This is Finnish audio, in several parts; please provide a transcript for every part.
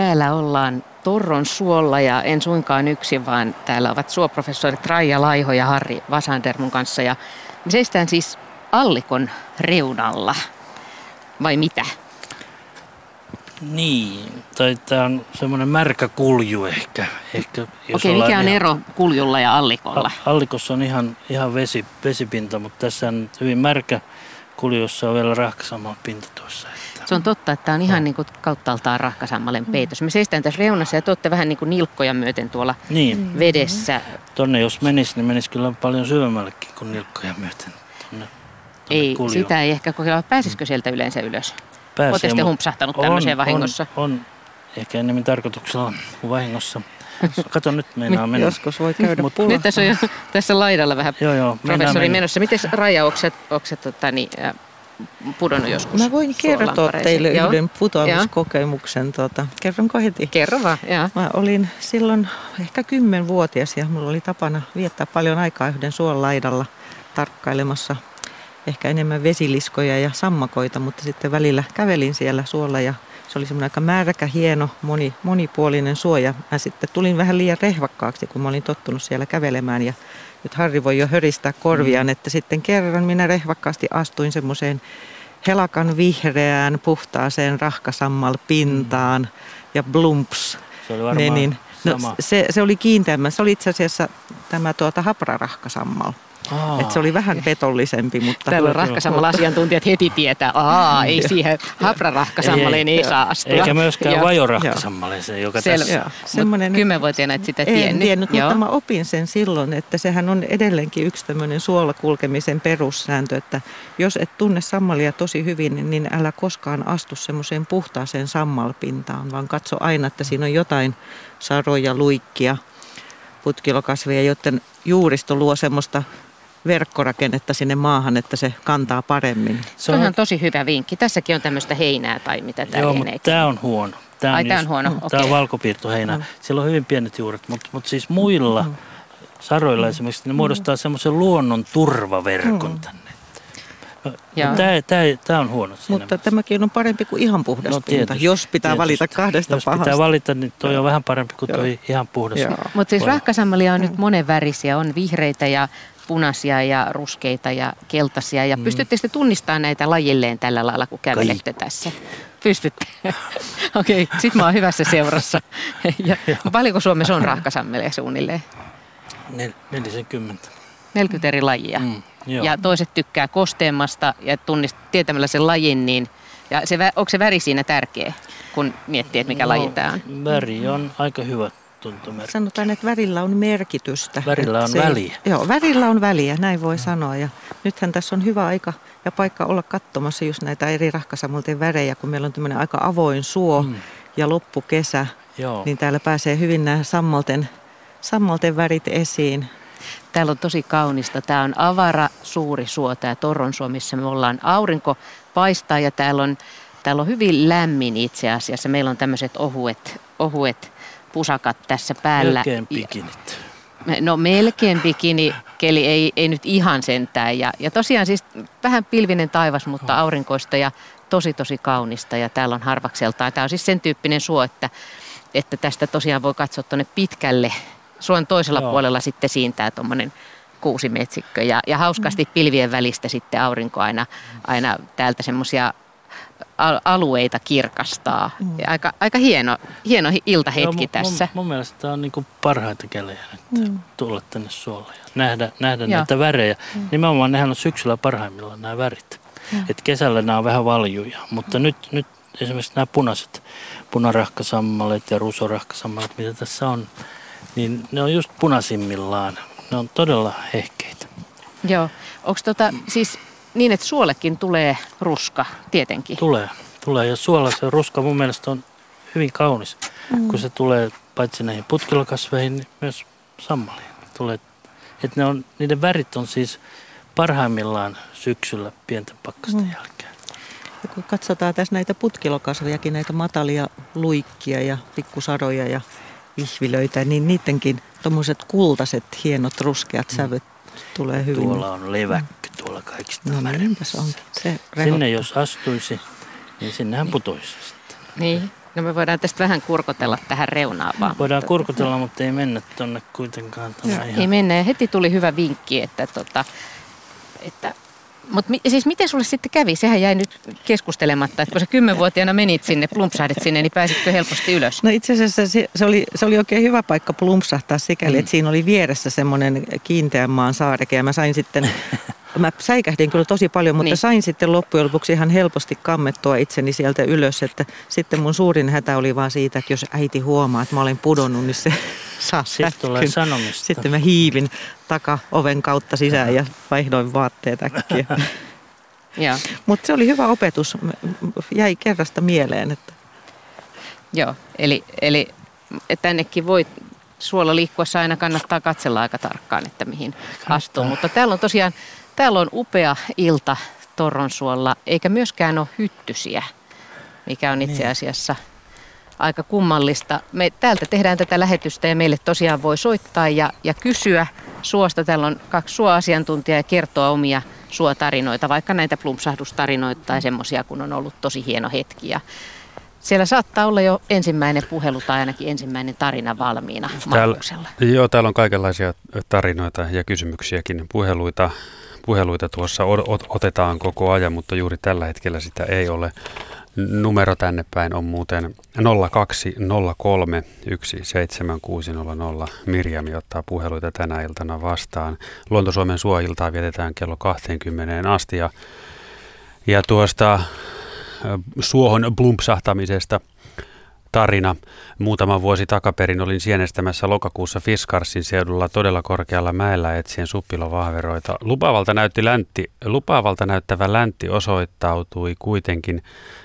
Täällä ollaan Torron suolla ja en suinkaan yksin, vaan täällä ovat suoprofessorit Raija Laiho ja Harri Vasander mun kanssa. Ja me seistään siis Allikon reunalla, vai mitä? Niin, tai tämä on semmoinen märkä kulju ehkä. ehkä Okei, mikä on ihan... ero kuljulla ja allikolla? Allikossa on ihan, ihan vesi, vesipinta, mutta tässä on hyvin märkä kuljossa on vielä rahkasamman pinta tuossa. Se on totta, että tämä on ihan niin kuin kauttaaltaan rahkasammalen mm. peitos. Me seistään tässä reunassa ja te olette vähän niin kuin nilkkoja myöten tuolla niin. vedessä. Tonne jos menisi, niin menisi kyllä paljon syvemmällekin kuin nilkkoja myöten. Tonne, tonne ei, kuljoon. sitä ei ehkä kokeilla. Pääsisikö sieltä yleensä ylös? Pääsee, Oletteko humpsahtanut tämmöiseen vahingossa? On, on, ehkä enemmän tarkoituksella kuin vahingossa. Kato nyt meinaa mennä. Joskus voi käydä Mut, Nyt tässä on jo tässä laidalla vähän joo, joo, professori menossa. Miten Raija, onko tota, niin, pudonnut joskus? Mä voin kertoa teille joo. yhden putoamiskokemuksen. Tuota, kerronko heti? Kerro vaan, joo. Mä olin silloin ehkä kymmenvuotias ja mulla oli tapana viettää paljon aikaa yhden suon laidalla tarkkailemassa ehkä enemmän vesiliskoja ja sammakoita, mutta sitten välillä kävelin siellä suolla ja se oli semmoinen aika märkä, hieno, moni, monipuolinen suoja. Mä sitten tulin vähän liian rehvakkaaksi, kun mä olin tottunut siellä kävelemään ja nyt Harri voi jo höristää korviaan, mm. että sitten kerran minä rehvakkaasti astuin semmoiseen helakan vihreään, puhtaaseen rahkasammal pintaan mm. ja blumps. Se oli varmaan menin. No, se, se oli kiinteämmä. Se oli itse asiassa tämä tuota haprarahkasammal. Aa. Et se oli vähän petollisempi. Mutta Täällä on rahkasammalla asiantuntijat heti tietää, aa, ei siihen haprarahkasammaleen ei, ei, saa astua. Eikä myöskään vajorahkasammaleen, joka Selvä. tässä... Semmoinen, Kymmenvuotiaana et sitä tiennyt. En tiennyt, Joo. mutta mä opin sen silloin, että sehän on edelleenkin yksi tämmöinen suolakulkemisen perussääntö, että jos et tunne sammalia tosi hyvin, niin älä koskaan astu semmoiseen puhtaaseen sammalpintaan, vaan katso aina, että siinä on jotain saroja, luikkia, putkilokasveja, joten juuristo luo semmoista verkkorakennetta sinne maahan, että se kantaa paremmin. Se on ihan tosi hyvä vinkki. Tässäkin on tämmöistä heinää tai mitä tämä Joo, mutta tämä on huono. Tämä on, Ai, tämä on huono. Okay. Tämä on valkopiirtoheinä. Mm. Siellä on hyvin pienet juuret, mutta, mutta siis muilla mm. saroilla mm. esimerkiksi ne muodostaa semmoisen luonnon turvaverkon mm. tänne. No, tämä, tämä, tämä on huono siinä Mutta tämäkin on parempi kuin ihan puhdas no, pinta, jos pitää tietysti. valita kahdesta jos pahasta. pitää valita, niin toi on vähän parempi kuin tuo ihan puhdas. Mutta siis rahkasammalia on nyt monenvärisiä, on vihreitä ja punaisia ja ruskeita ja keltaisia. Ja mm. pystyttekö tunnistamaan näitä lajilleen tällä lailla, kun kävelette Kaikki. tässä? Pystytte. Okei, okay, sit mä oon hyvässä seurassa. ja, paljonko Suomessa on rahkasammelia suunnilleen? 40. 40 eri lajia. Mm, ja toiset tykkää kosteemmasta ja tunnist, tietämällä sen lajin, niin ja se, onko se väri siinä tärkeä, kun miettii, että mikä no, laji tämä on? Väri on aika hyvä tuntomerkki. Sanotaan, että värillä on merkitystä. Värillä on se, väliä. Joo, värillä on väliä, näin voi sanoa. Ja nythän tässä on hyvä aika ja paikka olla katsomassa just näitä eri rahkasammalten värejä, kun meillä on tämmöinen aika avoin suo mm. ja loppukesä. Joo. Niin täällä pääsee hyvin nämä sammalten, sammalten värit esiin. Täällä on tosi kaunista. Tämä on avara suuri suo, tämä Torronsuo, missä me ollaan. Aurinko paistaa ja täällä on, täällä on hyvin lämmin itse asiassa. Meillä on tämmöiset ohuet, ohuet pusakat tässä päällä. Melkein bikinit. No melkein bikini, keli ei, ei nyt ihan sentään. Ja, ja tosiaan siis vähän pilvinen taivas, mutta aurinkoista ja tosi tosi kaunista. Ja täällä on harvakseltaan. Tämä on siis sen tyyppinen suo, että, että tästä tosiaan voi katsoa tuonne pitkälle. Suon toisella Joo. puolella sitten siintää tuommoinen kuusimetsikkö. Ja, ja hauskasti pilvien välistä sitten aurinko aina, aina täältä semmoisia alueita kirkastaa. Mm. Aika, aika hieno, hieno iltahetki Joo, tässä. Mun, mun mielestä tämä on niin parhaita kelejä nyt mm. tulla tänne suolle ja nähdä, nähdä näitä värejä. Mm. Nimenomaan nehän on syksyllä parhaimmillaan nämä värit. Mm. Et kesällä nämä on vähän valjuja, mutta mm. nyt, nyt esimerkiksi nämä punaiset punarahkasammalet ja rusorahkasammalet, mitä tässä on, niin ne on just punaisimmillaan. Ne on todella hehkeitä. Joo. Onko tota, siis niin, että suollekin tulee ruska tietenkin. Tulee, tulee. Ja suolla se ruska mun mielestä on hyvin kaunis, mm. kun se tulee paitsi näihin putkilokasveihin, niin myös sammaliin. Tulee, että ne on, niiden värit on siis parhaimmillaan syksyllä pienten pakkasten mm. jälkeen. Ja kun katsotaan tässä näitä putkilokasvejakin, näitä matalia luikkia ja pikkusaroja ja vihvilöitä, niin niidenkin tuommoiset kultaiset, hienot, ruskeat mm. sävyt tulee hyvin. Tuolla on leväkkö tuolla kaikista no, niin, on. Se Sinne jos astuisi, niin sinnehän putoisi sitten. Niin. No me voidaan tästä vähän kurkotella tähän reunaan vaan. Voidaan mutta, kurkotella, mutta ei mennä tuonne kuitenkaan. Ihan... Ei mennä. Ja heti tuli hyvä vinkki, että, tota, että mutta mi, siis miten sulle sitten kävi? Sehän jäi nyt keskustelematta, että kun sä kymmenvuotiaana menit sinne, plumpsahdit sinne, niin pääsitkö helposti ylös? No itse asiassa se, se, oli, se oli oikein hyvä paikka plumpsahtaa sikäli, mm. että siinä oli vieressä semmoinen kiinteän maan saareke ja mä sain sitten Mä säikähdin kyllä tosi paljon, mutta niin. sain sitten loppujen lopuksi ihan helposti kammettua itseni sieltä ylös. Että sitten mun suurin hätä oli vaan siitä, että jos äiti huomaa, että mä olen pudonnut, niin se saa Sitten tulee sanomista. Sitten mä hiivin taka-oven kautta sisään ja vaihdoin vaatteet äkkiä. Mutta se oli hyvä opetus. Jäi kerrasta mieleen. Että... Joo, eli, eli tännekin voi suolla liikkuessa aina kannattaa katsella aika tarkkaan, että mihin astuu. Mutta täällä on tosiaan Täällä on upea ilta Torronsuolla, eikä myöskään ole hyttysiä, mikä on itse niin. asiassa aika kummallista. Me täältä tehdään tätä lähetystä ja meille tosiaan voi soittaa ja, ja kysyä suosta. Täällä on kaksi suoasiantuntijaa ja kertoa omia suotarinoita, vaikka näitä plumpsahdustarinoita tai semmoisia, kun on ollut tosi hieno hetki. Ja siellä saattaa olla jo ensimmäinen puhelu tai ainakin ensimmäinen tarina valmiina täällä, Joo, täällä on kaikenlaisia tarinoita ja kysymyksiäkin puheluita puheluita tuossa otetaan koko ajan, mutta juuri tällä hetkellä sitä ei ole. Numero tänne päin on muuten 0203 17600. Mirjami ottaa puheluita tänä iltana vastaan. Luontosuomen suoiltaa vietetään kello 20 asti ja, ja tuosta suohon blumpsahtamisesta – tarina. Muutama vuosi takaperin olin sienestämässä lokakuussa Fiskarsin seudulla todella korkealla mäellä etsien suppilovahveroita. Lupaavalta, näytti läntti, lupaavalta näyttävä läntti osoittautui kuitenkin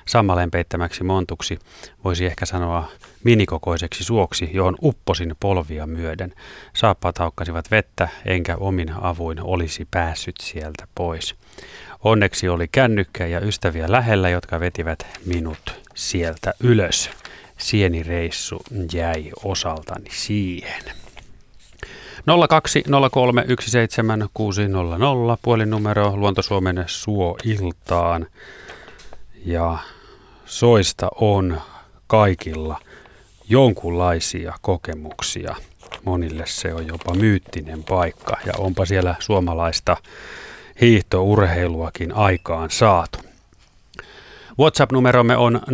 sammaleen peittämäksi montuksi, voisi ehkä sanoa minikokoiseksi suoksi, johon upposin polvia myöden. Saappaat haukkasivat vettä, enkä omin avuin olisi päässyt sieltä pois. Onneksi oli kännykkä ja ystäviä lähellä, jotka vetivät minut sieltä ylös sienireissu jäi osaltani siihen. 0203176600 puhelinnumero Luontosuomen suoiltaan. Ja soista on kaikilla jonkunlaisia kokemuksia. Monille se on jopa myyttinen paikka ja onpa siellä suomalaista hiihtourheiluakin aikaan saatu. WhatsApp-numeromme on 0401455666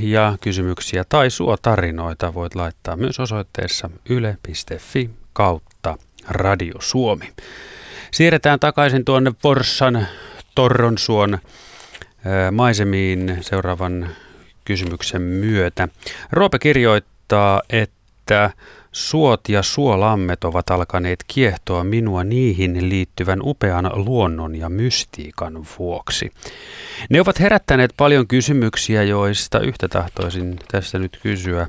ja kysymyksiä tai suotarinoita voit laittaa myös osoitteessa yle.fi kautta Radio Suomi. Siirretään takaisin tuonne Forssan Torronsuon maisemiin seuraavan kysymyksen myötä. Roope kirjoittaa, että Suot ja suolammet ovat alkaneet kiehtoa minua niihin liittyvän upean luonnon ja mystiikan vuoksi. Ne ovat herättäneet paljon kysymyksiä, joista yhtä tahtoisin tässä nyt kysyä.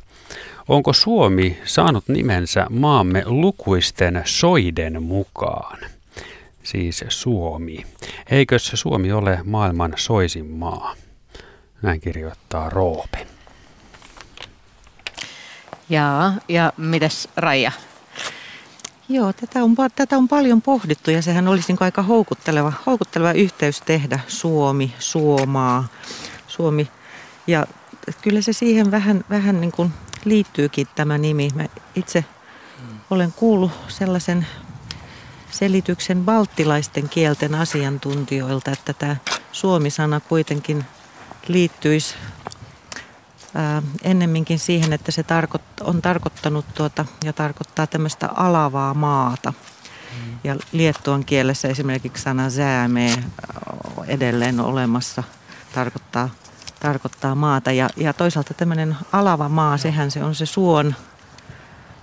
Onko Suomi saanut nimensä maamme lukuisten soiden mukaan? Siis Suomi. Eikö Suomi ole maailman soisin maa? Näin kirjoittaa Roope. Jaa, ja mitäs Raija? Joo, tätä on, tätä on paljon pohdittu ja sehän olisi niin aika houkutteleva, houkutteleva yhteys tehdä Suomi, Suomaa, Suomi. Ja kyllä se siihen vähän, vähän niin kuin liittyykin tämä nimi. Mä itse olen kuullut sellaisen selityksen balttilaisten kielten asiantuntijoilta, että tämä Suomi-sana kuitenkin liittyisi ennemminkin siihen, että se on tarkoittanut tuota, ja tarkoittaa tämmöistä alavaa maata. Mm. Ja liettuan kielessä esimerkiksi sana zääme edelleen olemassa tarkoittaa, tarkoittaa maata. Ja, ja toisaalta tämmöinen alava maa, sehän se on se suon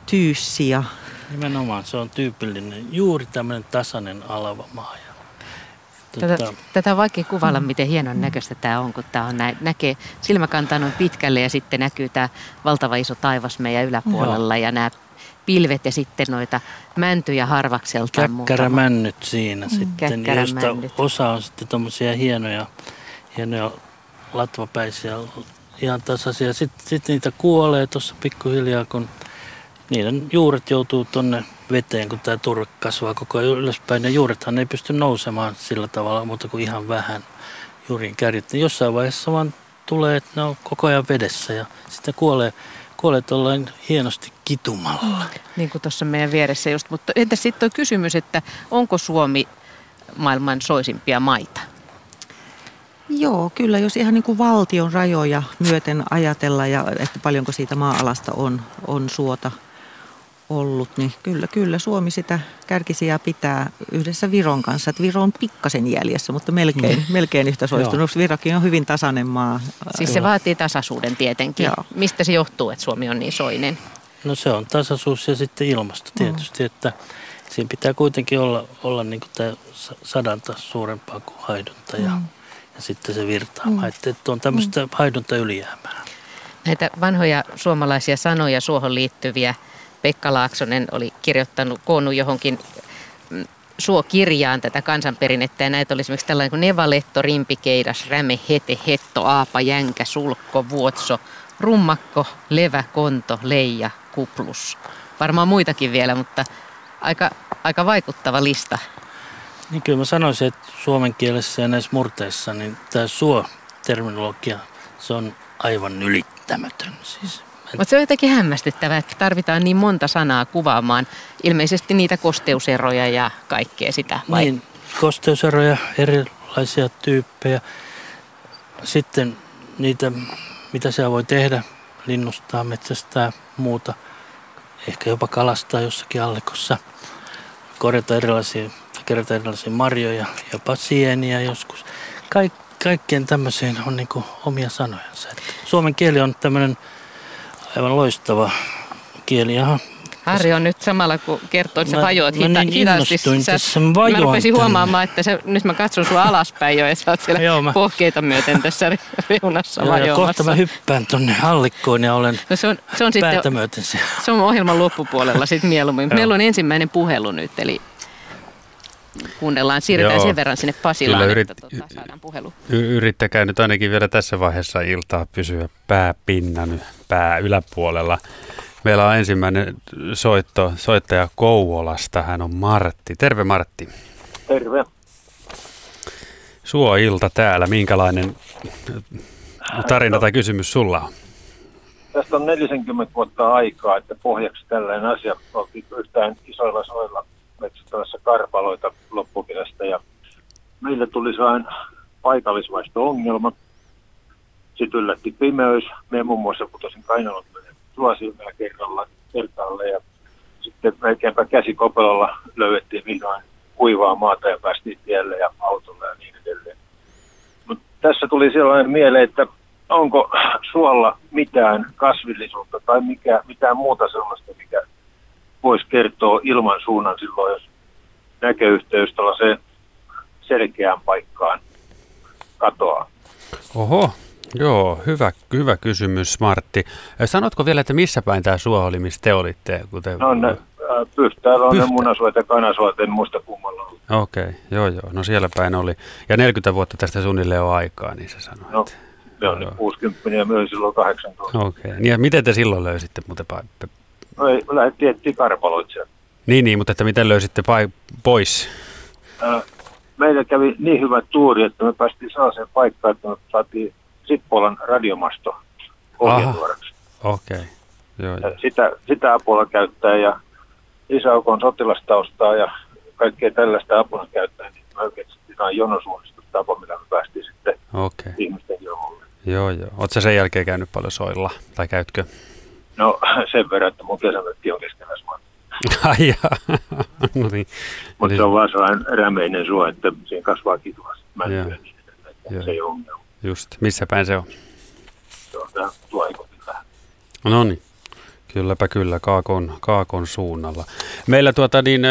tyyssi. Ja... Nimenomaan se on tyypillinen, juuri tämmöinen tasainen alava maa. Tätä, tota... tätä on vaikea kuvailla, miten hienon näköistä tämä on, kun tämä on näin, näkee silmäkantaa noin pitkälle ja sitten näkyy tämä valtava iso taivas meidän yläpuolella Joo. ja nämä pilvet ja sitten noita mäntyjä harvakselta. Käkkärämännyt siinä mm. sitten, josta osa on sitten tuommoisia hienoja, hienoja latvapäisiä, ihan tasaisia. Sitten, sitten niitä kuolee tuossa pikkuhiljaa, kun niiden juuret joutuu tuonne veteen, kun tämä turve kasvaa koko ajan ylöspäin. Ja juurethan ei pysty nousemaan sillä tavalla, mutta kuin ihan vähän. juuriin kärjet. Niin jossain vaiheessa vaan tulee, että ne on koko ajan vedessä ja sitten kuolee, kuolee tuollain hienosti kitumalla. Niin kuin tuossa meidän vieressä just. Mutta entäs sitten tuo kysymys, että onko Suomi maailman soisimpia maita? Joo, kyllä jos ihan niin kuin valtion rajoja myöten ajatella ja että paljonko siitä maa-alasta on, on suota ollut, niin kyllä, kyllä Suomi sitä kärkisiä pitää yhdessä Viron kanssa. Että Viro on pikkasen jäljessä, mutta melkein, mm. melkein yhtä soistunut. Virokin on hyvin tasainen maa. Siis se vaatii tasaisuuden tietenkin. Joo. Mistä se johtuu, että Suomi on niin soinen? No se on tasaisuus ja sitten ilmasto tietysti, mm. että siinä pitää kuitenkin olla, olla niin kuin tämä sadanta suurempaa kuin haidunta ja, mm. ja sitten se virtaama. Mm. Että, että on tämmöistä mm. haidunta ylijäämää. Näitä vanhoja suomalaisia sanoja suohon liittyviä – Pekka Laaksonen oli kirjoittanut, koonnut johonkin mm, suokirjaan tätä kansanperinnettä ja näitä oli esimerkiksi tällainen kuin nevaletto, rimpikeidas, räme, hete, hetto, aapa, jänkä, sulkko, vuotso, rummakko, levä, konto, leija, kuplus. Varmaan muitakin vielä, mutta aika, aika vaikuttava lista. Niin kyllä mä sanoisin, että suomen kielessä ja näissä murteissa, niin tämä suo-terminologia, se on aivan ylittämätön. Siis mutta se on jotenkin hämmästyttävää, että tarvitaan niin monta sanaa kuvaamaan ilmeisesti niitä kosteuseroja ja kaikkea sitä. Vai? Niin, kosteuseroja, erilaisia tyyppejä. Sitten niitä, mitä siellä voi tehdä, linnustaa, metsästää, muuta. Ehkä jopa kalastaa jossakin allikossa. Korjata erilaisia, kerätä erilaisia marjoja, jopa sieniä joskus. Kaik, kaikkien tämmöisiin on niin omia sanojansa. Suomen kieli on tämmöinen aivan loistava kieli. Aha. Harri on nyt samalla, kun kertoo, että sä vajoat hita, niin hitaasti. Sä, tässä, mä, mä rupesin huomaamaan, että sä, nyt mä katson sua alaspäin jo ja sä oot siellä Joo, mä... pohkeita myöten tässä reunassa Joo, ja kohta mä hyppään tonne hallikkoon ja olen no se on, se on sitten, myöten siellä. Se on ohjelman loppupuolella sitten mieluummin. Meillä on ensimmäinen puhelu nyt, eli kuunnellaan. Siirrytään Joo, sen verran sinne Pasilaan, Kyllä yrit, että tuota, saadaan puhelu. Yrittäkää nyt ainakin vielä tässä vaiheessa iltaa pysyä pääpinnan, pää yläpuolella. Meillä on ensimmäinen soitto, soittaja Kouvolasta. Hän on Martti. Terve Martti. Terve. Suo ilta täällä. Minkälainen tarina tai kysymys sulla on? Tästä on 40 vuotta aikaa, että pohjaksi tällainen asia oltiin yhtään isoilla soilla metsästämässä karpaloita loppukesästä ja meille tuli vain paikallisvaisto-ongelma. Sitten yllätti pimeys. Me muun muassa putosin kainalot suosilmää kerralla kertalle ja sitten melkeinpä käsikopelolla löydettiin vihdoin kuivaa maata ja päästiin tielle ja autolle ja niin edelleen. Mutta tässä tuli sellainen mieleen, että onko suolla mitään kasvillisuutta tai mikä, mitään muuta sellaista, mikä voisi kertoa ilman suunnan silloin, jos näköyhteys se selkeään paikkaan katoaa. Oho, joo, hyvä, hyvä kysymys Martti. Sanotko vielä, että missä päin tämä suo oli, missä te olitte? Kuten... No ne, Pyhtäällä on Pyhtä. ne munasuot ja kanasuot, en muista kummalla. Okei, okay, joo joo, no siellä päin oli. Ja 40 vuotta tästä suunnilleen on aikaa, niin se sanoi. No, se on nyt 60 ja myös silloin 18. Okei, okay. ja miten te silloin löysitte muuten No ei, lähdettiin etsiä karpaloit sieltä. Niin, niin, mutta että miten löysitte pai- pois? meillä kävi niin hyvä tuuri, että me päästiin sellaiseen paikkaan, että me saatiin Sippolan radiomasto ohjenuoraksi. Okei, okay. joo. Sitä, sitä apua käyttää ja isäukon sotilastaustaa ja kaikkea tällaista apuna käyttää, niin me oikein ihan jonosuunnistustapa, millä me päästiin sitten okay. ihmisten jonolle. Joo, joo. Oletko sen jälkeen käynyt paljon soilla, tai käytkö? No sen verran, että mun kesämökki on keskenässä Ai no niin. Mutta se on vaan sellainen rämeinen suo, että siinä kasvaa kitua mäntyä, niin että se ei ole ongelma. Just. Missä päin se on? Se on tämä tuoikotin No niin. Kylläpä kyllä, Kaakon, Kaakon suunnalla. Meillä tuota, niin,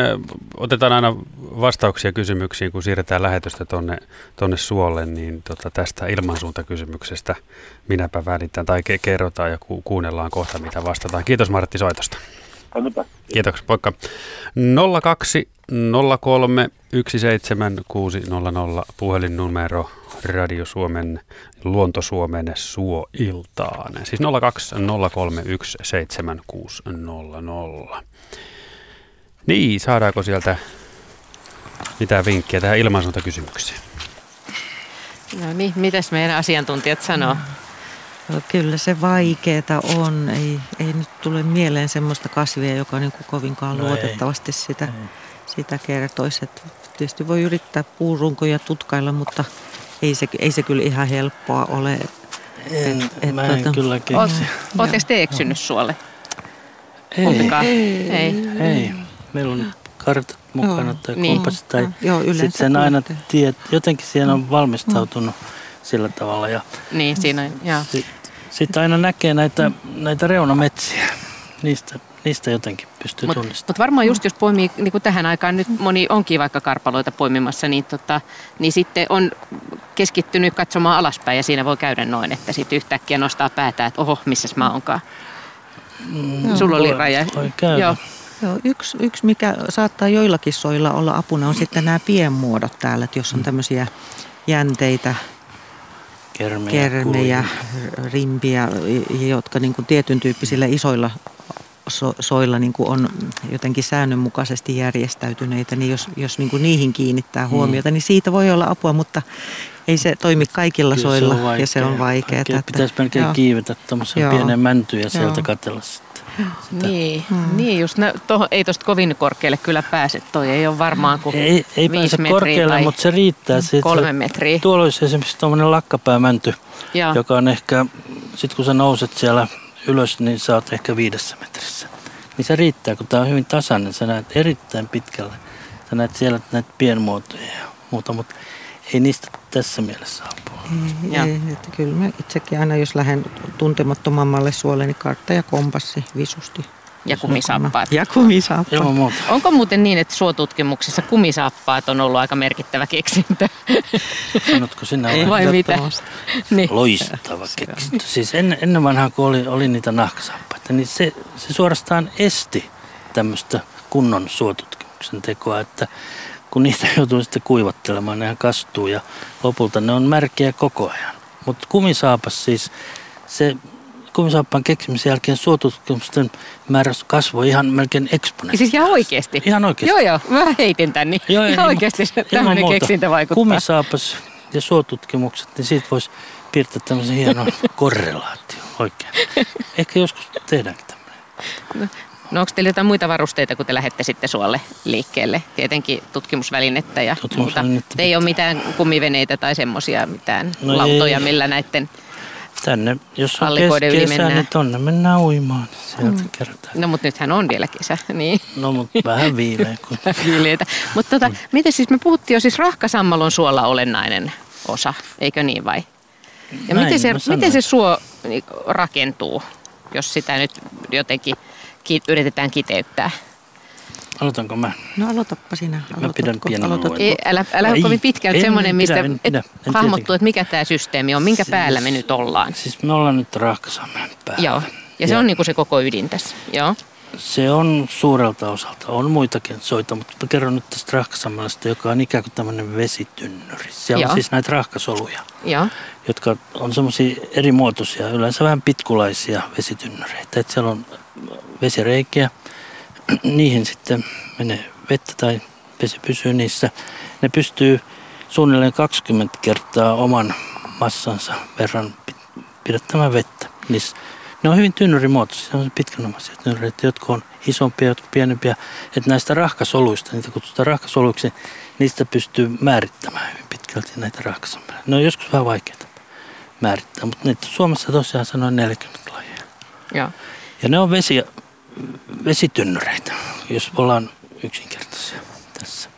otetaan aina vastauksia kysymyksiin, kun siirretään lähetystä tuonne tonne suolle, niin tota, tästä ilmansuuntakysymyksestä minäpä välitän tai ke- kerrotaan ja ku- kuunnellaan kohta, mitä vastataan. Kiitos Martti soitosta. Kiitoksia, poikka. 02 03 17600 puhelinnumero Radio Suomen Luonto Suomen Suoiltaan. Siis 02 03 17600. Niin, saadaanko sieltä mitään vinkkiä tähän ilmansuuntakysymykseen? No niin, mitäs meidän asiantuntijat sanoo? No, kyllä se vaikeeta on. Ei, ei nyt tule mieleen semmoista kasvia, joka niin kuin kovinkaan No ei. luotettavasti sitä, Ei. sitä kertoisi. Et tietysti voi yrittää puurunkoja tutkailla, mutta ei se, ei se kyllä ihan helppoa ole. En, Et- et mä en tota- kyllä keksi. Oletteko te eksynyt suolle? Ei, Kumpikaan? Ei. ei. Meillä on kartat mukana Joo. tai Niin. kompassit tai Joo, yleensä sitten sen aina tiet, jotenkin siihen on valmistautunut sillä tavalla ja Niin, siinä on, joo. sitten sit aina näkee näitä, näitä reunametsiä. Niistä, niistä jotenkin pystyy Mutta tunnistamaan. mut varmaan just jos poimii niin kuin tähän aikaan, nyt moni onkin vaikka karpaloita poimimassa, niin, tota, niin sitten on keskittynyt katsomaan alaspäin ja siinä voi käydä noin, että sitten yhtäkkiä nostaa päätä, että oho, missäs mä onkaan. Mm, Sulla oli raja. Voi käydä. Joo. Joo, yksi, yksi, mikä saattaa joillakin soilla olla apuna, on sitten nämä pienmuodot täällä, että jos on tämmöisiä jänteitä, Kermejä, kermejä, rimpiä, jotka niin kuin tietyn tyyppisillä isoilla so- soilla niin kuin on jotenkin säännönmukaisesti järjestäytyneitä, niin jos, jos niin kuin niihin kiinnittää Mm. huomiota, niin siitä voi olla apua, mutta ei se toimi kaikilla Kyllä soilla ja se on vaikeaa. Oikein Pitäisi melkein joo. kiivetä tuommoisen Joo. pienen mäntyyn ja sieltä katsella sitten. Sitä. Niin, niin just, nä, toho, ei tosta kovin korkealle kyllä pääse, toi ei ole varmaan kuin Ei, ei pääse metriä korkealle, tai mutta se riittää. Siitä kolme metriä. Tuolla olisi esimerkiksi tuommoinen lakkapäämänty, Joo. joka on ehkä, sit kun sä nouset siellä ylös, niin sä oot ehkä viidessä metrissä. Niin se riittää, kun tämä on hyvin tasainen. Sä näet erittäin pitkälle. Sä näet siellä näitä pienmuotoja ja muuta, mutta ei niistä tässä mielessä apua. Ei, ei, että kyllä mä itsekin aina, jos lähden tuntemattomammalle suolle, niin kartta ja kompassi visusti. Ja kumisaappaat. Ja kumisaappaat. Ilman muuta. Onko muuten niin, että suotutkimuksissa kumisaappaat on ollut aika merkittävä keksintö? Sanotko sinä Ei. vai? Mitä? Niin. Loistava keksintö. Siis ennen, ennen vanhaa, kun oli, oli niitä nahkasaappaita, niin se, se suorastaan esti tämmöistä kunnon suotutkimuksen tekoa, että kun niitä joutuu sitten kuivattelemaan, nehän kastuu ja lopulta ne on märkiä koko ajan. Mutta kumisaapas siis, se kumisaappaan keksimisen jälkeen suotutkimusten määrä kasvoi ihan melkein eksponentiaalisesti. Siis ihan oikeasti? Ihan oikeasti. Joo, joo. Mä heitin tän, niin Joo, ihan oikeasti tämmöinen muuta. keksintö vaikuttaa. Kumisaapas ja suotutkimukset, niin siitä voisi piirtää tämmöisen hienon korrelaation oikein. Ehkä joskus tehdäänkin tämmöinen. No onko teillä jotain muita varusteita, kun te lähdette sitten suolle liikkeelle? Tietenkin tutkimusvälinettä ja muuta. Tutkimusvälinettä Te ei ole mitään kumiveneitä tai semmoisia, mitään No lautoja, ei. millä näiden... Tänne, jos on yli kesä, mennään. niin tonne mennään uimaan. Sieltä mm. kerätään. No mutta nythän on vielä kesä, niin No, mutta vähän viileä. Kun... viileitä. Mutta tota, miten siis me puhuttiin jo, siis rahkasammalon suolla olennainen osa, eikö niin vai? Ja Näin miten se, miten se suo niin, rakentuu, jos sitä nyt jotenkin ki, yritetään kiteyttää? Aloitanko mä? No aloitappa sinä. Mä pidän Aloitatko- pienen aloitatko? Ei, älä älä ole Ei, kovin pitkään en semmoinen, pidä, mistä en pidä, en hahmottuu, että mikä tämä systeemi on, minkä päällä me nyt ollaan. Siis me ollaan nyt Rahkasammen päällä. Joo, ja se Ja- on niinku se koko ydin tässä. Joo, Se on suurelta osalta. On muitakin soita, mutta mä kerron nyt tästä rahkasammalasta, joka on ikään kuin tämmöinen vesitynnyri. Siellä Joo. on siis näitä rahkasoluja, joo, jotka on semmoisia eri muotoisia, yleensä vähän pitkulaisia vesitynnyreitä. Että siellä on vesireikiä, niihin sitten menee vettä tai vesi pysyy niissä. Ne pystyy suunnilleen 20 kertaa oman massansa verran pi- pidättämään vettä. Niissä ne on hyvin tynnyrimuotoisia, on pitkänomaisia tynnyreitä, jotka on isompia, jotka pienempiä. Että näistä rahkasoluista, niitä kutsutaan rahkasoluiksi, niistä pystyy määrittämään hyvin pitkälti näitä rahkasammeja. Ne on joskus vähän vaikeita määrittää, mutta niitä Suomessa tosiaan se noin 40 lajia. joo. Ja ne on vesi, vesitynnyreitä, jos ollaan yksinkertaisia tässä.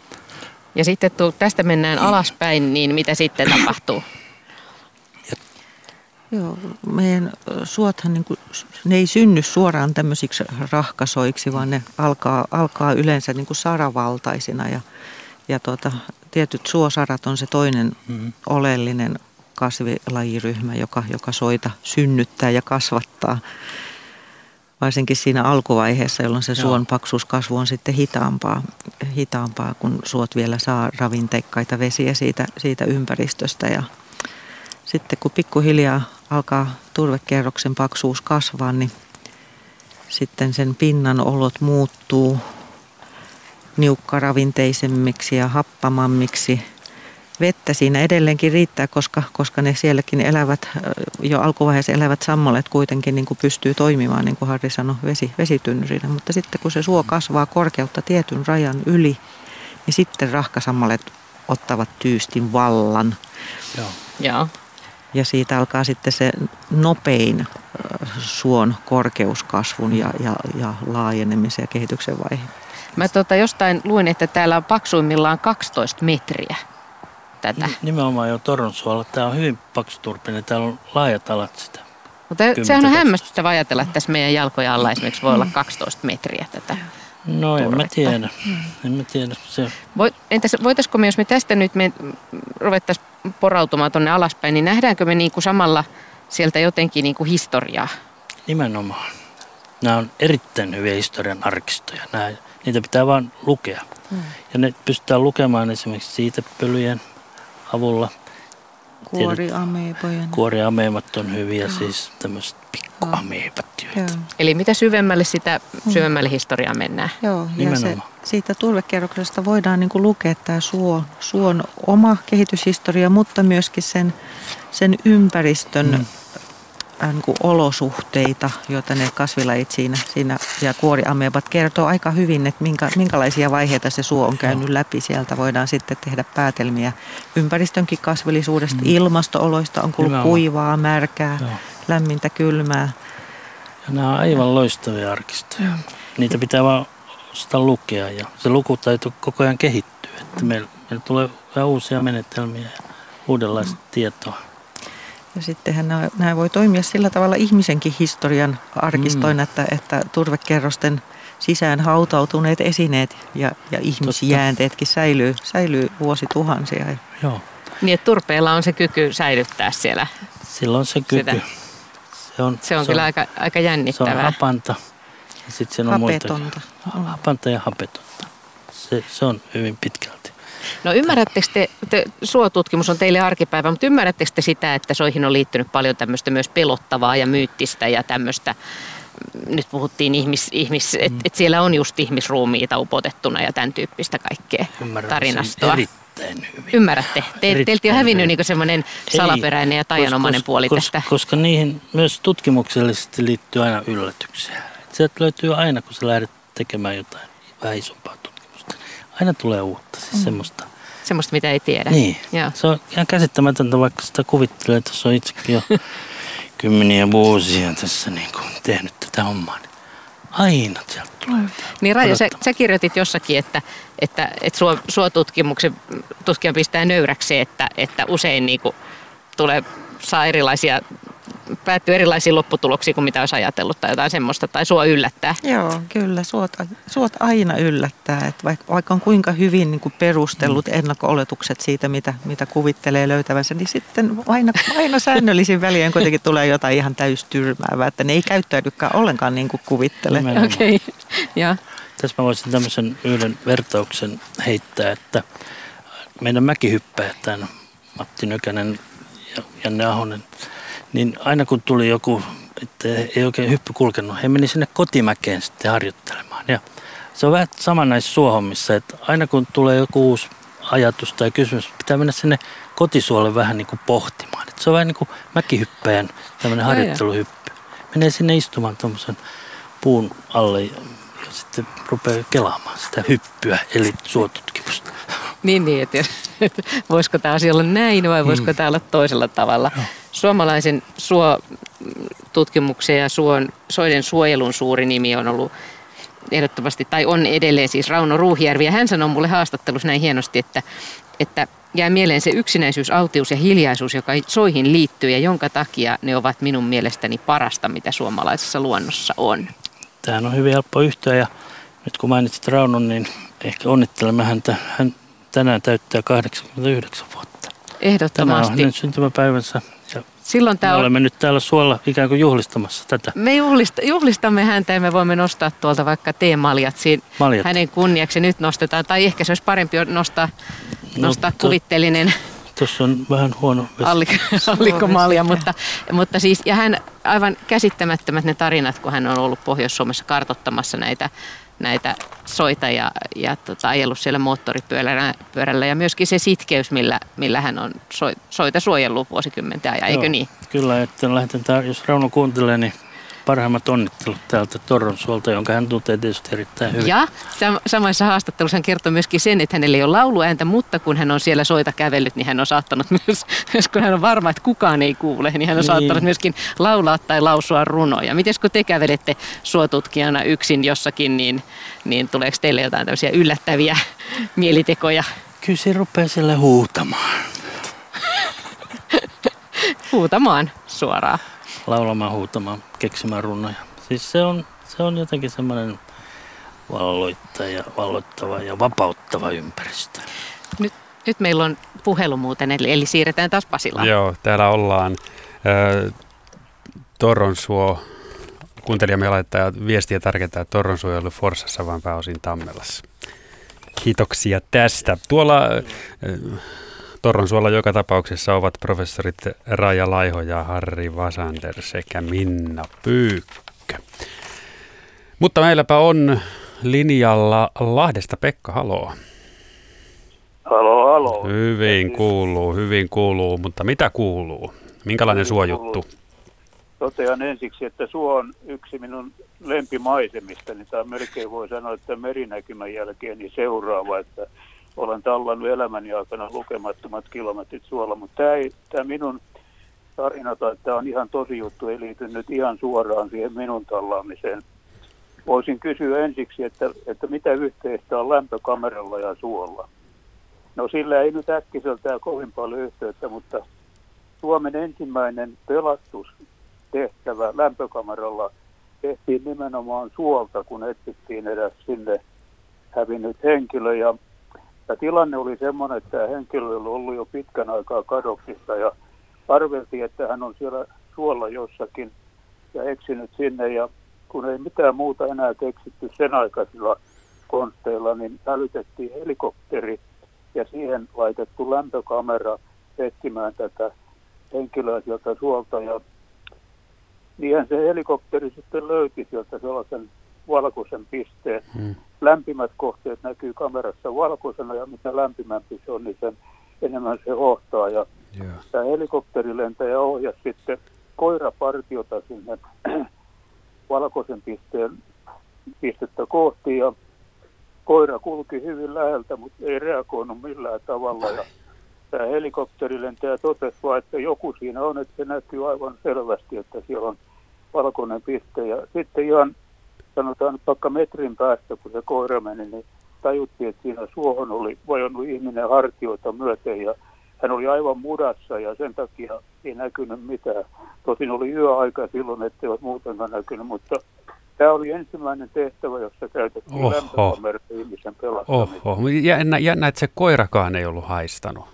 Ja sitten tu, tästä mennään alaspäin, niin mitä sitten tapahtuu? Joo, meidän suothan niin kuin, ne ei synny suoraan tämmöisiksi rahkasoiksi, vaan ne alkaa, alkaa yleensä niin kuin saravaltaisina ja, ja tota, tietyt suosarat on se toinen Mm. oleellinen kasvilajiryhmä, joka, joka soita synnyttää ja kasvattaa. Varsinkin siinä alkuvaiheessa, jolloin se suon paksuuskasvu on sitten hitaampaa, hitaampaa kun suot vielä saa ravinteikkaita vesiä siitä, siitä ympäristöstä. Ja sitten kun pikkuhiljaa alkaa turvekerroksen paksuus kasvaa, niin sitten sen pinnan olot muuttuu niukkaravinteisemmiksi ja happamammiksi. Vettä siinä edelleenkin riittää, koska, koska ne sielläkin elävät, jo alkuvaiheessa elävät sammalet kuitenkin niin kuin pystyy toimimaan, niin kuin Harri sanoi, vesi, vesitynnyrinä. Mutta sitten kun se suo kasvaa korkeutta tietyn rajan yli, niin sitten rahkasammalet ottavat tyystin vallan. Joo. Joo. Ja siitä alkaa sitten se nopein suon korkeuskasvun ja, ja, ja laajenemisen ja kehityksen vaihe. Mä tota jostain luin, että täällä on paksuimmillaan 12 metriä tätä. Nimenomaan jo Torronsuolla. Tämä on hyvin paksuturpinen. Täällä on laajat alat sitä. Mutta sehän on hämmästyttävä ajatella, että tässä meidän jalkojen alla esimerkiksi voi olla 12 metriä tätä. No en mä tiedä. En mä tiedä. Se... Voi, entäs voitaisiko me, jos me tästä nyt me ruvettaisiin porautumaan tuonne alaspäin, niin nähdäänkö me niin kuin samalla sieltä jotenkin niin kuin historiaa? Nimenomaan. Nämä on erittäin hyviä historian arkistoja. Nämä, niitä pitää vain lukea. Hmm. Ja ne pystytään lukemaan esimerkiksi siitepölyjen avulla. Kuoriameepojen. Kuoriameemat on hyviä, hmm. siis tämmöiset pikkuameepat. Eli mitä syvemmälle sitä mm. syvemmälle historiaa mennään. Joo, ja se, siitä turvekerroksesta voidaan niin kuin lukea tämä suo, suon oma kehityshistoria, mutta myöskin sen, sen ympäristön mm niin kuin olosuhteita, joita ne kasvilajit siinä, siinä ja kuoriamebat kertoo aika hyvin, että minkä, minkälaisia vaiheita se suo on käynyt läpi. Sieltä voidaan sitten tehdä päätelmiä ympäristönkin kasvillisuudesta, mm. ilmastooloista, on kuullut kuivaa, märkää, Joo. lämmintä, kylmää. Ja nämä on aivan loistavia arkistoja. Mm. Niitä pitää vaan sitä lukea ja se lukutaito koko ajan kehittyy. Että meillä, meillä tulee uusia menetelmiä ja uudenlaista mm. tietoa. Ja sittenhän nämä, nämä voi toimia sillä tavalla ihmisenkin historian arkistoina, mm. että, että turvekerrosten sisään hautautuneet esineet ja, ja ihmisjäänteetkin säilyy, säilyy vuosituhansia. Joo. Niin, että turpeella on se kyky säilyttää siellä. Silloin se kyky. Sitä. Se on, se on se kyllä on, aika, aika jännittävää. Se on hapanta. Ja sitten se on hapetonta. Muita, hapanta ja hapetonta. Se, se on hyvin pitkälti. No ymmärrättekö te, te, suotutkimus on teille arkipäivä, mutta ymmärrättekö te sitä, että soihin on liittynyt paljon tämmöistä myös pelottavaa ja myyttistä ja tämmöistä, nyt puhuttiin ihmis, ihmis että et siellä on just ihmisruumiita upotettuna ja tämän tyyppistä kaikkea Ymmärrän tarinastoa. erittäin hyvin. Ymmärrätte? Te, teiltä on hävinnyt niin semmoinen salaperäinen ja tajanomainen puoli koska, tästä. Koska niihin myös tutkimuksellisesti liittyy aina yllätyksiä. Sieltä löytyy aina, kun sä lähdet tekemään jotain vähän isompaa tutkimusta. Aina tulee uutta, siis mm. semmoista. Semmoista, mitä ei tiedä. Niin, Joo. se on ihan käsittämätöntä, vaikka sitä kuvittelee, että se on itsekin jo kymmeniä vuosia tässä niin kuin tehnyt tätä hommaa. Niin aina sieltä tulee. Mm. Niin Raija, sä, sä, kirjoitit jossakin, että, että, että suo, suotutkimuksen tutkija pistää nöyräksi, että, että usein niin kuin tulee, saa erilaisia päättyy erilaisiin lopputuloksiin kuin mitä olisi ajatellut tai jotain semmoista, tai sua yllättää. Joo, kyllä, suot, suot aina yllättää, että vaikka, vaikka on kuinka hyvin niin kuin perustellut mm. ennakko-oletukset siitä, mitä, mitä kuvittelee löytävänsä, niin sitten aina, aina säännöllisin väliin kuitenkin tulee jotain ihan täystyrmäävää, että ne ei käyttäydykään ollenkaan niin kuin kuvittelee. Okei, okay. ja. Tässä mä voisin tämmöisen yhden vertauksen heittää, että meidän mäkihyppäjät, tämän Matti Nökänen ja Janne Ahonen, niin aina kun tuli joku, että ei oikein hyppy kulkenut, he meni sinne kotimäkeen sitten harjoittelemaan. Ja se on vähän sama näissä suohommissa, että aina kun tulee joku uusi ajatus tai kysymys, pitää mennä sinne kotisuolle vähän niin kuin pohtimaan. Että se on vähän niin kuin mäkihyppäjän tämmöinen harjoitteluhyppy. Menee sinne istumaan tuommoisen puun alle ja, ja sitten rupeaa kelaamaan sitä hyppyä, eli suotutkimusta. Niin, niin että, että voisiko tämä asia olla näin vai voisiko hmm. tämä olla toisella tavalla. Joo. Suomalaisen suotutkimuksen ja suon, soiden suojelun suuri nimi on ollut ehdottomasti, tai on edelleen siis Rauno Ruuhijärvi. Ja hän sanoi mulle haastattelussa näin hienosti, että, että jää mieleen se yksinäisyys, autius ja hiljaisuus, joka soihin liittyy ja jonka takia ne ovat minun mielestäni parasta, mitä suomalaisessa luonnossa on. Tähän on hyvin helppo yhtyä ja nyt kun mainitsit Raunon, niin ehkä onnittelemme häntä. Hän tänään täyttää 89 vuotta. Ehdottomasti. Tämä on hänen syntymäpäivänsä Silloin tämä me olemme nyt täällä suolla ikään kuin juhlistamassa tätä. Me juhlista, juhlistamme häntä ja me voimme nostaa tuolta vaikka teemaljat siinä Maljat. hänen kunniaksi nyt nostetaan. Tai ehkä se olisi parempi nostaa, no, nostaa to, kuvitteellinen Tuossa on vähän huono allikkomalja, mutta, mutta siis, ja hän aivan käsittämättömät ne tarinat, kun hän on ollut Pohjois-Suomessa kartottamassa näitä näitä soita ja, ja tota, ajellut siellä moottoripyörällä ja myöskin se sitkeys, millä, millä hän on soita suojellut vuosikymmenten ajan, eikö niin? Kyllä, että lähdetään, jos Rauno kuuntelee, niin parhaimmat onnittelut täältä Torronsuolta, jonka hän tuntee tietysti erittäin hyvin. Ja sam- samassa haastattelussa hän kertoi myöskin sen, että hänellä ei ole lauluääntä, mutta kun hän on siellä soita kävellyt, niin hän on saattanut myös, myös kun hän on varma, että kukaan ei kuule, niin hän on niin. saattanut myöskin laulaa tai lausua runoja. Miten kun te kävelette suotutkijana yksin jossakin, niin, niin tuleeko teille jotain tämmöisiä yllättäviä mielitekoja? Kyllä se rupeaa sille huutamaan. huutamaan suoraan laulamaan, huutamaan, keksimään runoja. Siis se on, se on jotenkin semmoinen valloittaja, valloittava ja vapauttava ympäristö. Nyt, nyt meillä on puhelu muuten, eli, eli siirretään taas Pasilaan. Joo, täällä ollaan. Äh, Torronsuo, kuuntelijamme laittaa viestiä tärkeää, että Torronsuo ei ollut Forsassa, vaan pääosin Tammelassa. Kiitoksia tästä. Tuolla äh, Torronsuolla joka tapauksessa ovat professorit Raija Laiho ja Harri Vasander sekä Minna Pyykkö. Mutta meilläpä on linjalla Lahdesta Pekka, haloo. Halo, halo. Hyvin kuuluu, hyvin kuuluu, mutta mitä kuuluu? Minkälainen suojuttu? Totean ensiksi, että suo on yksi minun lempimaisemista, niin tämä melkein voi sanoa, että merinäkymän jälkeen niin seuraava, että olen tallannut elämäni aikana lukemattomat kilometrit suolla, mutta tämä, ei, tämä minun tarina tai tämä on ihan tosi juttu, ei liity nyt ihan suoraan siihen minun tallaamiseen. Voisin kysyä ensiksi, että, että mitä yhteistä on lämpökameralla ja suolla? No sillä ei nyt äkkiseltään kovin paljon yhteyttä, mutta Suomen ensimmäinen pelastustehtävä lämpökameralla tehtiin nimenomaan suolta, kun etsittiin edes sinne hävinnyt henkilö. Ja ja tilanne oli semmoinen, että tämä henkilö oli ollut jo pitkän aikaa kadoksissa ja arveltiin, että hän on siellä suolla jossakin ja eksinyt sinne. Ja kun ei mitään muuta enää keksitty sen aikaisilla konsteilla, niin hälytettiin helikopteri ja siihen laitettu lämpökamera etsimään tätä henkilöä sieltä suolta. Ja niinhän se helikopteri sitten löyti sieltä sellaisen valkoisen pisteen. Hmm lämpimät kohteet näkyy kamerassa valkoisena ja mitä lämpimämpi se on, niin sen enemmän se hohtaa. Ja yeah. tämä helikopterilentäjä ohjasi sitten koirapartiota sinne valkoisen pisteen pistettä kohti ja koira kulki hyvin läheltä, mutta ei reagoinut millään tavalla. Ja tämä helikopterilentäjä totesi vaan, että joku siinä on, että se näkyy aivan selvästi, että siellä on valkoinen piste. Ja sitten ihan sanotaan vaikka metrin päästä, kun se koira meni, niin tajuttiin, että siinä suohon oli vajonnut ihminen hartioita myöten ja hän oli aivan mudassa ja sen takia ei näkynyt mitään. Tosin oli yöaika silloin, ettei ole muutenkaan näkynyt, mutta tämä oli ensimmäinen tehtävä, jossa käytettiin lämpökameraa ihmisen pelastamiseen. Oho, jännä, jännä, että se koirakaan ei ollut haistanut.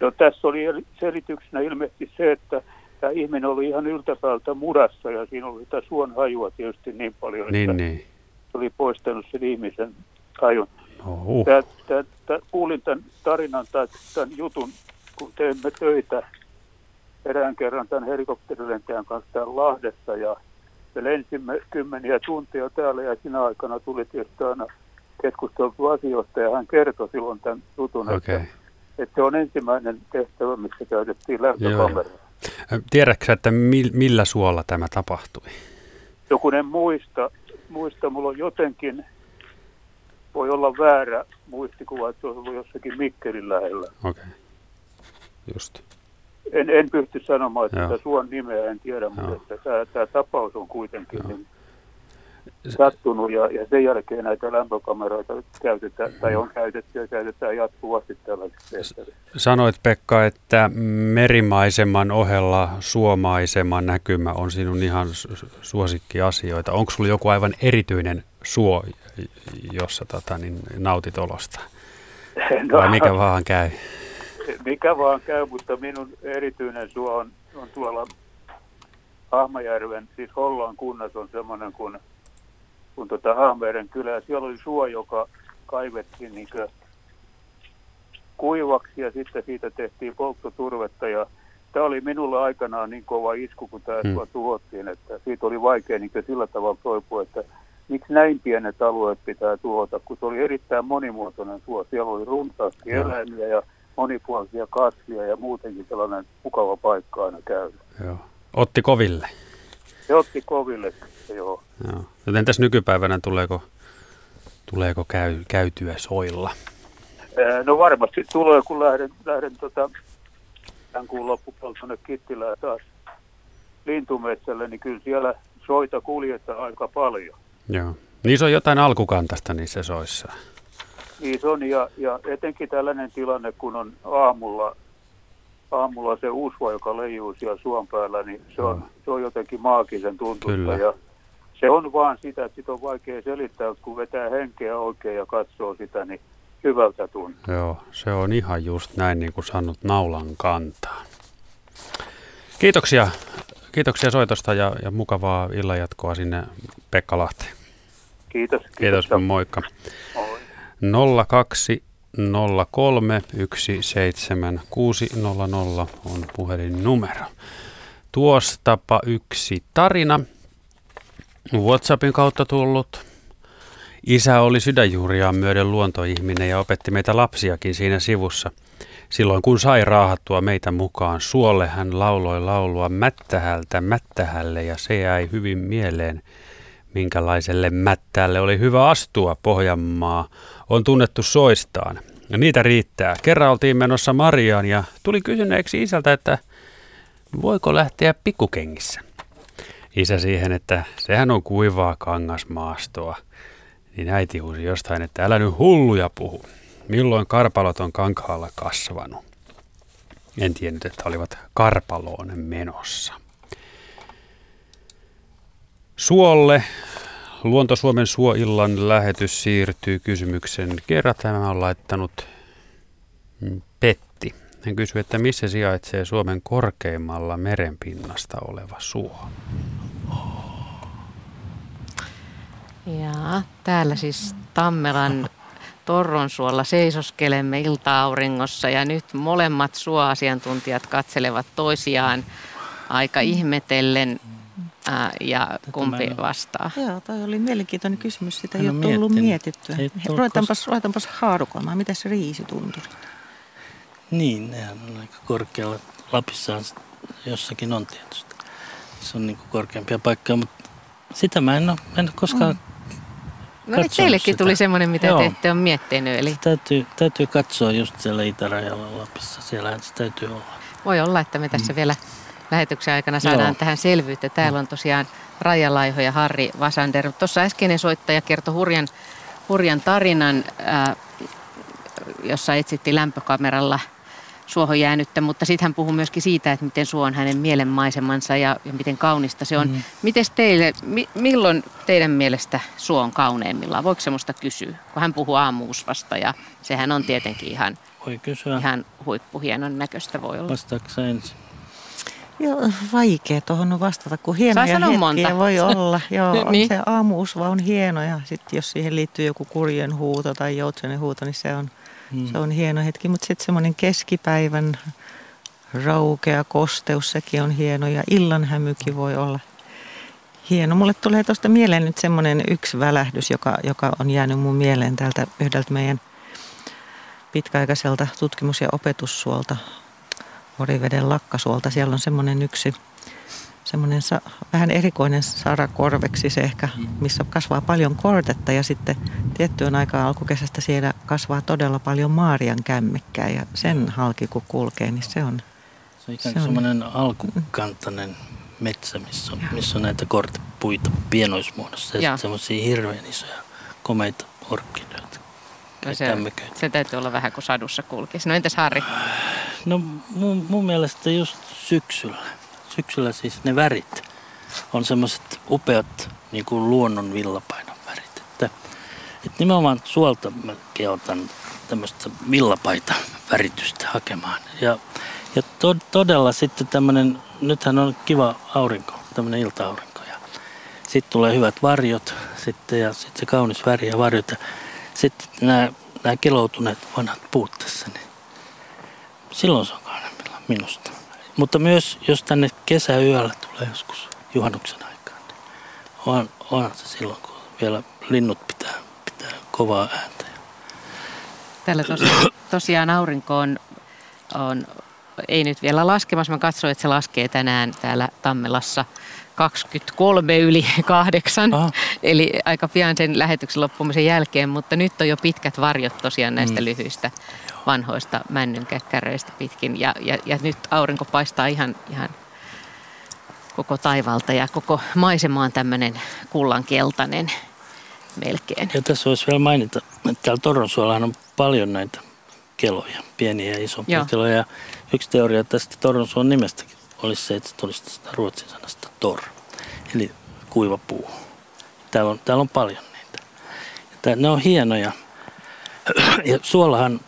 No, tässä oli selityksenä ilmeisesti se, että tämä ihminen oli ihan yltäpäältä mudassa ja siinä oli sitä suon hajua tietysti niin paljon, niin, että niin. se oli poistanut sen ihmisen hajun. Oho. Tää, tää, tää, kuulin tämän tarinan tai tämän jutun, kun teemme töitä erään kerran tämän helikopterilentäjän kanssa täällä Lahdessa ja me lensimme kymmeniä tuntia täällä ja siinä aikana tuli tietysti aina keskusteltu asioista ja hän kertoi silloin tämän jutun, okay. että, että se on ensimmäinen tehtävä, missä käytettiin lämpökameraa. Tiedätkö että millä suolla tämä tapahtui? Joku en muista. Muista, mulla on jotenkin, voi olla väärä muistikuva, että se on ollut jossakin Mikkelin lähellä. Okei, okay. just. En, en pysty sanomaan, että suon nimeä en tiedä, Joo. mutta tämä, tämä tapaus on kuitenkin niin sattunut ja, ja sen jälkeen näitä lämpökameroita käytetään tai on käytetty ja käytetään jatkuvasti tällaisissa tehtävissä. Sanoit Pekka, että merimaiseman ohella suomaiseman näkymä on sinun ihan suosikkiasioita. Onko sinulla joku aivan erityinen suo, jossa tota, niin nautit olosta? No, Vai mikä vaan käy? Mikä vaan käy, mutta minun erityinen suo on, on tuolla Ahmajärven, siis Holloan kunnassa on semmoinen kuin kun tota Haameren kylää, siellä oli suo, joka kaivettiin niin kuivaksi ja sitten siitä tehtiin polttoturvetta ja tämä oli minulle aikanaan niin kova isku, kun tämä hmm. tuhottiin, että siitä oli vaikea niin sillä tavalla toipua, että miksi näin pienet alueet pitää tuhota, kun se oli erittäin monimuotoinen suo. Siellä oli runsaasti Joo. eläimiä ja monipuolisia kasvia ja muutenkin sellainen mukava paikka aina käydä. Joo. Otti koville. Se otti koville sitten, joo. Joo. Joten tässä nykypäivänä tuleeko, tuleeko käy, käytyä soilla? No varmasti tulee, kun lähden, lähden tota, tämän kuun loppupuolella tuonne Kittilään taas lintumetsälle, niin kyllä siellä soita kuljetaan aika paljon. Joo. Niissä on jotain alkukantasta niissä soissa. Niin se on, ja, ja etenkin tällainen tilanne, kun on aamulla, aamulla se usva, joka leijuu siellä suon päällä, niin se on, se on jotenkin maagisen tuntusta. Kyllä. Ja se on vaan sitä, että sitä on vaikea selittää, mutta kun vetää henkeä oikein ja katsoo sitä, niin hyvältä tuntuu. Joo, se on ihan just näin niin kuin sanot naulan kantaa. Kiitoksia, kiitoksia soitosta ja, ja mukavaa illanjatkoa sinne Pekka Lahteen. Kiitos. Kiitos, moikka. Moi. 0203 17600 on puhelinnumero. Tuostapa yksi tarina. WhatsAppin kautta tullut. Isä oli sydänjuuriaan myöden luontoihminen ja opetti meitä lapsiakin siinä sivussa. Silloin kun sai raahattua meitä mukaan suolle, hän lauloi laulua mättähältä mättähälle ja se jäi hyvin mieleen minkälaiselle mättäälle oli hyvä astua Pohjanmaa, on tunnettu soistaan. Ja niitä riittää. Kerran oltiin menossa Mariaan ja tuli kysyneeksi isältä, että voiko lähteä pikkukengissä. Isä siihen, että sehän on kuivaa kangasmaastoa. Niin äiti huusi jostain, että älä nyt hulluja puhu. Milloin karpalot on kankaalla kasvanut? En tiennyt, että olivat karpaloon menossa. Suolle Luonto Suomen suoillan lähetys siirtyy kysymyksen kerran. Tämä on laittanut Petti. Hän kysyy, että missä sijaitsee Suomen korkeimmalla merenpinnasta oleva suo? Ja täällä siis Tammelan Torronsuolla seisoskelemme ilta-auringossa ja nyt molemmat suoasiantuntijat katselevat toisiaan aika ihmetellen ää, ja kumpi mä en vastaa. Joo, toi oli mielenkiintoinen kysymys. Sitä ei ole tullut miettinyt. mietittyä. Ei Ruvetaanpas, ruvetaanpas haarukoimaan. Miten se riisi tuntuu? Niin, nehän on aika korkealla. Lapissa on, jossakin on tietysti. Se on niin kuin korkeampia paikkoja, mutta sitä mä en ole, en ole koskaan... No niin, teillekin sitä. tuli semmoinen, mitä Joo. te ette ole miettinyt. Eli Täytyy, täytyy katsoa just siellä itärajalla Lapissa. Siellähän se täytyy olla. voi olla, että me tässä vielä lähetyksen aikana saadaan Joo. tähän selvyyttä. Täällä on tosiaan Raija Laiho ja Harri Vasander. Tuossa äskeinen soittaja kertoi hurjan, hurjan tarinan, ää, jossa etsittiin lämpökameralla suohon jäänyttä, mutta sitten hän puhui myöskin siitä, että miten suo on hänen mielenmaisemansa ja, ja miten kaunista se on. Mm. Mites teille, mi, milloin teidän mielestä suo on kauneimmillaan? Voiko semmoista kysyä? Kun hän puhuu aamuusvasta ja sehän on tietenkin ihan, Voi kysyä. ihan huippuhienon näköistä voi olla. Vastaako ensin? Joo, vaikea tuohon on vastata, kun hienoja hetkiä monta. voi olla. Joo, niin. se aamuusva on hieno ja sitten jos siihen liittyy joku kurjen huuto tai joutsenen huuto, niin se on, Hmm. se on hieno hetki. Mutta sitten semmoinen keskipäivän raukea kosteus, sekin on hieno ja illan hämykin voi olla hieno. Mulle tulee tuosta mieleen nyt semmoinen yksi välähdys, joka, joka on jäänyt mun mieleen täältä yhdeltä meidän pitkäaikaiselta tutkimus- ja opetussuolta, Oriveden lakkasuolta. Siellä on semmoinen yksi semmoinen sa- vähän erikoinen sarakorveksi se ehkä, missä kasvaa paljon kortetta ja sitten tiettyyn aikaan alkukesästä siellä kasvaa todella paljon maarian kämmikkää ja sen halki kun kulkee, niin se on, Se on ikään Se kuin on- semmoinen alkukantainen metsä, missä on, missä on näitä kortepuita pienoismuodossa ja sitten semmoisia hirveän isoja komeita orkkideoita. No se, kämmiköitä. se täytyy olla vähän kuin sadussa kulkisi. No entäs Harri? No mun, mun mielestä just syksyllä. Syksyllä siis ne värit on semmoiset upeat niin kuin luonnon villapainon värit. Että, että nimenomaan suolta mä kehotan tämmöistä villapaita väritystä hakemaan. Ja, ja to, todella sitten tämmöinen, nythän on kiva aurinko, tämmöinen ilta-aurinko. Ja sitten tulee hyvät varjot sitten ja sitten se kaunis väri ja varjot. Ja sitten nämä, nämä keloutuneet vanhat puut tässä, niin silloin se on minusta. Mutta myös jos tänne kesäyöllä tulee joskus juhannuksen aikaan, niin on, onhan se silloin, kun vielä linnut pitää, pitää kovaa ääntä. Täällä tosiaan, tosiaan aurinko on, on, ei nyt vielä laskemassa. Mä katsoin, että se laskee tänään täällä Tammelassa 23 yli kahdeksan, Aha. eli aika pian sen lähetyksen loppumisen jälkeen, mutta nyt on jo pitkät varjot tosiaan näistä mm. lyhyistä vanhoista männynkäkkäröistä pitkin. Ja, ja, ja nyt aurinko paistaa ihan, ihan koko taivalta ja koko maisema on tämmöinen kullankeltainen melkein. Ja tässä voisi vielä mainita, että täällä Torronsuollahan on paljon näitä keloja, pieniä ja isompia Joo. keloja. Ja yksi teoria tästä Torronsuon nimestäkin olisi se, että se tulisi tästä ruotsin sanasta tor, eli kuiva puu. Täällä on, täällä on paljon niitä. Ja tää, ne on hienoja. Ja suolahan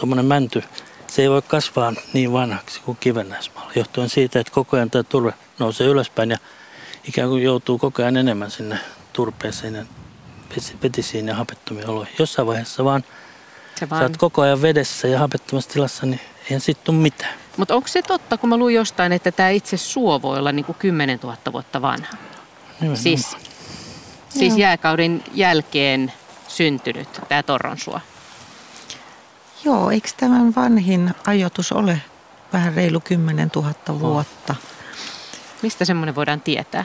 tuommoinen mänty, se ei voi kasvaa niin vanhaksi kuin kivennäismaalla, johtuen siitä, että koko ajan tämä turve nousee ylöspäin ja ikään kuin joutuu koko ajan enemmän sinne turpeeseen ja vetisiin ja hapettomiin oloihin. Jossain vaiheessa vaan, se vaan... sä oot koko ajan vedessä ja hapettomassa tilassa, niin eihän siitä tule mitään. Mutta onko se totta, kun mä luin jostain, että tämä itse suo voi olla niin kuin 10 000 vuotta vanha? Nimenomaan. Siis, siis jääkauden jälkeen syntynyt tämä torronsuo. Joo, eikö tämän vanhin ajoitus ole vähän reilu 10 000 vuotta? Mistä semmoinen voidaan tietää?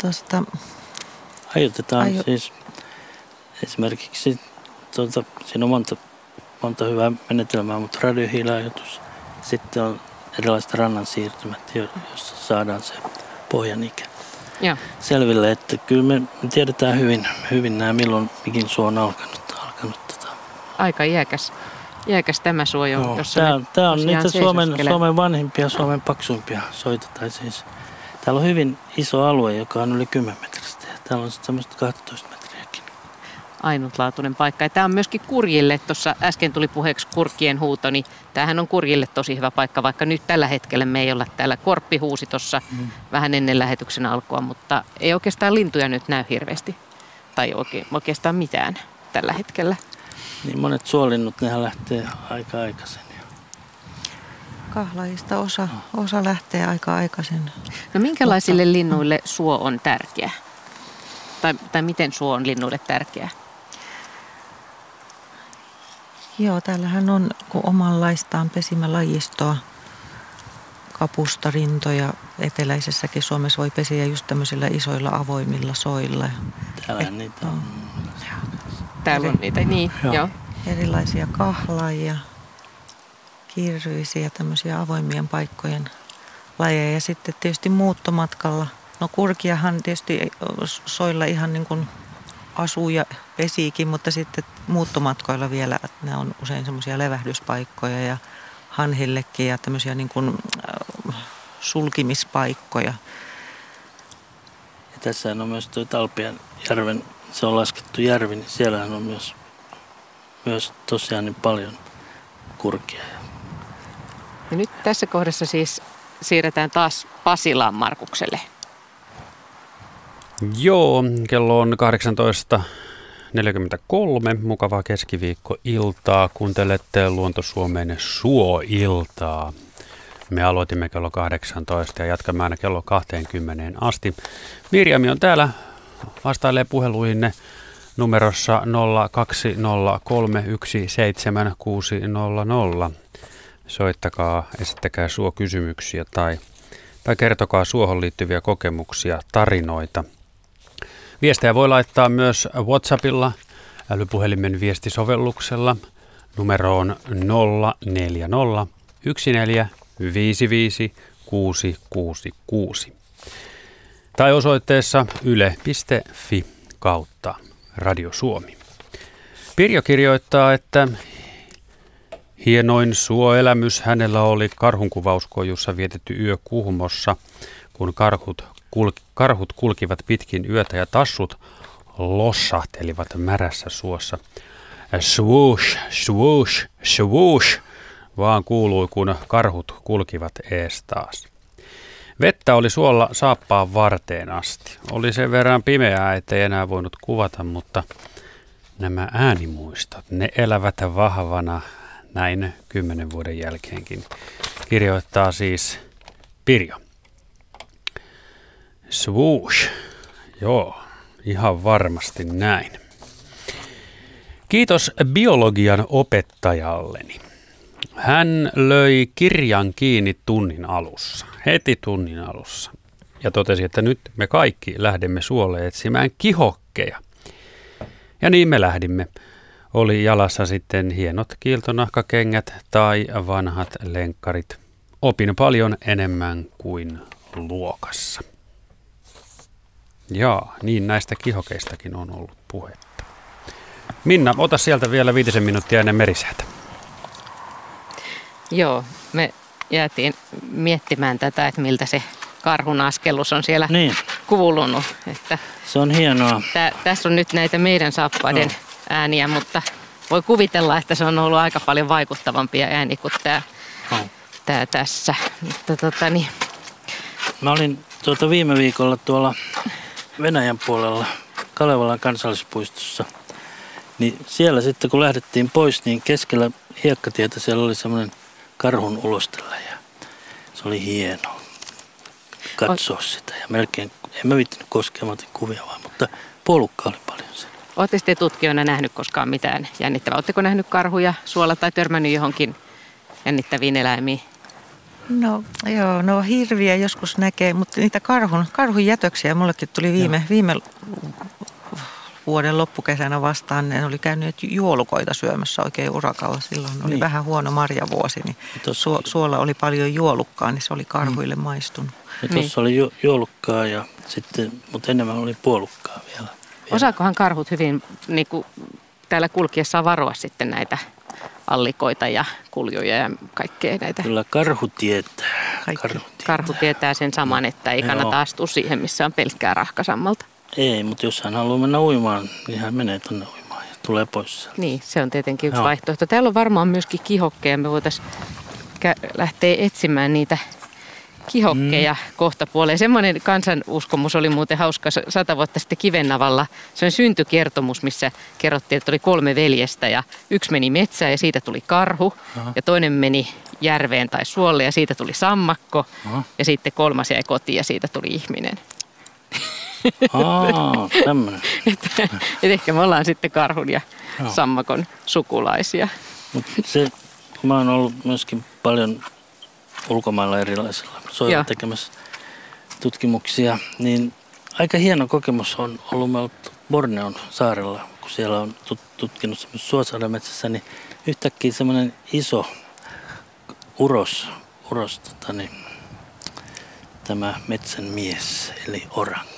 Tuosta... Ajoitetaan ajo... siis esimerkiksi, tuota, siinä on monta, monta hyvää menetelmää, mutta radiohiilajoitus. Sitten on erilaiset rannan siirtymät, joissa saadaan se pohjan ikä. Ja. selville, että kyllä me tiedetään hyvin, hyvin nämä, milloin mikin suo on alkanut aika iäkäs, iäkäs tämä suo, Joo, jossa tämä, tämä on niitä Suomen, Suomen vanhimpia, Suomen paksuimpia soita. Tai siis, täällä on hyvin iso alue, joka on yli 10 metristä. Ja täällä on sitten semmoista 12 metriäkin. Ainutlaatuinen paikka. Ja tämä on myöskin kurjille, tuossa äsken tuli puheeksi kurkien huuto, niin tämähän on kurjille tosi hyvä paikka, vaikka nyt tällä hetkellä me ei olla täällä. Korppi huusi tuossa mm. vähän ennen lähetyksen alkua, mutta ei oikeastaan lintuja nyt näy hirveästi. Tai oikeastaan mitään tällä hetkellä. Niin monet suolinnut, nehän lähtee aika aikaisin. Kahlajista osa, osa lähtee aika aikaisin. No minkälaisille Mutta, linnuille suo on tärkeä? Tai, tai miten suo on linnuille tärkeä? Joo, täällähän on omanlaistaan pesimälajistoa. Kapustarintoja eteläisessäkin Suomessa voi pesiä just tämmöisillä isoilla avoimilla soilla. Täällä niitä on. Täällä on niitä, niin. Joo. joo. Erilaisia kahlaajia, kirryisiä, tämmöisiä avoimien paikkojen lajeja. Ja sitten tietysti muuttomatkalla. No kurkiahan tietysti soilla ihan niin kuin asuu ja pesiikin, mutta sitten muuttomatkoilla vielä, että ne on usein semmoisia levähdyspaikkoja ja hanhillekin ja tämmöisiä niin kuin äh, sulkimispaikkoja. Ja tässä on myös tuo Talpian järven se on laskettu järvi, niin siellähän on myös, myös tosiaan niin paljon kurkia. Ja nyt tässä kohdassa siis siirretään taas Pasilaan Markukselle. Joo, kello on 18.43. Mukavaa keskiviikko-iltaa. Kuuntelette Luontosuomen Suo-iltaa. Me aloitimme kello 18 ja jatkamme aina kello 20 asti. Mirjami on täällä vastailee puheluihinne numerossa 020317600. Soittakaa, esittäkää suo kysymyksiä tai, tai kertokaa suohon liittyviä kokemuksia, tarinoita. Viestejä voi laittaa myös WhatsAppilla, älypuhelimen viestisovelluksella. Numero on 040 14 666 tai osoitteessa yle.fi kautta Radio Suomi. Pirjo kirjoittaa, että hienoin suoelämys hänellä oli karhunkuvauskojussa vietetty yö Kuhmossa, kun karhut, kulki, karhut kulkivat pitkin yötä ja tassut lossahtelivat märässä suossa. Swoosh, swoosh, swoosh, vaan kuului, kun karhut kulkivat ees taas. Vettä oli suolla saappaan varteen asti. Oli sen verran pimeää, ettei enää voinut kuvata, mutta nämä äänimuistot, ne elävät vahvana näin kymmenen vuoden jälkeenkin. Kirjoittaa siis Pirjo. Swoosh. Joo, ihan varmasti näin. Kiitos biologian opettajalleni. Hän löi kirjan kiinni tunnin alussa, heti tunnin alussa, ja totesi, että nyt me kaikki lähdemme suolle etsimään kihokkeja. Ja niin me lähdimme. Oli jalassa sitten hienot kiiltonahkakengät tai vanhat lenkkarit. Opin paljon enemmän kuin luokassa. Jaa, niin näistä kihokeistakin on ollut puhetta. Minna, ota sieltä vielä viitisen minuuttia ennen merisäätä. Joo, me jäätiin miettimään tätä, että miltä se karhun askellus on siellä niin. kuulunut. Että se on hienoa. Tä, tässä on nyt näitä meidän saappaiden no. ääniä, mutta voi kuvitella, että se on ollut aika paljon vaikuttavampia ääni kuin tämä, no. tämä tässä. Mutta, tota, niin. Mä olin tuota viime viikolla tuolla Venäjän puolella Kalevalan kansallispuistossa. Niin siellä sitten kun lähdettiin pois, niin keskellä hiekkatietä siellä oli semmoinen karhun ulostella ja se oli hienoa katsoa sitä. Ja melkein, en mä viittinyt koskea, mä kuvia vaan, mutta puolukka oli paljon siellä. Oletteko te tutkijoina nähnyt koskaan mitään jännittävää? Oletteko nähnyt karhuja suolla tai törmännyt johonkin jännittäviin eläimiin? No joo, no hirviä joskus näkee, mutta niitä karhun, karhun jätöksiä mullekin tuli viime, viime vuoden loppukesänä vastaan. Ne oli käynyt juolukoita syömässä oikein urakalla. Silloin oli niin. vähän huono marjavuosi, niin su, suolla oli paljon juolukkaa, niin se oli karhuille mm. maistunut. Ja tuossa niin. oli ju, juolukkaa, ja sitten, mutta enemmän oli puolukkaa vielä. vielä. Osaakohan karhut hyvin niin kuin täällä kulkiessaan varoa sitten näitä allikoita ja kuljuja ja kaikkea näitä. Kyllä karhu tietää. Karhu tietää. karhu tietää sen saman, että ei kannata astua siihen, missä on pelkkää rahkasammalta. Ei, mutta jos hän haluaa mennä uimaan, niin hän menee tuonne uimaan ja tulee pois sieltä. Niin, se on tietenkin yksi Joo. vaihtoehto. Täällä on varmaan myöskin kihokkeja. Me voitaisiin lähteä etsimään niitä kihokkeja mm. kohta puoleen. Semmoinen kansanuskomus oli muuten hauska sata vuotta sitten Kivennavalla. Se on syntykertomus, missä kerrottiin, että oli kolme veljestä ja yksi meni metsään ja siitä tuli karhu. Aha. Ja toinen meni järveen tai suolle ja siitä tuli sammakko. Aha. Ja sitten kolmas jäi kotiin ja siitä tuli ihminen. Aa, että, et ehkä me ollaan sitten karhun ja Joo. sammakon sukulaisia. Mut se, mä oon ollut myöskin paljon ulkomailla erilaisilla soilla tekemässä tutkimuksia, niin aika hieno kokemus on ollut me Borneon saarella, kun siellä on tutkinut Suosaaren metsässä, niin yhtäkkiä semmoinen iso uros, uros tota niin, tämä metsän mies, eli oranki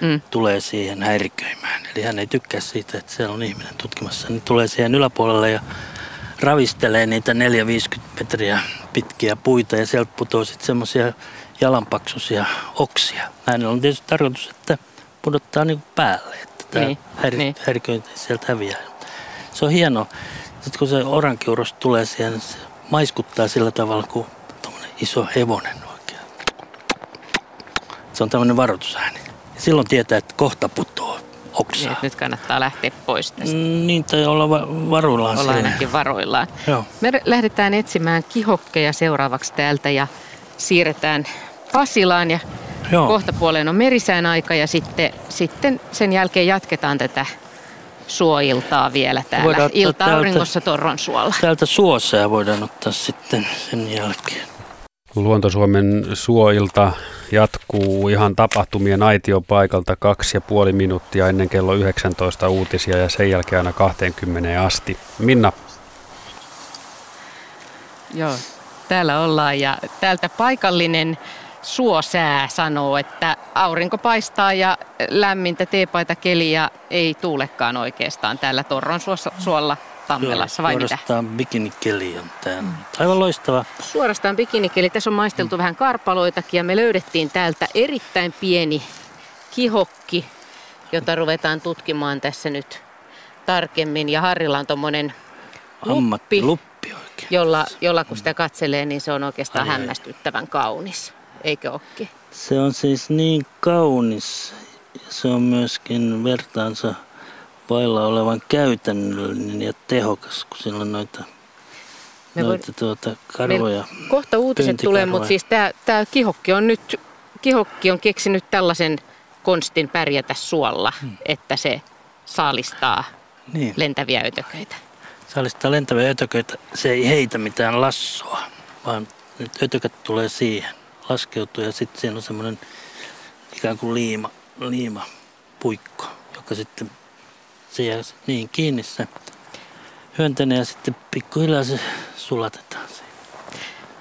mm. tulee siihen häiriköimään. Eli hän ei tykkää siitä, että siellä on ihminen tutkimassa, niin tulee siihen yläpuolelle ja ravistelee niitä 4-50 metriä pitkiä puita ja sieltä putoaa sitten semmoisia jalanpaksuisia oksia. Näin on tietysti tarkoitus, että pudottaa niin päälle, että tämä niin, häiri, niin. häiriköinti sieltä häviää. Se on hieno. Sitten kun se orankiuros tulee siihen, niin se maiskuttaa sillä tavalla kuin iso hevonen oikein. Se on tämmöinen varoitusääni. Ja silloin tietää, että kohta putoo oksaa. Niin, nyt kannattaa lähteä pois tästä. Mm, niin, tai olla va- varuillaan. Olla ainakin varuillaan. Joo. Me lähdetään etsimään kihokkeja seuraavaksi täältä ja siirretään Pasilaan ja Joo. kohta puoleen on merisään aika ja sitten, sitten sen jälkeen jatketaan tätä suoiltaa vielä täällä. Ilta-auringossa Torron suolla. Täältä suossa voidaan ottaa sitten sen jälkeen. Luontosuomen suoilta jatkuu ihan tapahtumien aitiopaikalta kaksi ja puoli minuuttia ennen kello 19 uutisia ja sen jälkeen aina 20 asti. Minna. Joo, täällä ollaan ja täältä paikallinen suosää sanoo, että aurinko paistaa ja lämmintä teepaita keliä ei tuulekaan oikeastaan täällä Torron suolla Tammelassa vai mitä? Suorastaan bikinikeli on täällä. Mm. Aivan loistava. Suorastaan bikinikeli. Tässä on maisteltu mm. vähän karpaloitakin ja me löydettiin täältä erittäin pieni kihokki, jota ruvetaan tutkimaan tässä nyt tarkemmin. Ja Harrilla on tuommoinen luppi, luppi oikein. Jolla, jolla kun sitä katselee, niin se on oikeastaan ai, hämmästyttävän kaunis. Eikö ookin? Se on siis niin kaunis. Se on myöskin vertaansa vailla olevan käytännöllinen ja tehokas, kun siellä on noita, me noita voi, tuota, karvoja. Kohta uutiset tulee, mutta siis tämä kihokki on nyt, kihokki on keksinyt tällaisen konstin pärjätä suolla, hmm. että se saalistaa niin. lentäviä ötököitä? Saalistaa lentäviä ötököitä, se ei heitä mitään lassoa, vaan nyt ötökät tulee siihen, laskeutuu ja sitten siinä on semmoinen ikään kuin liima, liima puikko, joka sitten se jää niin kiinni se hyönteinen ja sitten pikkuhiljaa se sulatetaan siihen.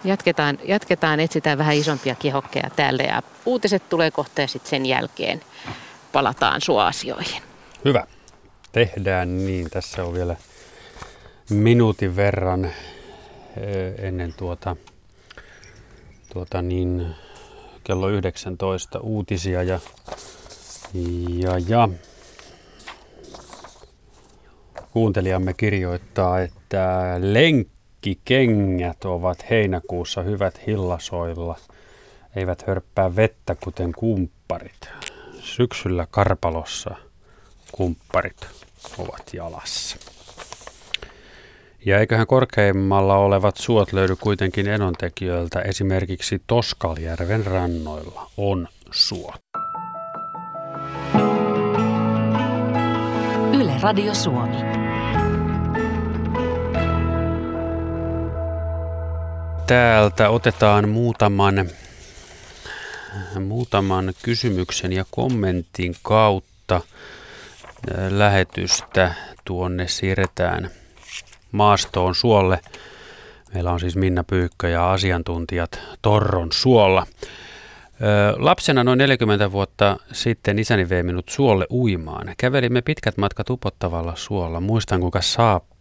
Jatketaan, jatketaan, etsitään vähän isompia kihokkeja täällä ja uutiset tulee kohta ja sitten sen jälkeen palataan suoasioihin. Hyvä. Tehdään niin. Tässä on vielä minuutin verran ennen tuota, tuota niin, kello 19 uutisia ja, ja, ja kuuntelijamme kirjoittaa, että lenkkikengät ovat heinäkuussa hyvät hillasoilla, eivät hörppää vettä kuten kumpparit. Syksyllä Karpalossa kumpparit ovat jalassa. Ja eiköhän korkeimmalla olevat suot löydy kuitenkin enontekijöiltä, esimerkiksi Toskaljärven rannoilla on suot. Radio Suomi. Täältä otetaan muutaman, muutaman kysymyksen ja kommentin kautta lähetystä tuonne siirretään maastoon suolle. Meillä on siis Minna Pyykkö ja asiantuntijat Torron suolla. Lapsena noin 40 vuotta sitten isäni vei minut suolle uimaan. Kävelimme pitkät matkat upottavalla suolla. Muistan kuinka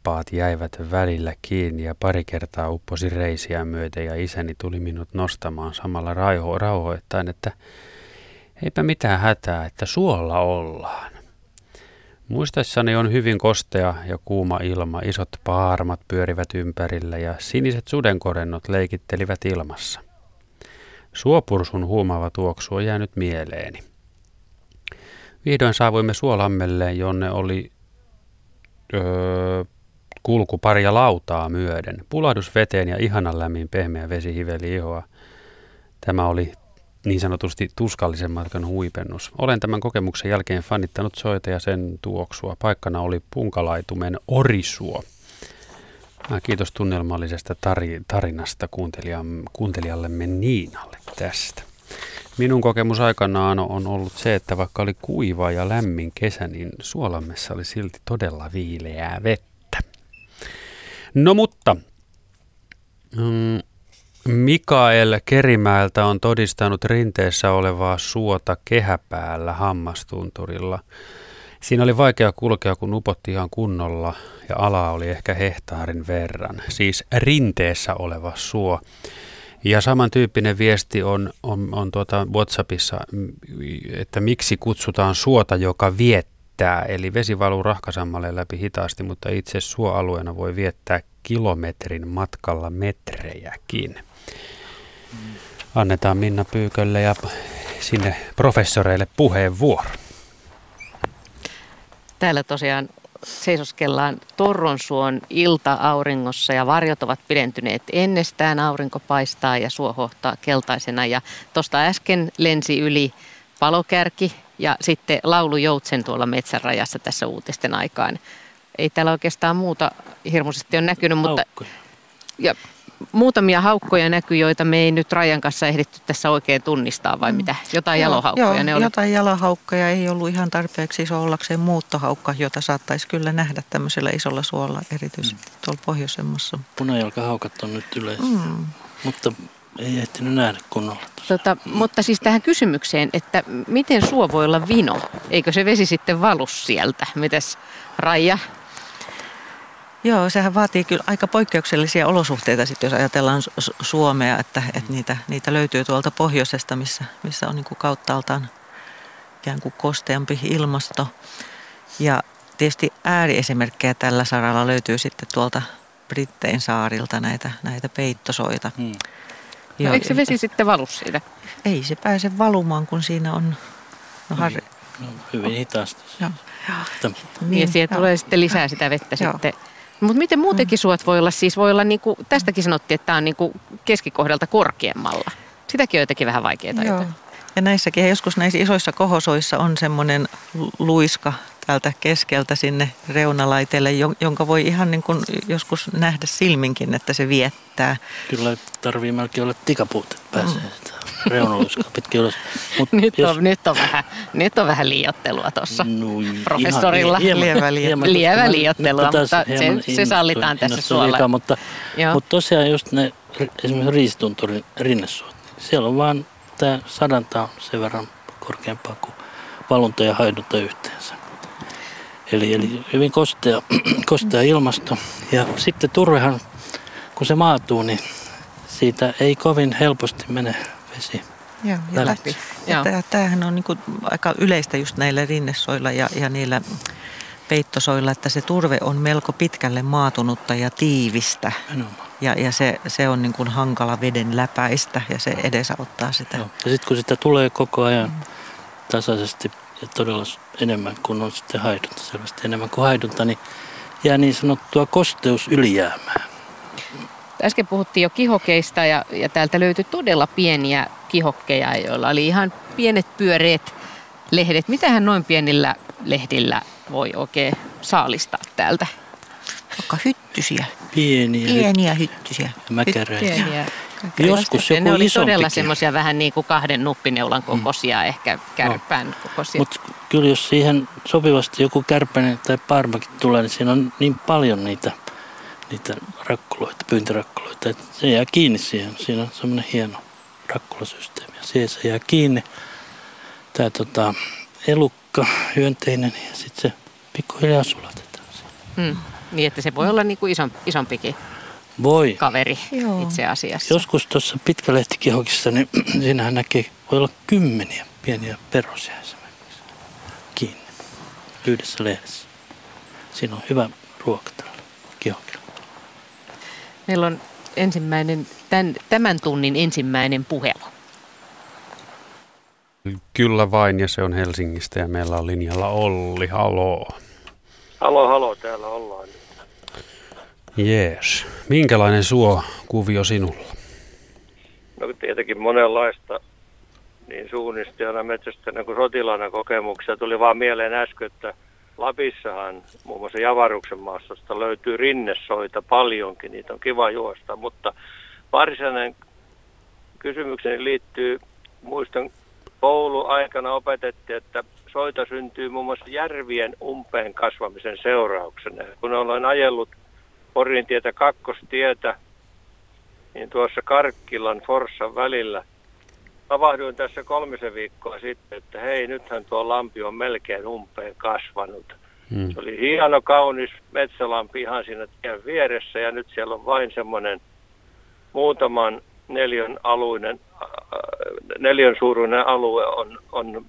saappaat jäivät välillä kiinni ja pari kertaa upposi reisiä myöten ja isäni tuli minut nostamaan samalla rauho- rauhoittain, että eipä mitään hätää, että suolla ollaan. Muistaessani on hyvin kostea ja kuuma ilma, isot paarmat pyörivät ympärillä ja siniset sudenkorennot leikittelivät ilmassa. Suopursun huumaava tuoksu on jäänyt mieleeni. Vihdoin saavuimme Suolammelle, jonne oli öö, kulku paria lautaa myöden. Pulahdus veteen ja ihanan lämmin pehmeä vesi hiveli ihoa. Tämä oli niin sanotusti tuskallisen matkan huipennus. Olen tämän kokemuksen jälkeen fanittanut soita ja sen tuoksua. Paikkana oli punkalaitumen Orisuo. Kiitos tunnelmallisesta tarinasta kuuntelijallemme Niinalle tästä. Minun kokemus aikanaan on ollut se, että vaikka oli kuiva ja lämmin kesä, niin Suolammessa oli silti todella viileää vettä. No mutta, mm, Mikael Kerimäeltä on todistanut rinteessä olevaa suota kehäpäällä hammastunturilla. Siinä oli vaikea kulkea, kun upotti ihan kunnolla ja ala oli ehkä hehtaarin verran. Siis rinteessä oleva suo. Ja samantyyppinen viesti on, on, on tuota WhatsAppissa, että miksi kutsutaan suota, joka viettää. Eli vesi valuu rahkasammalle läpi hitaasti, mutta itse suoalueena voi viettää kilometrin matkalla metrejäkin. Annetaan Minna Pyykölle ja sinne professoreille puheenvuoro. Täällä tosiaan seisoskellaan Torronsuon ilta-auringossa ja varjot ovat pidentyneet ennestään. Aurinko paistaa ja suohohtaa keltaisena ja tuosta äsken lensi yli palokärki ja sitten laulu Joutsen tuolla metsänrajassa tässä uutisten aikaan. Ei täällä oikeastaan muuta hirmuisesti ole näkynyt, mutta ja muutamia haukkoja näkyy, joita me ei nyt Rajan kanssa ehditty tässä oikein tunnistaa, vai mm. mitä? Jotain joo, jalohaukkoja joo, ne oli? jotain jalohaukkoja ei ollut ihan tarpeeksi iso ollakseen muuttohaukka, jota saattaisi kyllä nähdä tämmöisellä isolla suolla, erityisesti mm. tuolla pohjoisemmassa. Punajalkahaukat on nyt yleensä, mm. mutta ei ehtinyt nähdä kunnolla. Tota, mutta siis tähän kysymykseen, että miten suo voi olla vino? Eikö se vesi sitten valu sieltä? Mites Raija? Joo, sehän vaatii kyllä aika poikkeuksellisia olosuhteita sitten, jos ajatellaan Suomea, että, että niitä, niitä löytyy tuolta pohjoisesta, missä, missä on niin kuin kauttaaltaan ikään kuin kosteampi ilmasto. Ja tietysti ääriesimerkkejä tällä saralla löytyy sitten tuolta Brittein saarilta näitä, näitä peittosoita. Hmm. No, eikö se vesi sitten valu siitä? Ei se pääse valumaan, kun siinä on... No, har... no, hyvin hitaasti. Joo. Joo. Niin, ja siihen tulee sitten lisää sitä vettä Joo. sitten mutta miten muutenkin suot voi olla, siis voi olla, niin kuin, tästäkin sanottiin, että tämä on niin kuin keskikohdalta korkeammalla. Sitäkin on jotenkin vähän vaikeaa Joo. Ja näissäkin joskus näissä isoissa kohosoissa on semmoinen luiska täältä keskeltä sinne reunalaitelle, jonka voi ihan niin kuin joskus nähdä silminkin, että se viettää. Kyllä tarvii melkein olla tikapuut, että pääsee mm. reunaluiskaa pitkin ylös. Mut nyt, jos... on, nyt, on vähän, nyt on vähän liottelua tuossa no, professorilla. Hieman, lievä, lievä, lievä liottelua, mutta se, se sallitaan tässä suolla. mutta, mutta tosiaan just ne esimerkiksi riisitunturin rinnesuot, niin siellä on vaan tämä sadanta on sen verran korkeampaa kuin valunta ja haidunta yhteensä. Eli, eli hyvin kostea, kostea ilmasto. Ja sitten turvehan, kun se maatuu, niin siitä ei kovin helposti mene vesi Joo, ja läpi. Ja tämähän on niin kuin aika yleistä just näillä rinnesoilla ja, ja niillä peittosoilla, että se turve on melko pitkälle maatunutta ja tiivistä. Ja, ja se, se on niin kuin hankala veden läpäistä ja se edesauttaa sitä. Joo. Ja sitten kun sitä tulee koko ajan mm. tasaisesti ja todella enemmän kuin on sitten haidunta, selvästi enemmän kuin haidunta, niin jää niin sanottua kosteus ylijäämää. Äsken puhuttiin jo kihokeista ja, ja täältä löytyi todella pieniä kihokkeja, joilla oli ihan pienet pyöreät lehdet. Mitähän noin pienillä lehdillä voi oikein saalistaa täältä? Vaikka hyttysiä. Pieniä. Pieniä hyttysiä. Mäkäräisiä. Pieniä. Joskus joku Ne oli todella semmoisia vähän niin kuin kahden nuppineulan mm. kokoisia, mm. ehkä kärpään no. kokoisia. Mutta kyllä jos siihen sopivasti joku kärpänen tai parmakin tulee, niin siinä on niin paljon niitä, niitä rakkuloita, pyyntirakkuloita, että se jää kiinni siihen. Siinä on semmoinen hieno rakkulasysteemi. Ja siihen se jää kiinni. Tämä tota, elukka, hyönteinen ja sitten se pikkuhiljaa sulatetaan. Mm. Niin, että se voi olla niin kuin ison, isompikin voi. kaveri Joo. itse asiassa. Joskus tuossa pitkälehtikihokissa, niin siinähän näkee, voi olla kymmeniä pieniä perosia esimerkiksi kiinni yhdessä lehdessä. Siinä on hyvä ruoka tällä kihokilla. Meillä on ensimmäinen, tämän, tämän tunnin ensimmäinen puhelu. Kyllä vain, ja se on Helsingistä, ja meillä on linjalla Olli. Haloo. Halo, halo, täällä ollaan. Jees. Minkälainen suo kuvio sinulla? No tietenkin monenlaista niin suunnistajana, metsästäjänä kuin sotilaana kokemuksia. Tuli vaan mieleen äsken, että Lapissahan muun muassa Javaruksen maastosta löytyy rinnesoita paljonkin, niitä on kiva juosta, mutta varsinainen kysymykseni liittyy, muistan kouluaikana opetettiin, että soita syntyy muun muassa järvien umpeen kasvamisen seurauksena. Kun olen ajellut Porin tietä kakkostietä, niin tuossa Karkkilan Forssan välillä havahduin tässä kolmisen viikkoa sitten, että hei, nythän tuo lampi on melkein umpeen kasvanut. Hmm. Se oli hieno, kaunis metsälampi ihan siinä tien vieressä ja nyt siellä on vain semmoinen muutaman neljön, aluinen, äh, neljön suuruinen alue on, on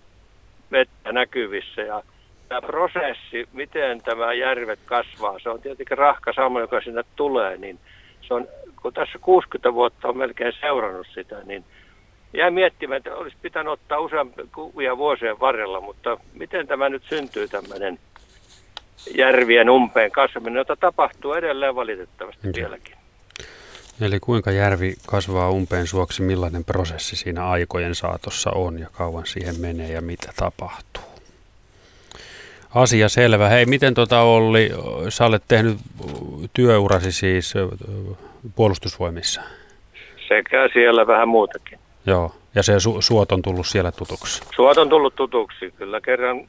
vettä näkyvissä ja tämä prosessi, miten tämä järvet kasvaa, se on tietenkin rahka sama, joka sinne tulee, niin se on, kun tässä 60 vuotta on melkein seurannut sitä, niin jää miettimään, että olisi pitänyt ottaa useampia vuosien varrella, mutta miten tämä nyt syntyy tämmöinen järvien umpeen kasvaminen, jota tapahtuu edelleen valitettavasti okay. vieläkin. Eli kuinka järvi kasvaa umpeen suoksi, millainen prosessi siinä aikojen saatossa on ja kauan siihen menee ja mitä tapahtuu? Asia selvä. Hei, miten tota Olli, sä olet tehnyt työurasi siis puolustusvoimissa? Sekä siellä vähän muutakin. Joo, ja se su- suot on tullut siellä tutuksi? Suot on tullut tutuksi, kyllä kerran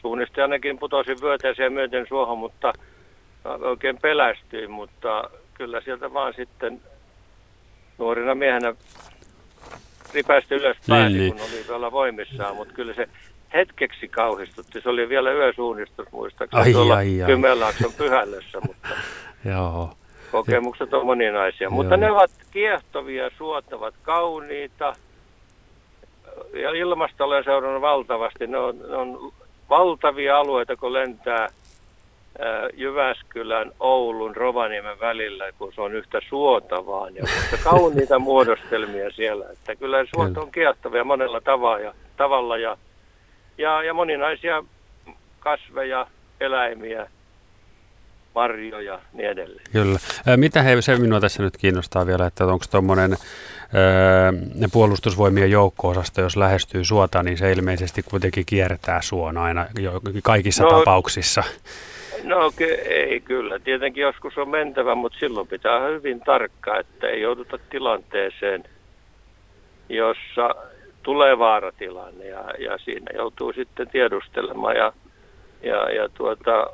suunnistajanakin putosin vyöteeseen myöten suohon, mutta oikein pelästyin, mutta kyllä sieltä vaan sitten nuorina miehenä ripästi ylös pääsi, niin, kun oli vielä voimissaan, mutta kyllä se hetkeksi kauhistutti. Se oli vielä yösuunnistus muistaakseni ai, tuolla ai, ai. Kymenlaakson pyhällössä, mutta Joo. kokemukset on moninaisia. Joo. Mutta ne ovat kiehtovia, suottavat, kauniita. Ja ilmasta olen seurannut valtavasti. Ne on, ne on valtavia alueita, kun lentää Jyväskylän, Oulun, Rovaniemen välillä, kun se on yhtä suota vaan. Ja kauniita muodostelmia siellä. Että kyllä suot on kiehtovia monella tavalla ja, tavalla ja ja, ja moninaisia kasveja, eläimiä, marjoja niin edelleen. Kyllä. Mitä he, se minua tässä nyt kiinnostaa vielä, että onko tuommoinen puolustusvoimien joukko-osasto, jos lähestyy suota, niin se ilmeisesti kuitenkin kiertää suon aina jo, kaikissa no, tapauksissa. No ei kyllä. Tietenkin joskus on mentävä, mutta silloin pitää hyvin tarkkaa, että ei jouduta tilanteeseen, jossa tulee vaaratilanne ja, ja siinä joutuu sitten tiedustelemaan. Ja, ja, ja tuota,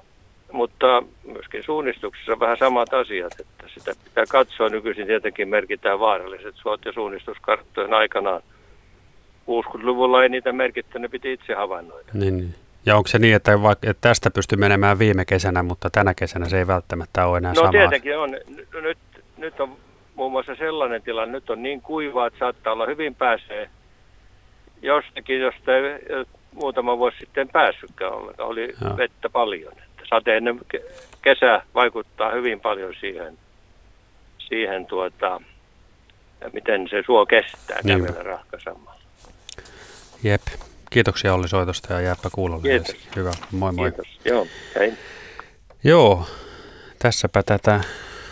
mutta myöskin suunnistuksessa vähän samat asiat, että sitä pitää katsoa. Nykyisin tietenkin merkitään vaaralliset suot ja suunnistuskarttojen aikanaan. 60-luvulla ei niitä merkitty, ne piti itse havainnoida. Niin, niin. Ja onko se niin, että, vaikka, että tästä pystyy menemään viime kesänä, mutta tänä kesänä se ei välttämättä ole enää no, sama? No tietenkin on. Nyt, nyt on muun muassa sellainen tilanne, nyt on niin kuivaa, että saattaa olla hyvin pääsee jostakin, josta ei muutama vuosi sitten päässytkään ollenkaan. Oli Joo. vettä paljon. Sateinen kesä vaikuttaa hyvin paljon siihen, siihen tuota, miten se suo kestää niin. kävellä rahkasamalla. Jep. Kiitoksia Olli soitosta ja jääpä kuulolle. Kiitos. Hyvä, moi moi. Kiitos, joo, hei. Joo, tässäpä tätä,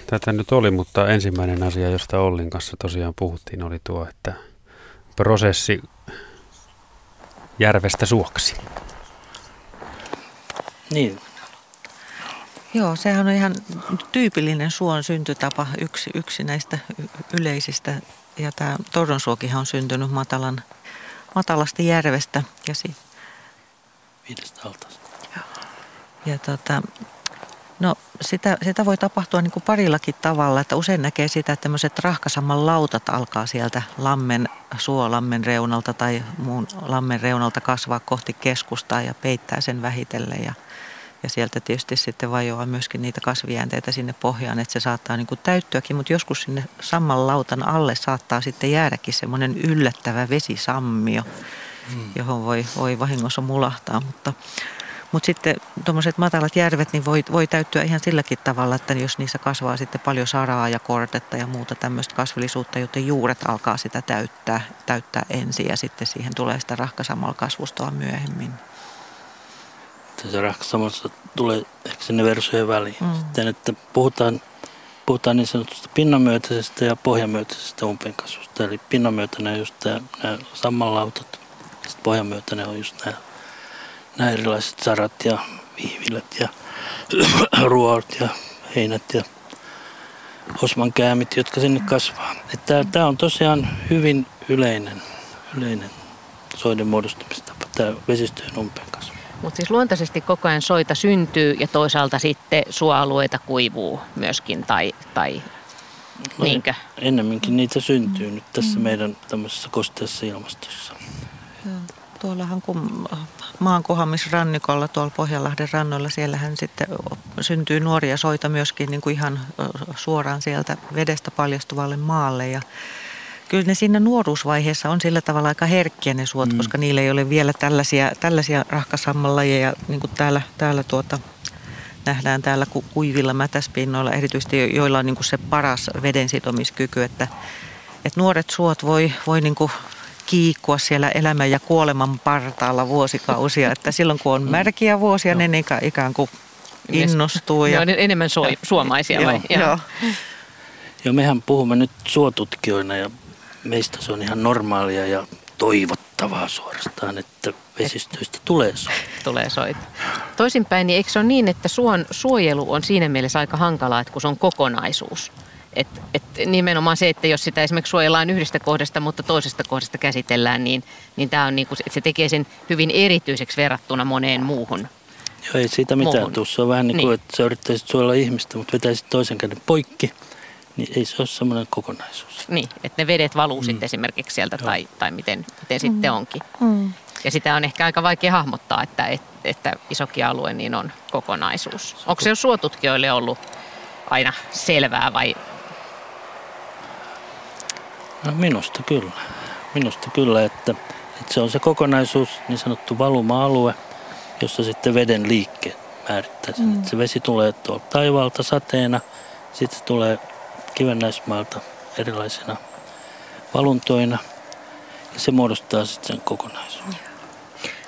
tätä nyt oli, mutta ensimmäinen asia, josta Ollin kanssa tosiaan puhuttiin, oli tuo, että prosessi järvestä suoksi. Niin. Joo, sehän on ihan tyypillinen suon syntytapa, yksi, yksi näistä yleisistä. Ja tämä Torronsuokihan on syntynyt matalan matalasta järvestä. Ja si- Viidestä altaasta. Ja tota, no sitä, sitä voi tapahtua niin kuin parillakin tavalla, että usein näkee sitä, että tämmöiset rahkasamman lautat alkaa sieltä lammen, suolammen reunalta tai muun lammen reunalta kasvaa kohti keskustaa ja peittää sen vähitellen. Ja ja sieltä tietysti sitten vajoaa myöskin niitä kasvijäänteitä sinne pohjaan, että se saattaa niin kuin täyttyäkin, mutta joskus sinne samman lautan alle saattaa sitten jäädäkin semmoinen yllättävä vesisammio, mm. johon voi, voi vahingossa mulahtaa, mutta mutta sitten tuommoiset matalat järvet niin voi, voi täyttyä ihan silläkin tavalla, että jos niissä kasvaa sitten paljon saraa ja kortetta ja muuta tämmöistä kasvillisuutta, joten juuret alkaa sitä täyttää, täyttää ensin ja sitten siihen tulee sitä rahkasamalla kasvustoa myöhemmin tässä raksamassa tulee ehkä sinne versojen väliin. Mm. Sitten, että puhutaan, puhutaan niin sanotusta pinnanmyötäisestä ja pohjamyötäisestä umpeenkasvusta. Eli pinnanmyötäinen on just nämä sammanlautat, sitten pohjamyötäinen on just nämä, nämä erilaiset sarat ja vihvilät ja ruoat ja heinät ja osmankäämit, jotka sinne kasvaa. Tämä on tosiaan hyvin yleinen, yleinen soiden muodostumistapa, tämä vesistöjen umpeenkasvu. Mutta siis luontaisesti koko ajan soita syntyy ja toisaalta sitten suoalueita kuivuu myöskin tai, tai no, niinkö? Ennemminkin niitä syntyy nyt tässä mm. meidän tämmöisessä kosteassa ilmastossa. Tuollahan kun maankohamisrannikolla tuolla Pohjanlahden rannoilla, siellähän sitten syntyy nuoria soita myöskin niin kuin ihan suoraan sieltä vedestä paljastuvalle maalle ja kyllä ne siinä nuoruusvaiheessa on sillä tavalla aika herkkiä ne suot, mm. koska niillä ei ole vielä tällaisia, tällaisia rahkasammanlajeja, niin kuin täällä, täällä tuota, nähdään täällä kuivilla mätäspinnoilla, erityisesti joilla on niin kuin se paras vedensitomiskyky, että, että nuoret suot voi, voi niin kuin kiikkua siellä elämän ja kuoleman partaalla vuosikausia, että silloin kun on märkiä vuosia, ne ikään kuin innostuu. Ja... Ne on enemmän so, suomaisia vai? Joo, joo. Joo, mehän puhumme nyt suotutkijoina ja meistä se on ihan normaalia ja toivottavaa suorastaan, että vesistöistä tulee soita. Tulee soita. Toisinpäin, niin eikö se ole niin, että suon suojelu on siinä mielessä aika hankalaa, että kun se on kokonaisuus? Et, et nimenomaan se, että jos sitä esimerkiksi suojellaan yhdestä kohdasta, mutta toisesta kohdasta käsitellään, niin, niin tämä on niin kuin, että se tekee sen hyvin erityiseksi verrattuna moneen muuhun. Joo, ei siitä mitään tuossa on vähän niin kuin, niin. että sä yrittäisit suojella ihmistä, mutta vetäisit toisen käden poikki – niin ei se ole semmoinen kokonaisuus. Niin, että ne vedet valuu mm. sitten esimerkiksi sieltä tai, tai miten, miten mm. sitten onkin. Mm. Ja sitä on ehkä aika vaikea hahmottaa, että, että, että isokin alue niin on kokonaisuus. Onko se jo suotutkijoille ollut aina selvää vai? No minusta kyllä. Minusta kyllä, että, että se on se kokonaisuus, niin sanottu valuma-alue, jossa sitten veden liikkeet määrittää sen. Mm. Että se vesi tulee tuolta taivaalta sateena, sitten se tulee kivennäismaalta erilaisina valuntoina. Ja se muodostaa sitten sen kokonaisuuden.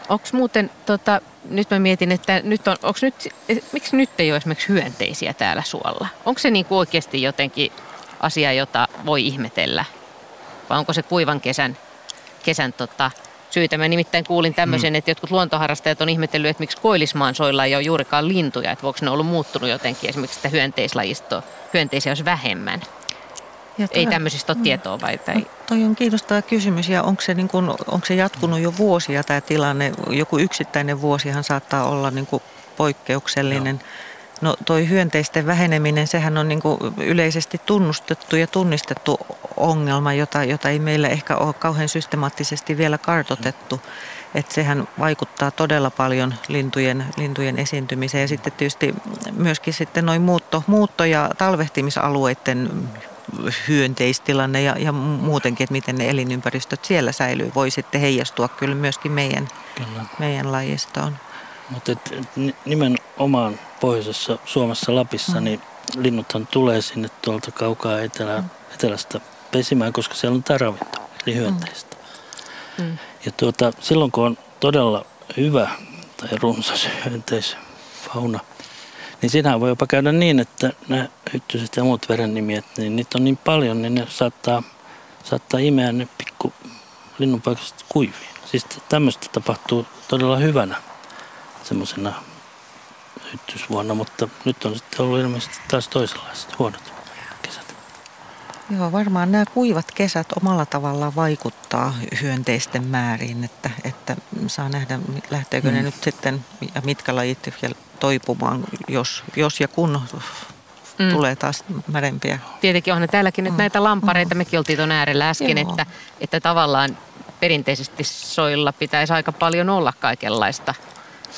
Onko muuten, tota, nyt mä mietin, että nyt on, onks nyt, miksi nyt ei ole esimerkiksi hyönteisiä täällä suolla? Onko se niin oikeasti jotenkin asia, jota voi ihmetellä? Vai onko se kuivan kesän, kesän tota, syytä. Mä nimittäin kuulin tämmöisen, mm. että jotkut luontoharrastajat on ihmetellyt, että miksi koillismaan soilla ei ole juurikaan lintuja, että voiko ne ollut muuttunut jotenkin esimerkiksi sitä hyönteislajistoa, hyönteisiä olisi vähemmän. Ja toi, ei tämmöisistä ole mm. tietoa vai? Tai... No, toi on kiinnostava kysymys ja onko se, niin kun, onko se jatkunut jo vuosia tämä tilanne? Joku yksittäinen vuosihan saattaa olla niin kuin poikkeuksellinen. Joo. No toi hyönteisten väheneminen, sehän on niin kuin yleisesti tunnustettu ja tunnistettu ongelma, jota, jota ei meillä ehkä ole kauhean systemaattisesti vielä kartotettu. Että sehän vaikuttaa todella paljon lintujen, lintujen esiintymiseen ja sitten tietysti myöskin sitten noin muutto, muutto- ja talvehtimisalueiden hyönteistilanne ja, ja muutenkin, että miten ne elinympäristöt siellä säilyy, voi sitten heijastua kyllä myöskin meidän, kyllä. meidän lajistoon. Mutta nimenomaan pohjoisessa Suomessa Lapissa, mm. niin linnuthan tulee sinne tuolta kaukaa etelä, mm. etelästä pesimään, koska siellä on tämä ravinto, eli hyönteistä. Mm. Mm. Ja tuota, silloin kun on todella hyvä tai runsas hyönteisfauna, niin siinähän voi jopa käydä niin, että nämä hyttyset ja muut verennimiet, niin niitä on niin paljon, niin ne saattaa, saattaa imeä ne pikku linnunpoikaset kuiviin. Siis tämmöistä tapahtuu todella hyvänä semmoisena hyttysvuonna, mutta nyt on sitten ollut ilmeisesti taas toisenlaiset huonot kesät. Joo, varmaan nämä kuivat kesät omalla tavallaan vaikuttaa hyönteisten määriin, että, että saa nähdä, lähteekö mm. ne nyt sitten ja mitkä lajit toipumaan, jos, jos ja kun mm. tulee taas märempiä. Tietenkin on ne täälläkin nyt mm. näitä lampareita, mm. mekin oltiin tuon äärellä äsken, että, että tavallaan perinteisesti soilla pitäisi aika paljon olla kaikenlaista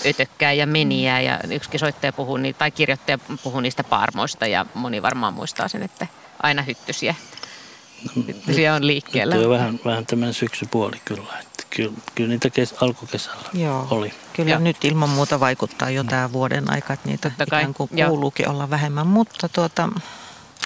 ötökkää ja meniä ja yksi soittaja puhuu, tai kirjoittaja puhuu niistä parmoista ja moni varmaan muistaa sen, että aina hyttysiä, hyttysiä on liikkeellä. Nyt on vähän, vähän tämmöinen syksypuoli kyllä, että kyllä, kyllä niitä kes, alkukesällä Joo. oli. Kyllä Joo. nyt ilman muuta vaikuttaa jo tämä vuoden aika, että niitä ikään kuin kuuluukin olla vähemmän, mutta tuota,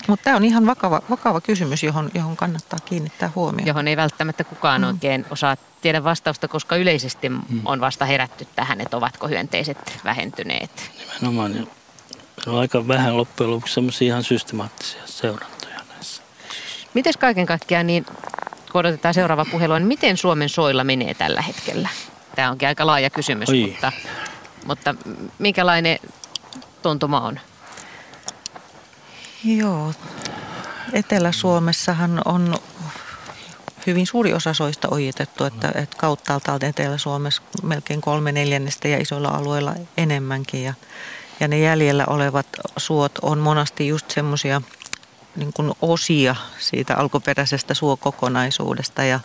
mutta tämä on ihan vakava, vakava kysymys, johon, johon kannattaa kiinnittää huomioon. Johon ei välttämättä kukaan mm. oikein osaa tiedä vastausta, koska yleisesti mm. on vasta herätty tähän, että ovatko hyönteiset vähentyneet. Nimenomaan. Ja on aika vähän loppujen lopuksi semmoisia ihan systemaattisia seurantoja näissä. Miten kaiken kaikkiaan, niin kun odotetaan seuraava puhelu, niin miten Suomen soilla menee tällä hetkellä? Tämä onkin aika laaja kysymys, mutta, mutta minkälainen tuntuma on? Joo, Etelä-Suomessahan on hyvin suuri osa soista ojitettu, että, että kauttaalta Etelä-Suomessa melkein kolme neljännestä ja isoilla alueilla enemmänkin. Ja, ja ne jäljellä olevat suot on monasti just semmoisia niin osia siitä alkuperäisestä suokokonaisuudesta. Ja,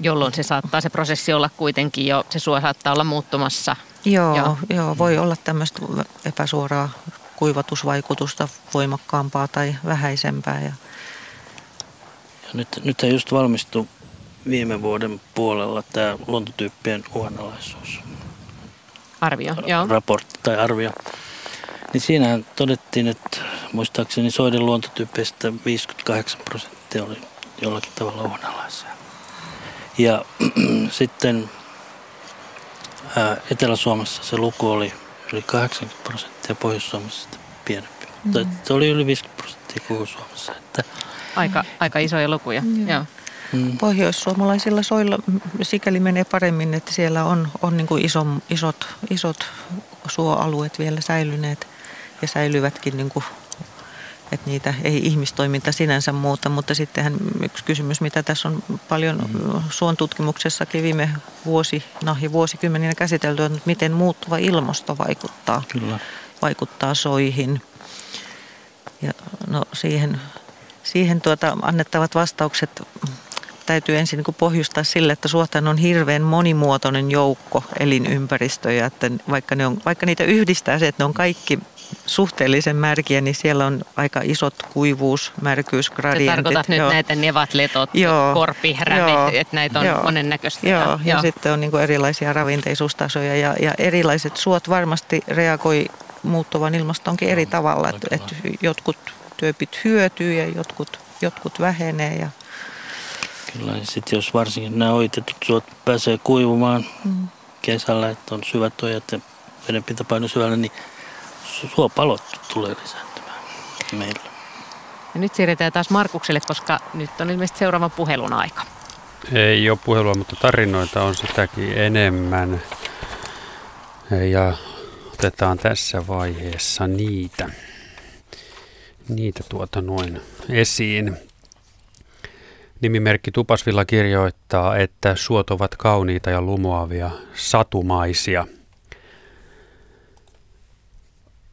Jolloin se saattaa se prosessi olla kuitenkin jo, se suo saattaa olla muuttumassa. Joo, joo. joo voi olla tämmöistä epäsuoraa kuivatusvaikutusta voimakkaampaa tai vähäisempää. Ja ja nyt, nythän just valmistui viime vuoden puolella tämä luontotyyppien uhanalaisuus. Arvio, joo. Raportti tai arvio. Niin siinähän todettiin, että muistaakseni soiden luontotyypeistä 58 prosenttia oli jollakin tavalla uhanalaisia. Ja sitten ää, Etelä-Suomessa se luku oli yli 80 prosenttia, Pohjois-Suomessa pienempi. Mm. Mutta oli yli 50 prosenttia koko Suomessa. Että Aika, aika isoja lukuja. Joo. Joo. Mm. Pohjoissuomalaisilla soilla sikäli menee paremmin, että siellä on, on niin kuin iso, isot, isot suoalueet vielä säilyneet ja säilyvätkin, niin kuin, että niitä ei ihmistoiminta sinänsä muuta, mutta sittenhän yksi kysymys, mitä tässä on paljon mm. suon tutkimuksessakin viime vuosi, no, ja vuosikymmeninä käsitelty, on, että miten muuttuva ilmasto vaikuttaa, Kyllä. vaikuttaa soihin. Ja no siihen siihen tuota, annettavat vastaukset täytyy ensin niin pohjustaa sille, että suotan on hirveän monimuotoinen joukko elinympäristöjä, että vaikka, ne on, vaikka niitä yhdistää se, että ne on kaikki suhteellisen märkiä, niin siellä on aika isot kuivuus, märkyysgradientit. Se tarkoitat nyt joo. näitä nevatletot, joo. korpi, räme, että näitä on joo. monennäköistä. Joo, ja, ja sitten on niin erilaisia ravinteisuustasoja ja, ja erilaiset suot varmasti reagoi muuttuvan ilmastonkin eri tavalla. Että, että jotkut työpit hyötyy ja jotkut, jotkut vähenee. Ja... Kyllä, ja sitten jos varsinkin nämä oitetut suot pääsee kuivumaan mm. kesällä, että on syvät ojat ja vedenpintapaino syvällä, niin suopalot tulee lisääntymään meillä. Ja nyt siirretään taas Markukselle, koska nyt on ilmeisesti seuraavan puhelun aika. Ei ole puhelua, mutta tarinoita on sitäkin enemmän. Ja otetaan tässä vaiheessa niitä, niitä tuota noin esiin. Nimimerkki Tupasvilla kirjoittaa, että suot ovat kauniita ja lumoavia, satumaisia.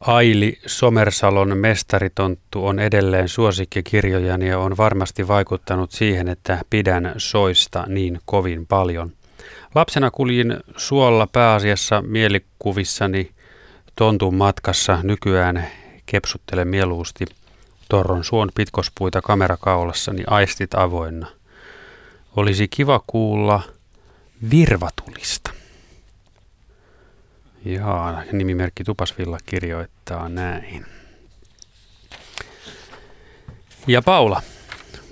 Aili Somersalon mestaritonttu on edelleen suosikkikirjojani ja on varmasti vaikuttanut siihen, että pidän soista niin kovin paljon. Lapsena kuljin suolla pääasiassa mielikuvissani tontun matkassa. Nykyään kepsuttelen mieluusti – Torron suon pitkospuita kamerakaulassani aistit avoinna. Olisi kiva kuulla virvatulista. Jaa, nimimerkki Tupasvilla kirjoittaa näin. Ja Paula,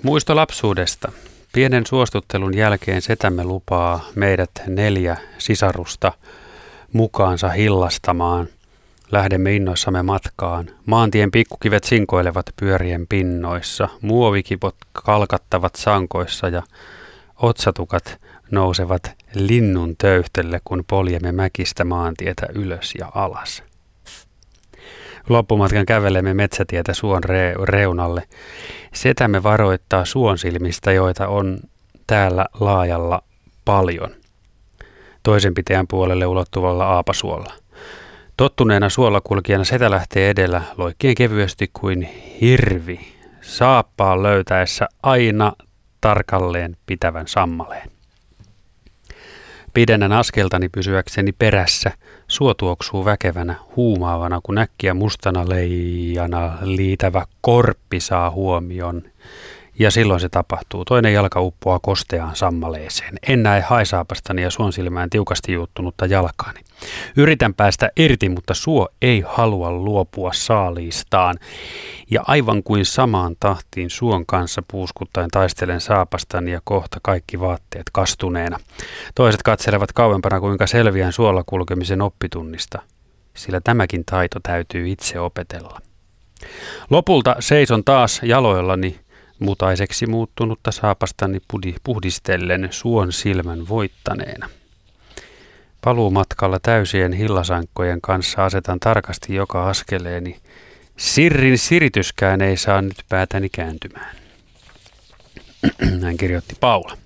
muisto lapsuudesta. Pienen suostuttelun jälkeen setämme lupaa meidät neljä sisarusta mukaansa hillastamaan – Lähdemme innoissamme matkaan. Maantien pikkukivet sinkoilevat pyörien pinnoissa, muovikipot kalkattavat sankoissa ja otsatukat nousevat linnun töyhtelle, kun poljemme mäkistä maantietä ylös ja alas. Loppumatkan kävelemme metsätietä suon reunalle. Setämme varoittaa suonsilmistä, joita on täällä laajalla paljon. Toisen pitäjän puolelle ulottuvalla aapasuolla. Tottuneena suolakulkijana setä lähtee edellä loikkien kevyesti kuin hirvi, saappaan löytäessä aina tarkalleen pitävän sammaleen. Pidennän askeltani pysyäkseni perässä, suo tuoksuu väkevänä, huumaavana, kun äkkiä mustana leijana liitävä korppi saa huomion ja silloin se tapahtuu. Toinen jalka uppoaa kosteaan sammaleeseen. En näe haisaapastani ja suon silmään tiukasti juuttunutta jalkaani. Yritän päästä irti, mutta suo ei halua luopua saaliistaan. Ja aivan kuin samaan tahtiin suon kanssa puuskuttaen taistelen saapastani ja kohta kaikki vaatteet kastuneena. Toiset katselevat kauempana kuinka selviän suolla kulkemisen oppitunnista, sillä tämäkin taito täytyy itse opetella. Lopulta seison taas jaloillani mutaiseksi muuttunutta saapastani puhdistellen suon silmän voittaneena. Paluumatkalla täysien hillasankkojen kanssa asetan tarkasti joka askeleeni. Sirrin sirityskään ei saa nyt päätäni kääntymään. Hän kirjoitti Paula.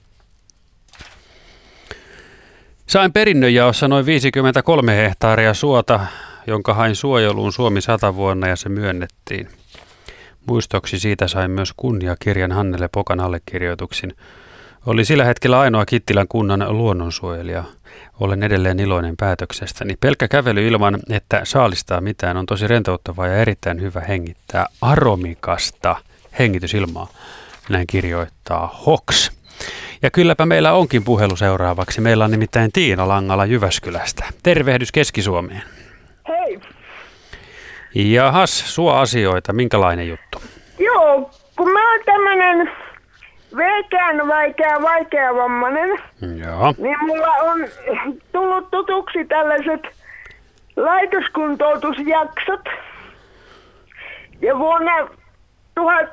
Sain perinnönjaossa noin 53 hehtaaria suota, jonka hain suojeluun Suomi sata vuonna ja se myönnettiin. Muistoksi siitä sain myös kunniakirjan Hannele Pokan allekirjoituksin. Oli sillä hetkellä ainoa Kittilän kunnan luonnonsuojelija. Olen edelleen iloinen päätöksestäni. Pelkkä kävely ilman, että saalistaa mitään, on tosi rentouttavaa ja erittäin hyvä hengittää aromikasta hengitysilmaa. Näin kirjoittaa Hox. Ja kylläpä meillä onkin puhelu seuraavaksi. Meillä on nimittäin Tiina Langala Jyväskylästä. Tervehdys Keski-Suomeen. Hei. Jahas, sua asioita. Minkälainen juttu? Joo, kun mä oon tämmönen veikään vaikea, vaikea vammanen, Joo. niin mulla on tullut tutuksi tällaiset laitoskuntoutusjaksot. Ja vuonna tuhat,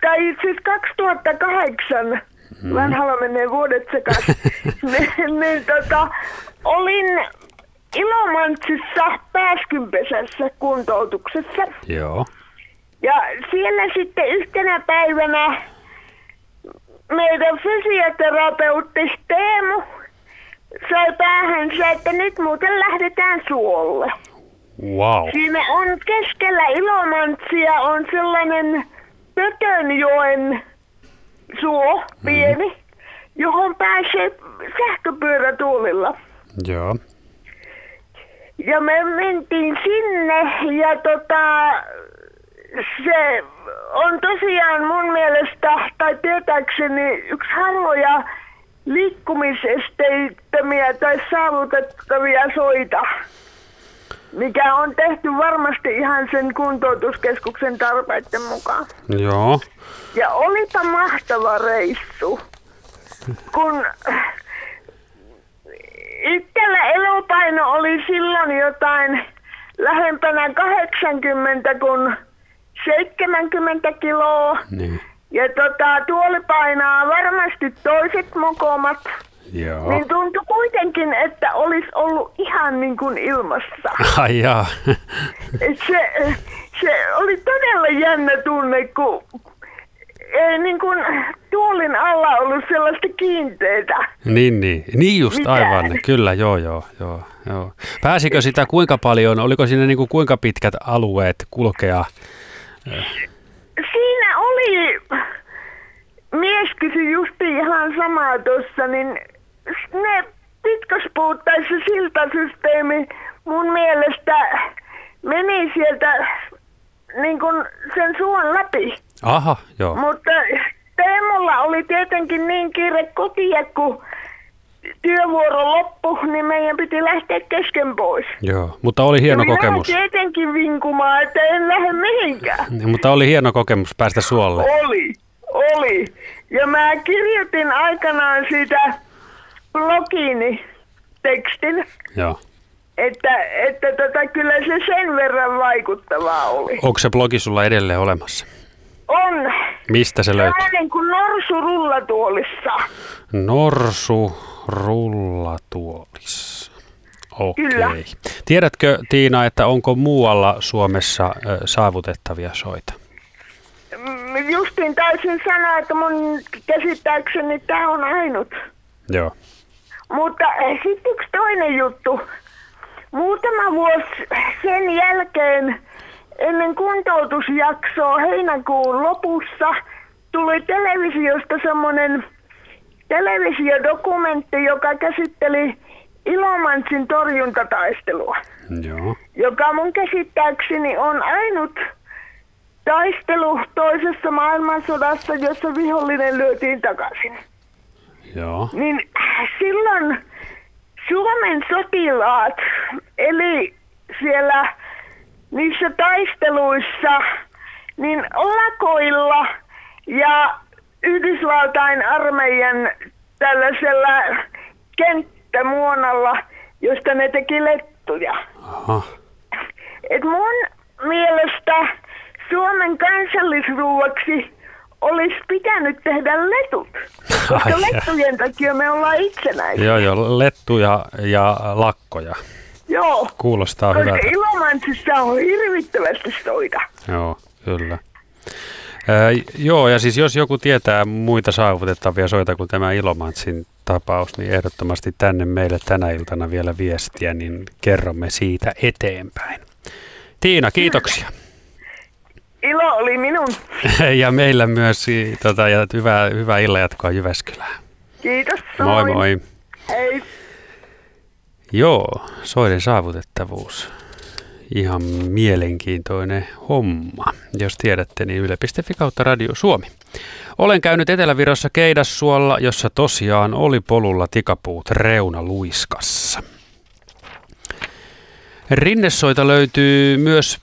tai siis 2008, mm. vanhalla menee vuodet sekaisin, niin, niin tota, olin Ilomantsissa pääskynpesässä kuntoutuksessa. Joo. Ja siellä sitten yhtenä päivänä meidän fysioterapeutti Teemu sai päähänsä, että nyt muuten lähdetään suolle. Wow. Siinä on keskellä Ilomantsia on sellainen Pötönjoen suo, pieni, mm-hmm. johon pääsee sähköpyörätuolilla. Joo. Ja me mentiin sinne ja tota, se on tosiaan mun mielestä, tai tietääkseni, yksi harvoja liikkumisesteittömiä tai saavutettavia soita, mikä on tehty varmasti ihan sen kuntoutuskeskuksen tarpeiden mukaan. Joo. Ja olipa mahtava reissu, kun itsellä elopaino oli silloin jotain lähempänä 80, kun 70 kiloa. Niin. Ja tota, tuoli painaa varmasti toiset mokomat. Joo. Niin tuntui kuitenkin, että olisi ollut ihan niin kuin ilmassa. Ai jaa. Se, se oli todella jännä tunne, kun ei niin kuin tuolin alla ollut sellaista kiinteitä. Niin, niin. Niin just, Mitä? aivan. Kyllä, joo, joo, joo, joo. Pääsikö sitä kuinka paljon, oliko siinä niin kuin kuinka pitkät alueet kulkea? Siinä oli, mies kysyi justi ihan samaa tuossa, niin ne pitkospuut tai se siltasysteemi mun mielestä meni sieltä niin kuin sen suon läpi. Aha, joo. Mutta Teemulla oli tietenkin niin kiire kotia, kun työvuoro loppu, niin meidän piti lähteä kesken pois. Joo, mutta oli hieno Ja minä kokemus. tietenkin vinkumaan, että en lähde mihinkään. Niin, Mutta oli hieno kokemus päästä suolle. Oli, oli. Ja mä kirjoitin aikanaan siitä blogiini tekstin, Joo. että, että tota, kyllä se sen verran vaikuttavaa oli. Onko se blogi sulla edelleen olemassa? On Mistä se löytyy? sellainen kuin norsu rullatuolissa. Norsu rullatuolissa. Okei. Kyllä. Tiedätkö Tiina, että onko muualla Suomessa saavutettavia soita? Mm, Justin taisin sanoa, että mun käsittääkseni tämä on ainut. Joo. Mutta sitten yksi toinen juttu. Muutama vuosi sen jälkeen ennen kuntoutusjaksoa heinäkuun lopussa tuli televisiosta semmoinen televisiodokumentti, joka käsitteli Ilomantsin torjuntataistelua, Joo. joka mun käsittääkseni on ainut taistelu toisessa maailmansodassa, jossa vihollinen lyötiin takaisin Joo. niin silloin Suomen sotilaat, eli siellä niissä taisteluissa, niin lakoilla ja Yhdysvaltain armeijan tällaisella kenttämuonalla, josta ne teki lettuja. Aha. Et mun mielestä Suomen kansallisruuaksi olisi pitänyt tehdä letut. Koska Ai lettujen takia me ollaan itsenäisiä. Joo, joo. Lettuja ja lakkoja. Joo. Kuulostaa Koska hyvältä. Ilomantsissa on hirvittävästi soita. Joo, kyllä. Joo, ja siis jos joku tietää muita saavutettavia soita kuin tämä Ilomantsin tapaus, niin ehdottomasti tänne meille tänä iltana vielä viestiä, niin kerromme siitä eteenpäin. Tiina, kiitoksia. Ilo oli minun. ja meillä myös tota, ja hyvää, hyvää illanjatkoa Jyväskylään. Kiitos. Moi samoin. moi. Hei. Joo, soiden saavutettavuus. Ihan mielenkiintoinen homma. Jos tiedätte, niin yle.fi kautta Radio Suomi. Olen käynyt Etelävirossa Keidassuolla, jossa tosiaan oli polulla tikapuut reuna luiskassa. Rinnesoita löytyy myös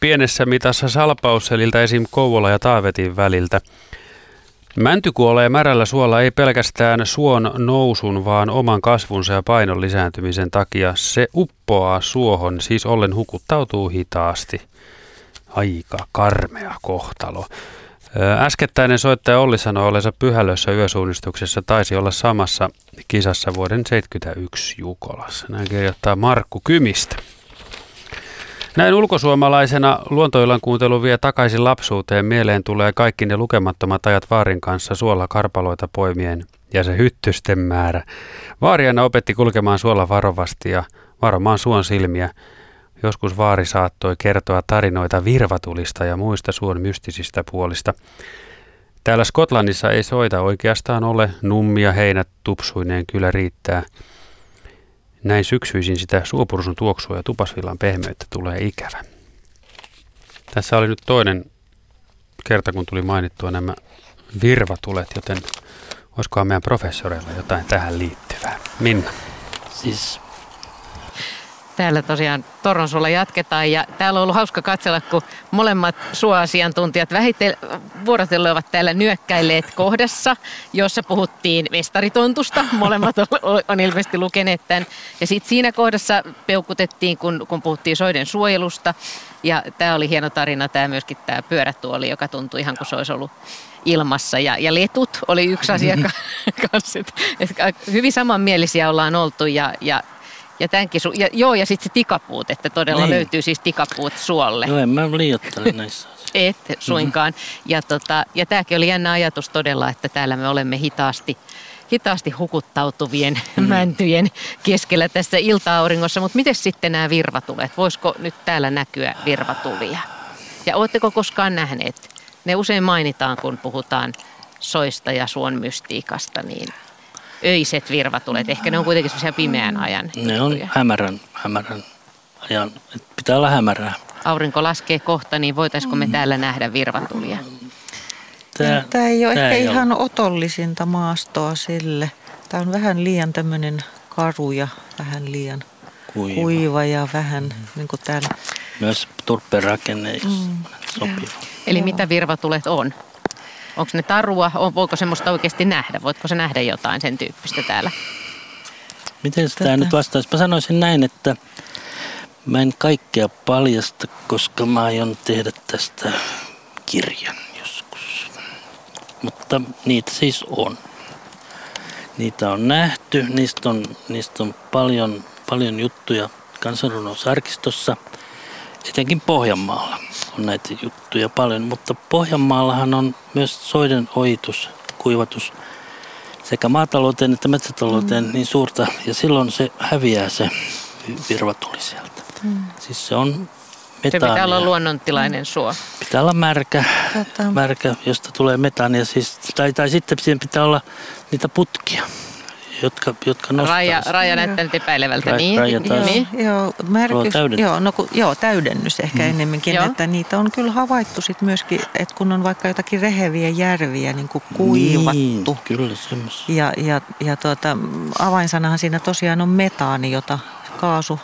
pienessä mitassa salpausseliltä esim. Kouvola ja Taavetin väliltä. Mänty kuolee märällä suolla ei pelkästään suon nousun, vaan oman kasvunsa ja painon lisääntymisen takia. Se uppoaa suohon, siis ollen hukuttautuu hitaasti. Aika karmea kohtalo. Äskettäinen soittaja Olli sanoi ollensa pyhälössä yösuunnistuksessa taisi olla samassa kisassa vuoden 1971 Jukolassa. Näin kirjoittaa Markku Kymistä. Näin ulkosuomalaisena luontoillan kuuntelu vie takaisin lapsuuteen. Mieleen tulee kaikki ne lukemattomat ajat Vaarin kanssa suolla karpaloita poimien ja se hyttysten määrä. Vaariana opetti kulkemaan suolla varovasti ja varomaan suon silmiä. Joskus vaari saattoi kertoa tarinoita virvatulista ja muista suon mystisistä puolista. Täällä Skotlannissa ei soita oikeastaan ole, nummia heinät tupsuineen kyllä riittää. Näin syksyisin sitä suopursun tuoksua ja tupasvillan pehmeyttä tulee ikävä. Tässä oli nyt toinen kerta, kun tuli mainittua nämä virvatulet, joten olisikohan meidän professoreilla jotain tähän liittyvää. Minna. Siis Täällä tosiaan Toronsuolla jatketaan ja täällä on ollut hauska katsella, kun molemmat suoasiantuntijat vähitellen vuorotellen ovat täällä nyökkäilleet kohdassa, jossa puhuttiin mestaritontusta. Molemmat on, ilmeisesti lukeneet tämän. Ja sitten siinä kohdassa peukutettiin, kun, kun puhuttiin soiden suojelusta. Ja tämä oli hieno tarina, tämä myöskin tämä pyörätuoli, joka tuntui ihan kuin se olisi ollut ilmassa. Ja, ja letut oli yksi asia kanssa. Hyvin samanmielisiä ollaan oltu ja, ja ja, tämänkin su- ja, joo, ja sitten se tikapuut, että todella niin. löytyy siis tikapuut suolle. Joo, en mä liioittele näissä Et suinkaan. Mm-hmm. Ja, tota, ja tämäkin oli jännä ajatus todella, että täällä me olemme hitaasti hitaasti hukuttautuvien mm. mäntyjen keskellä tässä ilta-auringossa. Mutta miten sitten nämä virvatulet? Voisiko nyt täällä näkyä virvatulia? Ja oletteko koskaan nähneet? Ne usein mainitaan, kun puhutaan soista ja suon mystiikasta, niin öiset virvatulet. Ehkä ne on kuitenkin sellaisia pimeän ajan. Ne on hämärän, hämärän ajan. Pitää olla hämärää. Aurinko laskee kohta, niin voitaisiko me täällä nähdä virvatulia? Tämä, tämä ei ole tämä ehkä ei ihan ole. otollisinta maastoa sille. Tämä on vähän liian tämmöinen karu ja vähän liian kuiva, kuiva ja vähän mm. niin kuin täällä. Myös turpeen rakenne ei mm. sopiva. Eli Joo. mitä virvatulet on? Onko ne tarua? Voiko semmoista oikeasti nähdä? Voitko se nähdä jotain sen tyyppistä täällä? Miten sitä nyt vastaisi? Mä sanoisin näin, että mä en kaikkea paljasta, koska mä aion tehdä tästä kirjan joskus. Mutta niitä siis on. Niitä on nähty, niistä on, niistä on paljon, paljon juttuja kansanrunousarkistossa, etenkin Pohjanmaalla on näitä juttuja paljon, mutta Pohjanmaallahan on myös soiden ohitus, kuivatus sekä maatalouteen että metsätalouteen mm. niin suurta ja silloin se häviää se virvatuli sieltä. Mm. Siis se on metaania. Se pitää olla luonnontilainen suo. Pitää olla märkä, Tätä. märkä josta tulee metaania. Siis, tai, tai sitten siihen pitää olla niitä putkia jotka, jotka nostaa. Raja, raja näyttää nyt epäilevältä, Ra, niin? Raja taas. Niin. Joo, märkys, joo, no, joo, täydennys ehkä mm. ennemminkin, joo. että niitä on kyllä havaittu sit myöskin, että kun on vaikka jotakin reheviä järviä niin kuin kuivattu. Niin, kyllä Ja, ja, ja tuota, avainsanahan siinä tosiaan on metaani, jota kaasu,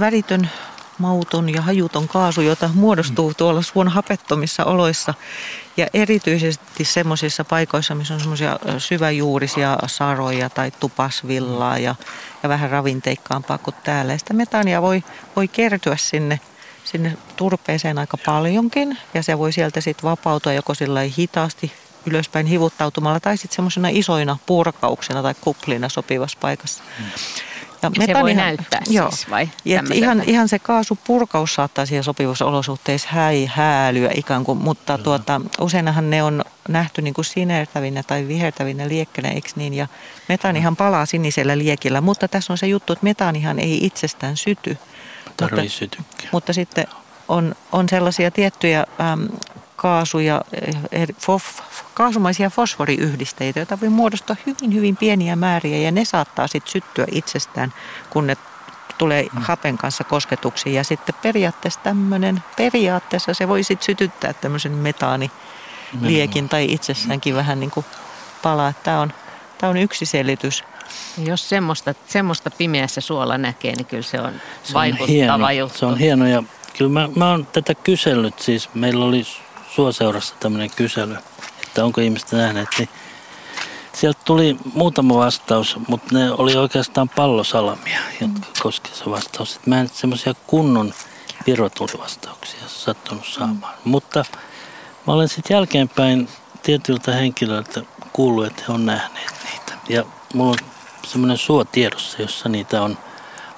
väritön mauton ja hajuton kaasu, jota muodostuu tuolla suon hapettomissa oloissa. Ja erityisesti semmoisissa paikoissa, missä on semmoisia syväjuurisia saroja tai tupasvillaa ja, ja vähän ravinteikkaampaa kuin täällä. Ja sitä metaania voi, voi kertyä sinne, sinne turpeeseen aika paljonkin ja se voi sieltä sitten vapautua joko sillä hitaasti ylöspäin hivuttautumalla tai sitten semmoisena isoina purkauksena tai kuplina sopivassa paikassa. Mm. Ja, ja se voi näyttää joo. siis vai? ihan, ihan se kaasupurkaus saattaa siellä sopivissa olosuhteissa häi, häälyä ikään kuin, mutta mm. tuota, useinhan ne on nähty niin kuin sinertävinä tai vihertävinä liekkeinä, eikö niin? Ja metaanihan palaa sinisellä liekillä, mutta tässä on se juttu, että metaanihan ei itsestään syty. Mutta, mutta sitten on, on sellaisia tiettyjä äm, kaasuja, eh, fof, kaasumaisia fosforiyhdisteitä, joita voi muodostaa hyvin, hyvin pieniä määriä ja ne saattaa sitten syttyä itsestään, kun ne tulee mm. hapen kanssa kosketuksiin. Ja sitten periaatteessa tämmöinen, periaatteessa se voi sitten sytyttää tämmöisen metaaniliekin tai itsessäänkin vähän niin kuin palaa. Tämä on, tämä on yksi selitys. Jos semmoista, semmoista pimeässä suolla näkee, niin kyllä se on, se on vaikuttava hieno, juttu. Se on hieno ja kyllä mä, mä oon tätä kysellyt. Siis meillä oli Suoseurassa tämmöinen kysely, että onko ihmiset nähneet, niin sieltä tuli muutama vastaus, mutta ne oli oikeastaan pallosalamia, jotka mm. koski se vastaus. Et mä en semmoisia kunnon pirotulivastauksia sattunut saamaan. Mm. Mutta mä olen sitten jälkeenpäin tietyiltä henkilöiltä kuullut, että he on nähneet niitä. Ja mulla on semmoinen suo tiedossa, jossa niitä on,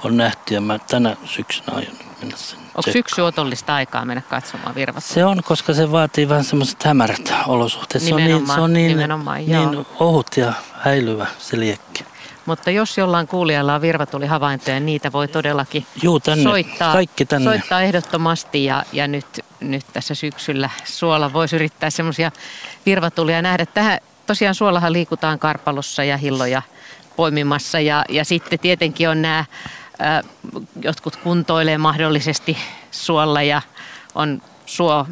on nähty ja mä tänä syksynä aion mennä sen Onko syksy otollista aikaa mennä katsomaan virvat? Se on, koska se vaatii vähän semmoiset hämärät olosuhteet. Se on niin, se on niin, niin ohut ja häilyvä se liekki. Mutta jos jollain kuulijalla on virvatulihavaintoja, niitä voi todellakin Juu, tänne. Soittaa, Kaikki tänne. soittaa ehdottomasti. Ja, ja nyt, nyt tässä syksyllä suola voisi yrittää semmoisia virvatulia nähdä. Tähän, tosiaan suolahan liikutaan karpalossa ja hilloja poimimassa ja, ja sitten tietenkin on nämä jotkut kuntoilee mahdollisesti suolla ja on suo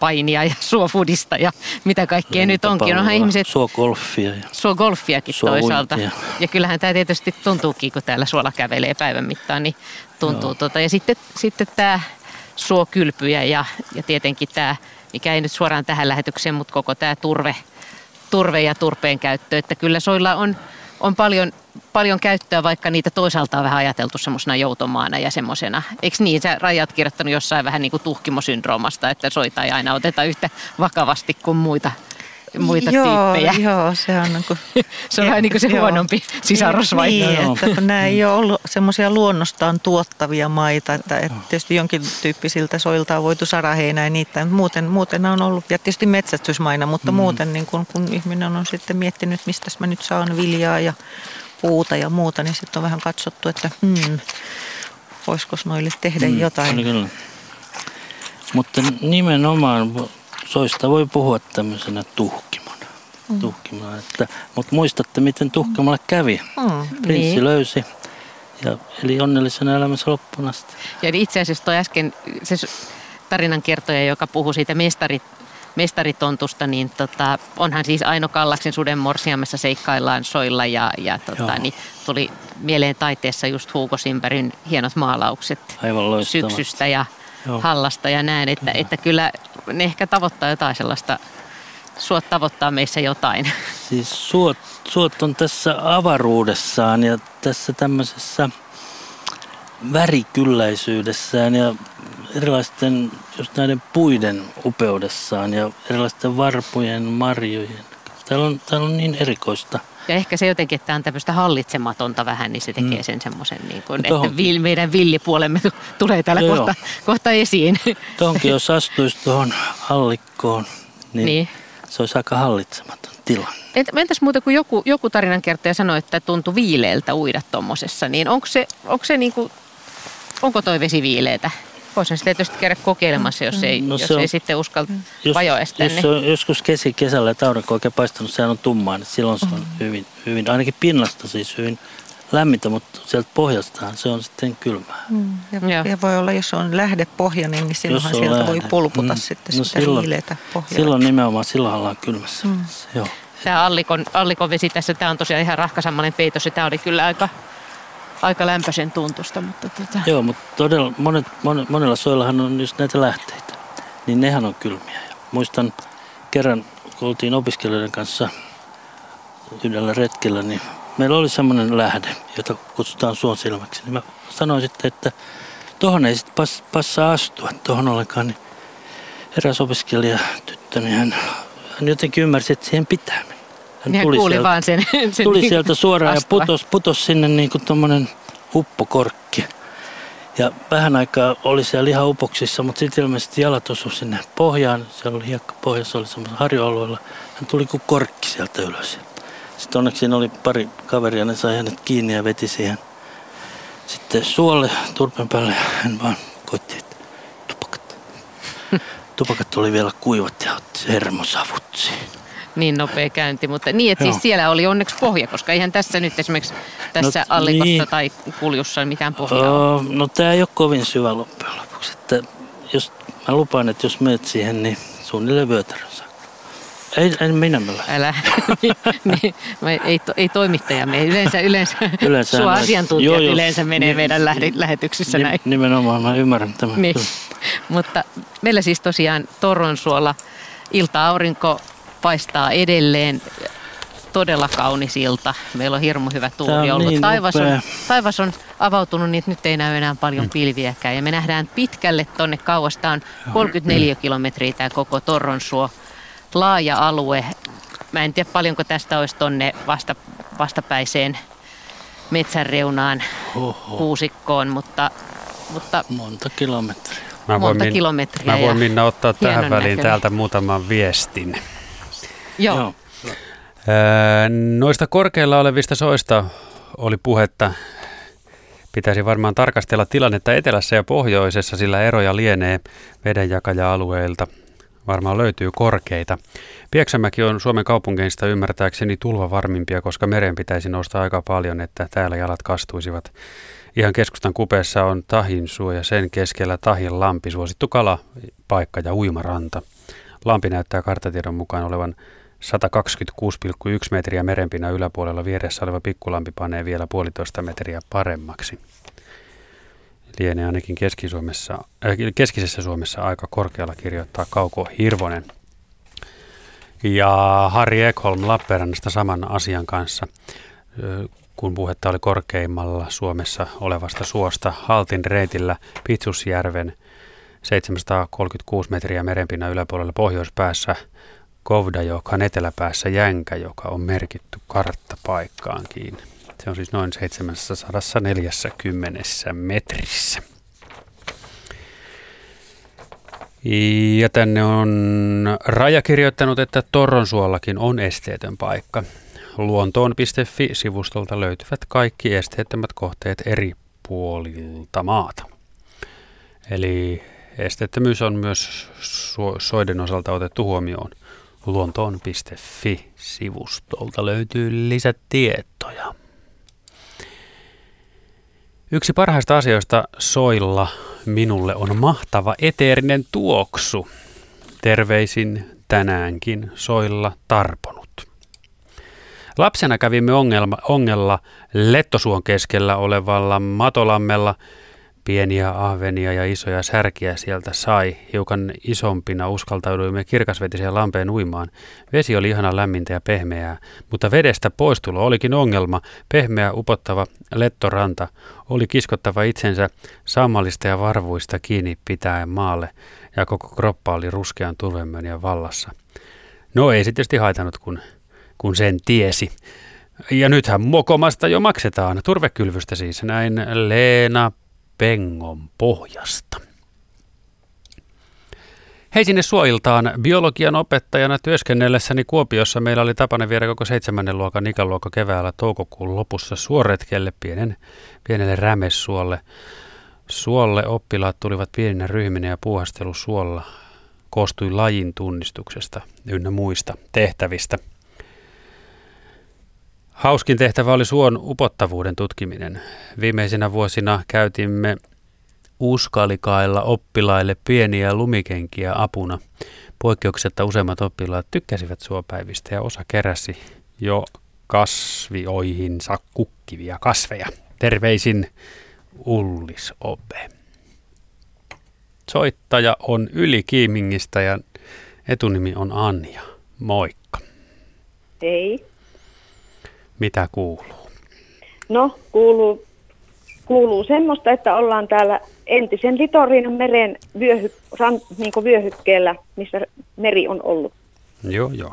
painia ja suofudista ja mitä kaikkea ja nyt onkin. Onhan ihmiset... Suogolfia. Suogolfiakin toisaalta. Ja kyllähän tämä tietysti tuntuukin, kun täällä suola kävelee päivän mittaan, niin tuntuu. Tota. Ja sitten, sitten tämä suokylpyjä ja, ja tietenkin tämä, mikä ei nyt suoraan tähän lähetykseen, mutta koko tämä turve, turve ja turpeen käyttö. Että kyllä soilla on on paljon, paljon käyttöä, vaikka niitä toisaalta on vähän ajateltu semmoisena joutomaana ja semmoisena. Eikö niin, sä rajat kirjoittanut jossain vähän niin kuin tuhkimosyndroomasta, että soita ei aina oteta yhtä vakavasti kuin muita muita joo, tyyppejä. Joo, se on niin kuin, se on vähän niin kuin se huonompi sisarus vai? Niin, että kun nämä ei ole ollut semmoisia luonnostaan tuottavia maita, että, että tietysti jonkin tyyppisiltä soilta on voitu saraheinää ja niitä, muuten, muuten on ollut, ja tietysti metsästysmaina, mutta mm. muuten niin kun, kun ihminen on sitten miettinyt, mistä mä nyt saan viljaa ja puuta ja muuta, niin sitten on vähän katsottu, että hmm, voisiko noille tehdä mm, jotain. Kyllä. Mutta nimenomaan soista voi puhua tämmöisenä tuhkimona. Mm. tuhkimona että, mutta muistatte, miten tuhkimalle kävi. Mm. Prinssi niin. löysi ja eli onnellisena elämänsä loppuun asti. Ja itse asiassa tuo äsken se tarinan kertoja, joka puhui siitä mestarit, mestaritontusta, niin tota, onhan siis Aino Kallaksen suden morsiamessa seikkaillaan soilla ja, ja tota, niin tuli mieleen taiteessa just Hugo Simperin hienot maalaukset Aivan syksystä ja Joo. hallasta ja näin, että, kyllä. että kyllä ne ehkä tavoittaa jotain sellaista, suot tavoittaa meissä jotain. Siis suot, suot on tässä avaruudessaan ja tässä tämmöisessä värikylläisyydessään ja erilaisten just näiden puiden upeudessaan ja erilaisten varpujen, marjojen. Täällä on, täällä on niin erikoista – ja ehkä se jotenkin, että tämä on tämmöistä hallitsematonta vähän, niin se tekee mm. sen semmoisen, niin kuin, että vil, meidän villipuolemme tulee täällä joo, kohta, kohta esiin. Tuonkin jos astuisi tuohon allikkoon, niin, niin, se olisi aika hallitsematon tilanne. Entäs muuta, kun joku, joku tarinankertoja sanoi, että tuntui viileeltä uida tuommoisessa, niin onko se, onko se niin kuin, onko toi vesi viileetä? Voisin sitä tietysti käydä kokeilemassa, jos ei, no jos on, ei sitten uskalta jos, vajoa tänne. Jos on joskus kesi, kesällä ja aurinko oikein paistanut, sehän on tummaa, niin silloin se on mm. hyvin, hyvin, ainakin pinnasta siis hyvin lämmintä, mutta sieltä pohjastaan se on sitten kylmää. Mm. Ja, ja voi olla, jos on lähdepohja, niin silloinhan sieltä lähde. voi pulputa mm. sitten no sitä silloin, hiileitä pohjaa. Silloin nimenomaan, silloin ollaan kylmässä. Mm. Joo. Tämä allikon, allikon vesi tässä, tämä on tosiaan ihan rahkasammainen peitos ja tämä oli kyllä aika aika lämpöisen tuntusta. Mutta tota. Joo, mutta todella monet, mon, monella soillahan on just näitä lähteitä, niin nehän on kylmiä. Muistan kerran, kun oltiin opiskelijoiden kanssa yhdellä retkellä, niin meillä oli semmoinen lähde, jota kutsutaan suonsilmäksi. Niin mä sanoin sitten, että tuohon ei sitten pass, passaa astua tuohon ollenkaan. Niin eräs opiskelija tyttö, niin hän, hän jotenkin ymmärsi, että siihen pitää mennä. Hän tuli, kuuli sieltä, vaan sen, sen tuli niin sieltä suoraan astua. ja putos, putos sinne niin kuin tuommoinen uppokorkki. Ja vähän aikaa oli siellä ihan upoksissa, mutta sitten ilmeisesti jalat osu sinne pohjaan. Siellä oli hiekka pohjassa, oli semmoisella harjoalueella. Hän tuli kuin korkki sieltä ylös. Sitten onneksi siinä oli pari kaveria, ne sai hänet kiinni ja veti siihen sitten suolle turpen päälle. Hän vaan koitti, että tupakat. tupakat oli vielä kuivat ja otti hermosavut siihen niin nopea käynti, mutta niin, että siis siellä oli onneksi pohja, koska eihän tässä nyt esimerkiksi tässä no, allikossa niin. tai kuljussa mitään pohjaa uh, No tämä ei ole kovin syvä loppujen lopuksi, että jos, mä lupaan, että jos menet siihen, niin suunnilleen vyötärön ei, en minä millä. Älä. niin, ei, to, ei toimittaja me yleensä, yleensä, yleensä sua asiantuntijat joo, yleensä menee niin, meidän lähde, lähetyksissä niin, näin. Nimenomaan, mä ymmärrän tämän. Niin. Mutta meillä siis tosiaan Torronsuolla ilta-aurinko paistaa edelleen todella kaunis ilta. Meillä on hirmu hyvä tuuli ollut. Niin taivas, on, taivas on avautunut niin, että nyt ei näy enää paljon mm. pilviäkään. Ja me nähdään pitkälle tonne kauas. Tämä on 34 kilometriä tämä koko Torronsuo. Laaja alue. Mä en tiedä paljonko tästä olisi tonne vasta, vastapäiseen metsän reunaan Oho. kuusikkoon, mutta, mutta... Monta kilometriä. Mä voin, Monta kilometriä. Mä voin Minna ottaa tähän väliin näköinen. täältä muutaman viestin. Joo. Joo. Noista korkeilla olevista soista oli puhetta. Pitäisi varmaan tarkastella tilannetta etelässä ja pohjoisessa, sillä eroja lienee vedenjakaja-alueilta. Varmaan löytyy korkeita. Pieksämäki on Suomen kaupungeista ymmärtääkseni tulvavarmimpia, koska meren pitäisi nousta aika paljon, että täällä jalat kastuisivat. Ihan keskustan kupeessa on Tahin suo ja sen keskellä Tahin lampi, suosittu kala, paikka ja uimaranta. Lampi näyttää kartatiedon mukaan olevan 126,1 metriä merenpinnan yläpuolella vieressä oleva pikkulampi panee vielä puolitoista metriä paremmaksi. Lienee ainakin Keski-Suomessa, äh, keskisessä Suomessa aika korkealla kirjoittaa Kauko Hirvonen. Ja Harri Ekholm Lappeenrannasta saman asian kanssa. kun puhetta oli korkeimmalla Suomessa olevasta suosta Haltin reitillä Pitsusjärven 736 metriä merenpinnan yläpuolella pohjoispäässä Kovdajokan eteläpäässä Jänkä, joka on merkitty karttapaikkaankin. Se on siis noin 740 metrissä. Ja tänne on Raja kirjoittanut, että Torronsuollakin on esteetön paikka. Luontoon.fi-sivustolta löytyvät kaikki esteettömät kohteet eri puolilta maata. Eli esteettömyys on myös soiden osalta otettu huomioon. Luontoon.fi-sivustolta löytyy lisätietoja. Yksi parhaista asioista soilla minulle on mahtava eteerinen tuoksu. Terveisin tänäänkin soilla tarponut. Lapsena kävimme ongelma, ongella Lettosuon keskellä olevalla Matolammella. Pieniä ahvenia ja isoja särkiä sieltä sai. Hiukan isompina uskaltauduimme kirkasvetiseen lampeen uimaan. Vesi oli ihana lämmintä ja pehmeää, mutta vedestä poistulo olikin ongelma. Pehmeä upottava lettoranta oli kiskottava itsensä sammallista ja varvuista kiinni pitäen maalle, ja koko kroppa oli ruskean turvemöniän vallassa. No ei se tietysti haitanut, kun kun sen tiesi. Ja nythän mokomasta jo maksetaan, turvekylvystä siis, näin Leena Pengon pohjasta. Hei sinne suoiltaan. Biologian opettajana työskennellessäni Kuopiossa meillä oli tapana viedä koko seitsemännen luokan ikäluokka keväällä toukokuun lopussa suoretkelle pienen, pienelle rämessuolle. Suolle oppilaat tulivat pieninä ryhminä ja puuhastelu suolla koostui lajin tunnistuksesta ynnä muista tehtävistä – Hauskin tehtävä oli suon upottavuuden tutkiminen. Viimeisinä vuosina käytimme uskalikailla oppilaille pieniä lumikenkiä apuna. Poikkeuksetta useimmat oppilaat tykkäsivät suopäivistä ja osa keräsi jo kasvioihinsa kukkivia kasveja. Terveisin Ullis Ope. Soittaja on Yli Kiimingistä ja etunimi on Anja. Moikka. Hei. Mitä kuuluu? No, kuuluu, kuuluu semmoista, että ollaan täällä entisen Litoriinan meren vyöhy, ran, niin vyöhykkeellä, missä meri on ollut. Joo, joo.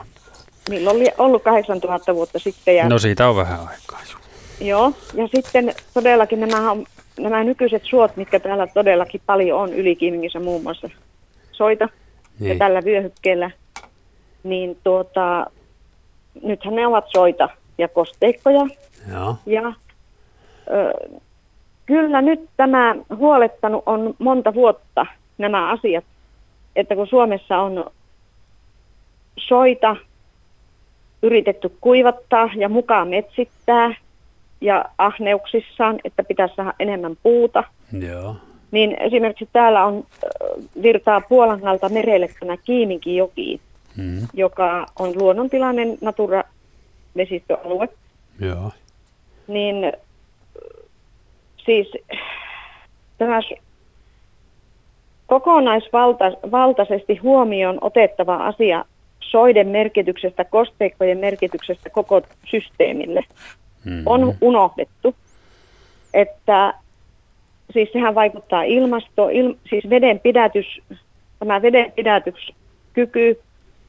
Milloin oli ollut 8000 vuotta sitten. Ja, no siitä on vähän aikaa. Jo. Joo, ja sitten todellakin nämä, nämä nykyiset suot, mitkä täällä todellakin paljon on, ylikiimingissä muun muassa soita niin. ja tällä vyöhykkeellä, niin tuota, nythän ne ovat soita ja kosteikkoja. Joo. Ja ö, kyllä nyt tämä huolettanut on monta vuotta nämä asiat, että kun Suomessa on soita yritetty kuivattaa ja mukaan metsittää ja ahneuksissaan, että pitäisi saada enemmän puuta. Joo. Niin esimerkiksi täällä on virtaa Puolangalta merelle tämä Kiiminkijoki, mm. joka on luonnontilainen Natura vesistöalue. Joo. Niin siis tämä kokonaisvaltaisesti huomioon otettava asia soiden merkityksestä, kosteikkojen merkityksestä koko systeemille mm-hmm. on unohdettu. Että siis sehän vaikuttaa ilmasto, il, siis veden pidätys, tämä veden pidätyskyky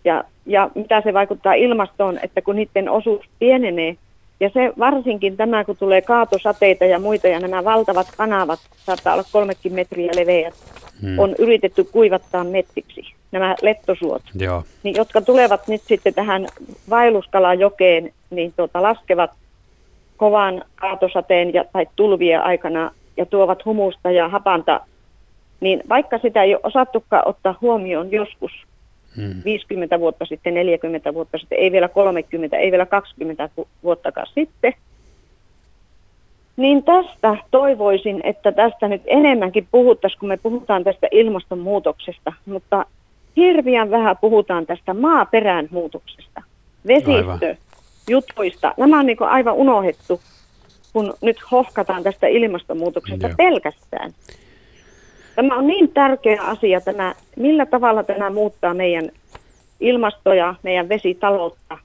ja, ja mitä se vaikuttaa ilmastoon, että kun niiden osuus pienenee, ja se varsinkin tämä, kun tulee kaatosateita ja muita, ja nämä valtavat kanavat, saattaa olla kolmekin metriä leveät, hmm. on yritetty kuivattaa metsiksi, nämä lettosuot, Joo. Niin, jotka tulevat nyt sitten tähän vaelluskalajokeen, niin tuota, laskevat kovan kaatosateen ja, tai tulvien aikana ja tuovat humusta ja hapanta, niin vaikka sitä ei ole osattukaan ottaa huomioon joskus, hmm. 50 vuotta sitten, 40 vuotta sitten, ei vielä 30, ei vielä 20 vuottakaan sitten. Niin tästä toivoisin, että tästä nyt enemmänkin puhuttaisiin, kun me puhutaan tästä ilmastonmuutoksesta, mutta hirviän vähän puhutaan tästä maaperän muutoksesta, vesistö, jutuista. Nämä on niin aivan unohdettu, kun nyt hohkataan tästä ilmastonmuutoksesta Joo. pelkästään. Tämä on niin tärkeä asia, tämä, millä tavalla tämä muuttaa meidän ilmastoja, meidän vesitaloutta.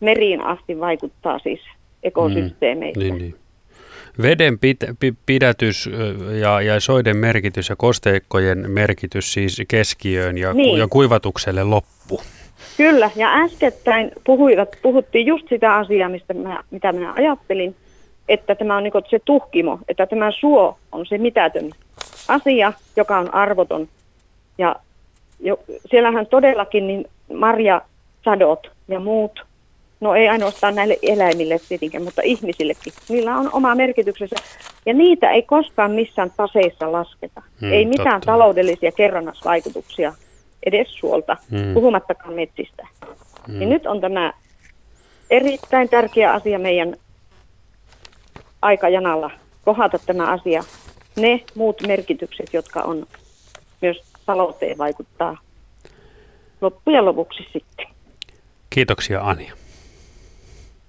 meriin asti vaikuttaa siis ekosysteemeissä. Mm, niin, niin. Veden pit, pidätys ja, ja soiden merkitys ja kosteikkojen merkitys siis keskiöön ja, niin. ja kuivatukselle loppu. Kyllä, ja äskettäin puhuivat, puhuttiin just sitä asiaa, mistä mä, mitä minä ajattelin, että tämä on niin se tuhkimo, että tämä suo on se mitätön asia, joka on arvoton. Ja jo, siellähän todellakin niin marjasadot ja muut, no ei ainoastaan näille eläimille tietenkin, mutta ihmisillekin, niillä on oma merkityksensä. Ja niitä ei koskaan missään taseissa lasketa. Hmm, ei mitään totta. taloudellisia kerrannasvaikutuksia edes suolta, hmm. puhumattakaan metsistä. Hmm. Niin nyt on tämä erittäin tärkeä asia meidän aikajanalla kohdata tämä asia. Ne muut merkitykset, jotka on myös talouteen vaikuttaa loppujen lopuksi sitten. Kiitoksia Anja.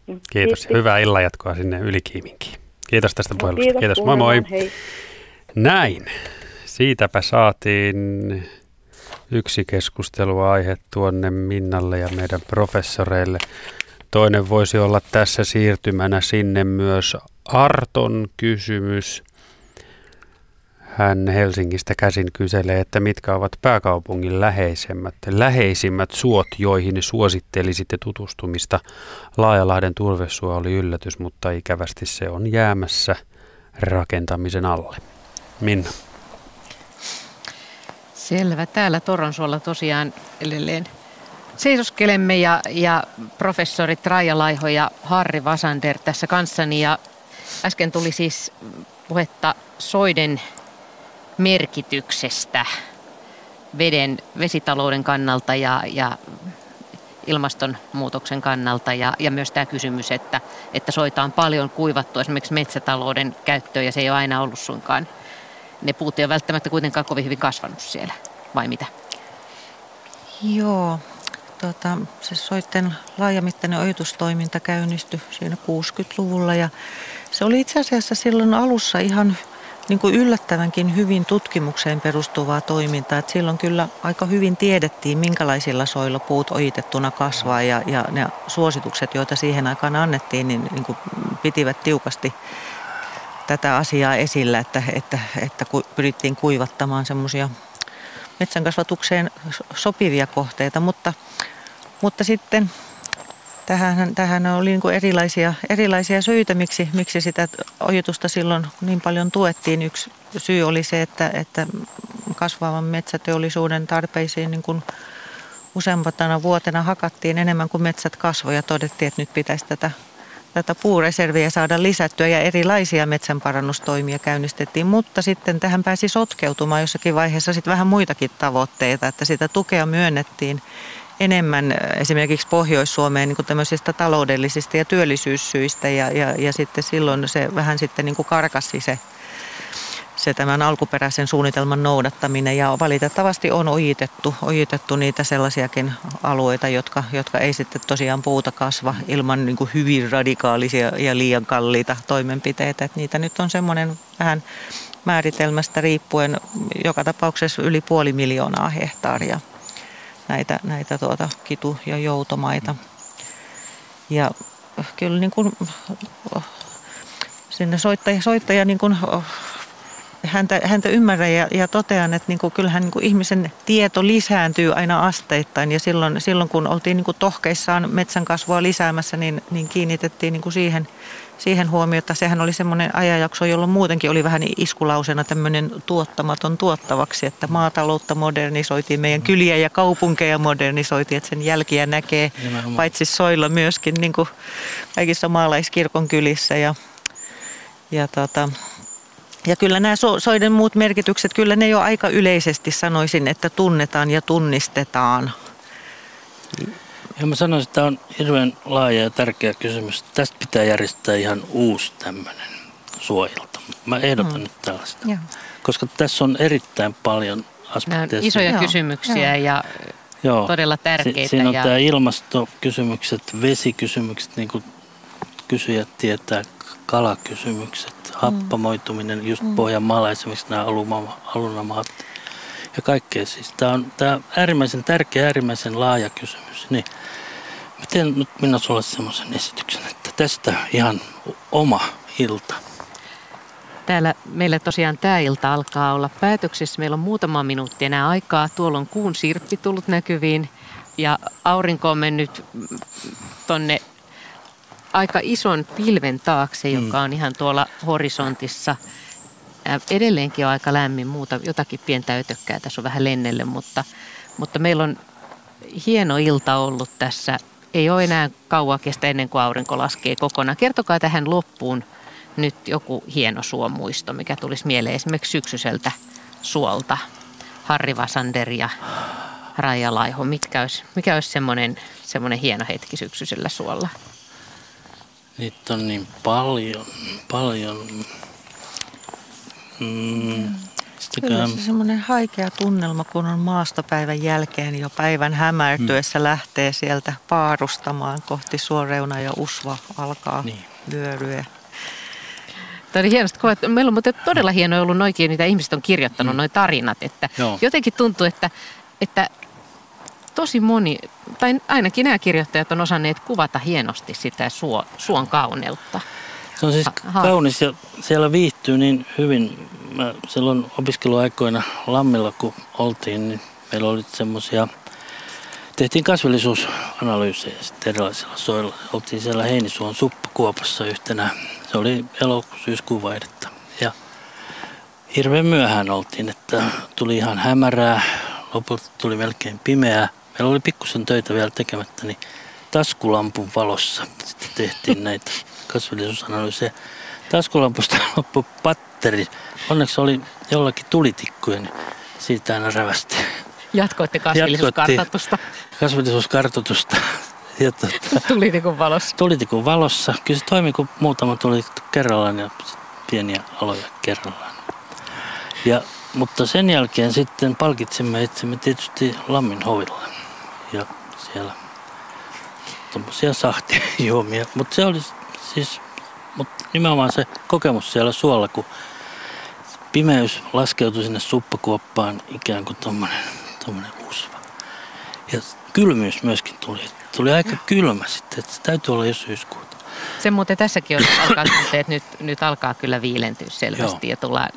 Mm, Kiitos. Kiitos. Hyvää illanjatkoa sinne Ylikiiminkiin. Kiitos tästä no, puhelusta. Kiitos, Kiitos. Moi moi. Hei. Näin. Siitäpä saatiin yksi keskusteluaihe tuonne Minnalle ja meidän professoreille. Toinen voisi olla tässä siirtymänä sinne myös Arton kysymys. Hän Helsingistä käsin kyselee, että mitkä ovat pääkaupungin läheisemmät, läheisimmät suot, joihin suosittelisitte tutustumista. Laajalahden turvesuo oli yllätys, mutta ikävästi se on jäämässä rakentamisen alle. Minna. Selvä. Täällä Toronsuolla tosiaan edelleen seisoskelemme ja, ja professorit Raija Laiho ja Harri Vasander tässä kanssani. Ja äsken tuli siis puhetta soiden merkityksestä veden, vesitalouden kannalta ja, ja ilmastonmuutoksen kannalta ja, ja myös tämä kysymys, että, että soita on paljon kuivattu esimerkiksi metsätalouden käyttöön ja se ei ole aina ollut suinkaan. Ne puut ei ole välttämättä kuitenkaan kovin hyvin kasvanut siellä, vai mitä? Joo, tota, se soitten laajamittainen ojitustoiminta käynnistyi siinä 60-luvulla ja se oli itse asiassa silloin alussa ihan niin kuin yllättävänkin hyvin tutkimukseen perustuvaa toimintaa. Että silloin kyllä aika hyvin tiedettiin, minkälaisilla soilla puut ojitettuna kasvaa ja, ja ne suositukset, joita siihen aikaan annettiin, niin, niin kuin pitivät tiukasti tätä asiaa esillä, että, että, että pyrittiin kuivattamaan semmoisia metsänkasvatukseen sopivia kohteita, mutta, mutta sitten Tähän, tähän oli niin erilaisia, erilaisia syitä, miksi, miksi sitä ojitusta silloin niin paljon tuettiin. Yksi syy oli se, että, että kasvavan metsäteollisuuden tarpeisiin niin kuin useampana vuotena hakattiin enemmän kuin metsät kasvoja. Todettiin, että nyt pitäisi tätä, tätä puureserviä saada lisättyä ja erilaisia metsänparannustoimia käynnistettiin. Mutta sitten tähän pääsi sotkeutumaan jossakin vaiheessa sitten vähän muitakin tavoitteita, että sitä tukea myönnettiin enemmän äh, esimerkiksi Pohjois-Suomeen niin tämmöisistä taloudellisista ja työllisyyssyistä ja, ja, ja sitten silloin se vähän sitten niin kuin karkasi se, se tämän alkuperäisen suunnitelman noudattaminen ja valitettavasti on ojitettu, ojitettu niitä sellaisiakin alueita, jotka, jotka ei sitten tosiaan puuta kasva ilman niin kuin hyvin radikaalisia ja liian kalliita toimenpiteitä. Että niitä nyt on semmoinen vähän määritelmästä riippuen joka tapauksessa yli puoli miljoonaa hehtaaria näitä, näitä tuota kitu- ja joutomaita. Ja kyllä niin kuin, sinne soittaja, soittaja niin kuin, häntä, häntä ymmärrän ja, ja totean, että niin kuin, kyllähän niin kuin ihmisen tieto lisääntyy aina asteittain ja silloin, silloin kun oltiin niin kuin tohkeissaan metsän kasvua lisäämässä, niin, niin kiinnitettiin niin kuin siihen – siihen huomiota. Sehän oli semmoinen ajanjakso, jolloin muutenkin oli vähän iskulausena tämmöinen tuottamaton tuottavaksi, että maataloutta modernisoitiin, meidän kyliä ja kaupunkeja modernisoitiin, että sen jälkiä näkee Nimenomaan. paitsi soilla myöskin niin kuin kaikissa maalaiskirkon kylissä ja, ja tota, ja kyllä nämä soiden muut merkitykset, kyllä ne jo aika yleisesti sanoisin, että tunnetaan ja tunnistetaan. Ja mä sanoisin, että tämä on hirveän laaja ja tärkeä kysymys. Tästä pitää järjestää ihan uusi tämmöinen suojelta. Mä ehdotan mm. nyt tällaista. Ja. Koska tässä on erittäin paljon aspekteja. isoja Joo. kysymyksiä Joo. ja Joo. todella tärkeitä. Si- siinä on ja... tämä ilmastokysymykset, vesikysymykset, niin kuin kysyjät tietää, kalakysymykset, mm. happamoituminen, just mm. Pohjanmaalla esimerkiksi nämä alunamaat ja kaikkea. Siis tämä on, tämä on äärimmäisen tärkeä, äärimmäisen laaja kysymys. Niin Miten nyt minä sulle semmoisen esityksen, että tästä ihan oma ilta. Täällä meillä tosiaan tämä ilta alkaa olla päätöksissä. Meillä on muutama minuutti enää aikaa. Tuolla on kuun sirppi tullut näkyviin ja aurinko on mennyt tonne aika ison pilven taakse, mm. joka on ihan tuolla horisontissa. Edelleenkin on aika lämmin muuta, jotakin pientä ötökkää tässä on vähän lennelle, mutta, mutta meillä on hieno ilta ollut tässä. Ei ole enää kauan kestä ennen kuin aurinko laskee kokonaan. Kertokaa tähän loppuun nyt joku hieno suomuisto, mikä tulisi mieleen esimerkiksi syksyiseltä suolta. Harri Vasander ja Raija Laiho, mitkä olisi, mikä olisi semmoinen, semmoinen hieno hetki syksyisellä suolla? Niitä on niin paljon, paljon. Mm, Kyllä se semmoinen haikea tunnelma, kun on maastopäivän jälkeen jo päivän hämärtyessä mm. lähtee sieltä paarustamaan kohti suoreuna ja usva alkaa niin. vyöryä. Tämä oli hienosti kuva. Meillä on muuten todella hienoa ollut noikin, mitä ihmiset on kirjoittanut, mm. noin tarinat. Että jotenkin tuntuu, että, että tosi moni, tai ainakin nämä kirjoittajat on osanneet kuvata hienosti sitä suo, suon kauneutta. Se on siis ha, kaunis ja siellä viihtyy niin hyvin. Mä silloin opiskeluaikoina Lammilla, kun oltiin, niin meillä oli semmoisia, tehtiin kasvillisuusanalyysejä sitten erilaisilla soilla. Oltiin siellä Heinisuon suppakuopassa yhtenä. Se oli elokuun vaihdetta. Ja hirveän myöhään oltiin, että tuli ihan hämärää, lopulta tuli melkein pimeää. Meillä oli pikkusen töitä vielä tekemättä, niin taskulampun valossa sitten tehtiin näitä kasvillisuusanalyysejä. Taskulampusta loppui patteri. Onneksi oli jollakin tulitikkuja, niin siitä aina rävästi. Jatkoitte kasvillisuuskartoitusta. Kasvillisuuskartoitusta. Ja tuota, tulitikun valossa. Tulitikun valossa. Kyllä se toimi, kun muutama tuli kerrallaan ja pieniä aloja kerrallaan. Ja, mutta sen jälkeen sitten palkitsimme itsemme tietysti Lammin hovilla. Ja siellä tuommoisia sahtijuomia. Mutta se oli siis mutta nimenomaan se kokemus siellä suolla, kun pimeys laskeutui sinne suppakuoppaan ikään kuin tuommoinen tommonen usva. Ja kylmyys myöskin tuli. Tuli aika kylmä sitten, että se täytyy olla jo syyskuuta. Se muuten tässäkin on alkaa tuntea, että nyt, nyt alkaa kyllä viilentyä selvästi Joo. ja tullaan,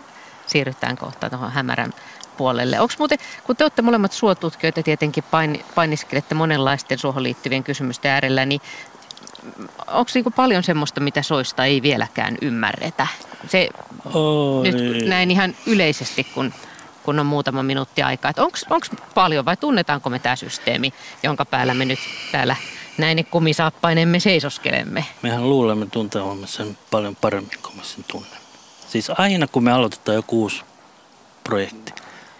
siirrytään kohta tuohon hämärän puolelle. Onko muuten, kun te olette molemmat suotutkijoita tietenkin pain, painiskelette monenlaisten suohon liittyvien kysymysten äärellä, niin onko niinku paljon semmoista, mitä soista ei vieläkään ymmärretä? Se oh, nyt niin. näin ihan yleisesti, kun, kun on muutama minuutti aikaa. Onko paljon vai tunnetaanko me tämä systeemi, jonka päällä me nyt täällä näin kumisaappainemme seisoskelemme? Mehän luulemme tuntevamme sen paljon paremmin kuin me sen tunnemme. Siis aina kun me aloitetaan joku uusi projekti,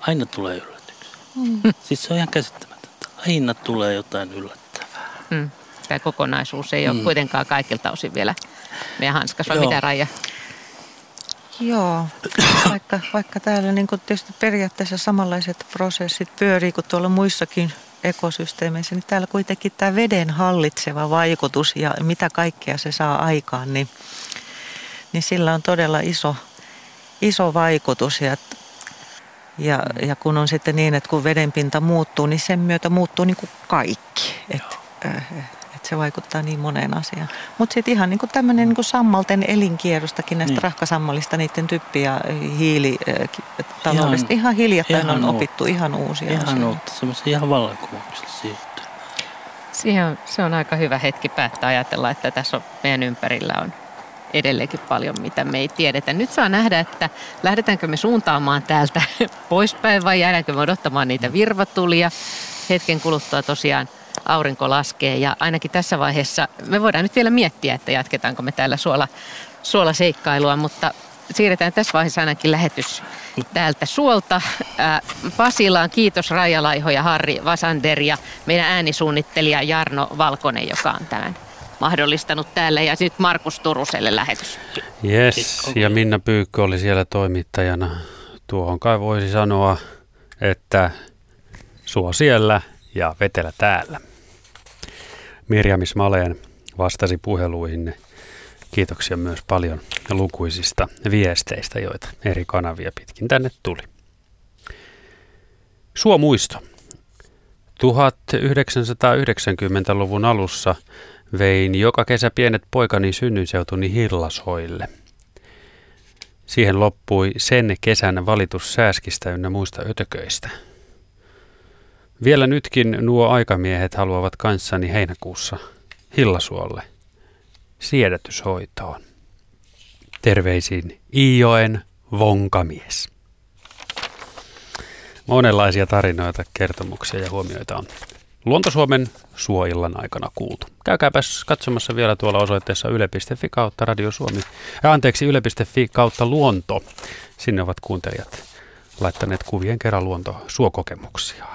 aina tulee yllätyksiä. Mm. Siis se on ihan käsittämätöntä. Aina tulee jotain yllättävää. Mm tämä kokonaisuus ei mm. ole kuitenkaan kaikilta osin vielä meidän hanskas, vai mitä Raija? Joo, vaikka, vaikka täällä niin tietysti periaatteessa samanlaiset prosessit pyörii kuin tuolla muissakin ekosysteemeissä, niin täällä kuitenkin tämä veden hallitseva vaikutus ja mitä kaikkea se saa aikaan, niin, niin sillä on todella iso, iso vaikutus. Ja, ja, ja kun on sitten niin, että kun vedenpinta muuttuu, niin sen myötä muuttuu niin kuin kaikki. Että, äh, että se vaikuttaa niin moneen asiaan. Mutta sitten ihan niin tämmöinen niin sammalten elinkierrostakin näistä niin. rahkasammallista, niiden typpi- ja hiilitaloudesta. Ihan, ihan hiljattain ihan on opittu ihan uusia ihan asioita. Uutta, semmoisia ihan vallankumouksellisia Siihen on, se on aika hyvä hetki päättää ajatella, että tässä on, meidän ympärillä on edelleenkin paljon, mitä me ei tiedetä. Nyt saa nähdä, että lähdetäänkö me suuntaamaan täältä poispäin vai jäädäänkö me odottamaan niitä virvatulia. Hetken kuluttua tosiaan aurinko laskee ja ainakin tässä vaiheessa me voidaan nyt vielä miettiä, että jatketaanko me täällä suola, suolaseikkailua, mutta siirretään tässä vaiheessa ainakin lähetys täältä suolta. Pasilaan kiitos Raija Laiho ja Harri Vasander ja meidän äänisuunnittelija Jarno Valkonen, joka on tämän mahdollistanut täällä ja sitten Markus Turuselle lähetys. Yes, ja Minna Pyykkö oli siellä toimittajana. Tuohon kai voisi sanoa, että suo siellä ja vetelä täällä. Mirjam Ismaleen vastasi puheluihin. Kiitoksia myös paljon lukuisista viesteistä, joita eri kanavia pitkin tänne tuli. Suo muisto. 1990-luvun alussa vein joka kesä pienet poikani synnyinseutuni Hillasoille. Siihen loppui sen kesän valitus sääskistä ynnä muista ötököistä. Vielä nytkin nuo aikamiehet haluavat kanssani heinäkuussa Hillasuolle siedätyshoitoon. Terveisin Iijoen vonkamies. Monenlaisia tarinoita, kertomuksia ja huomioita on Luontosuomen suoillan aikana kuultu. Käykääpäs katsomassa vielä tuolla osoitteessa yle.fi kautta Radio Suomi. Ja anteeksi, yle.fi kautta luonto. Sinne ovat kuuntelijat laittaneet kuvien kerran luonto suokokemuksiaan.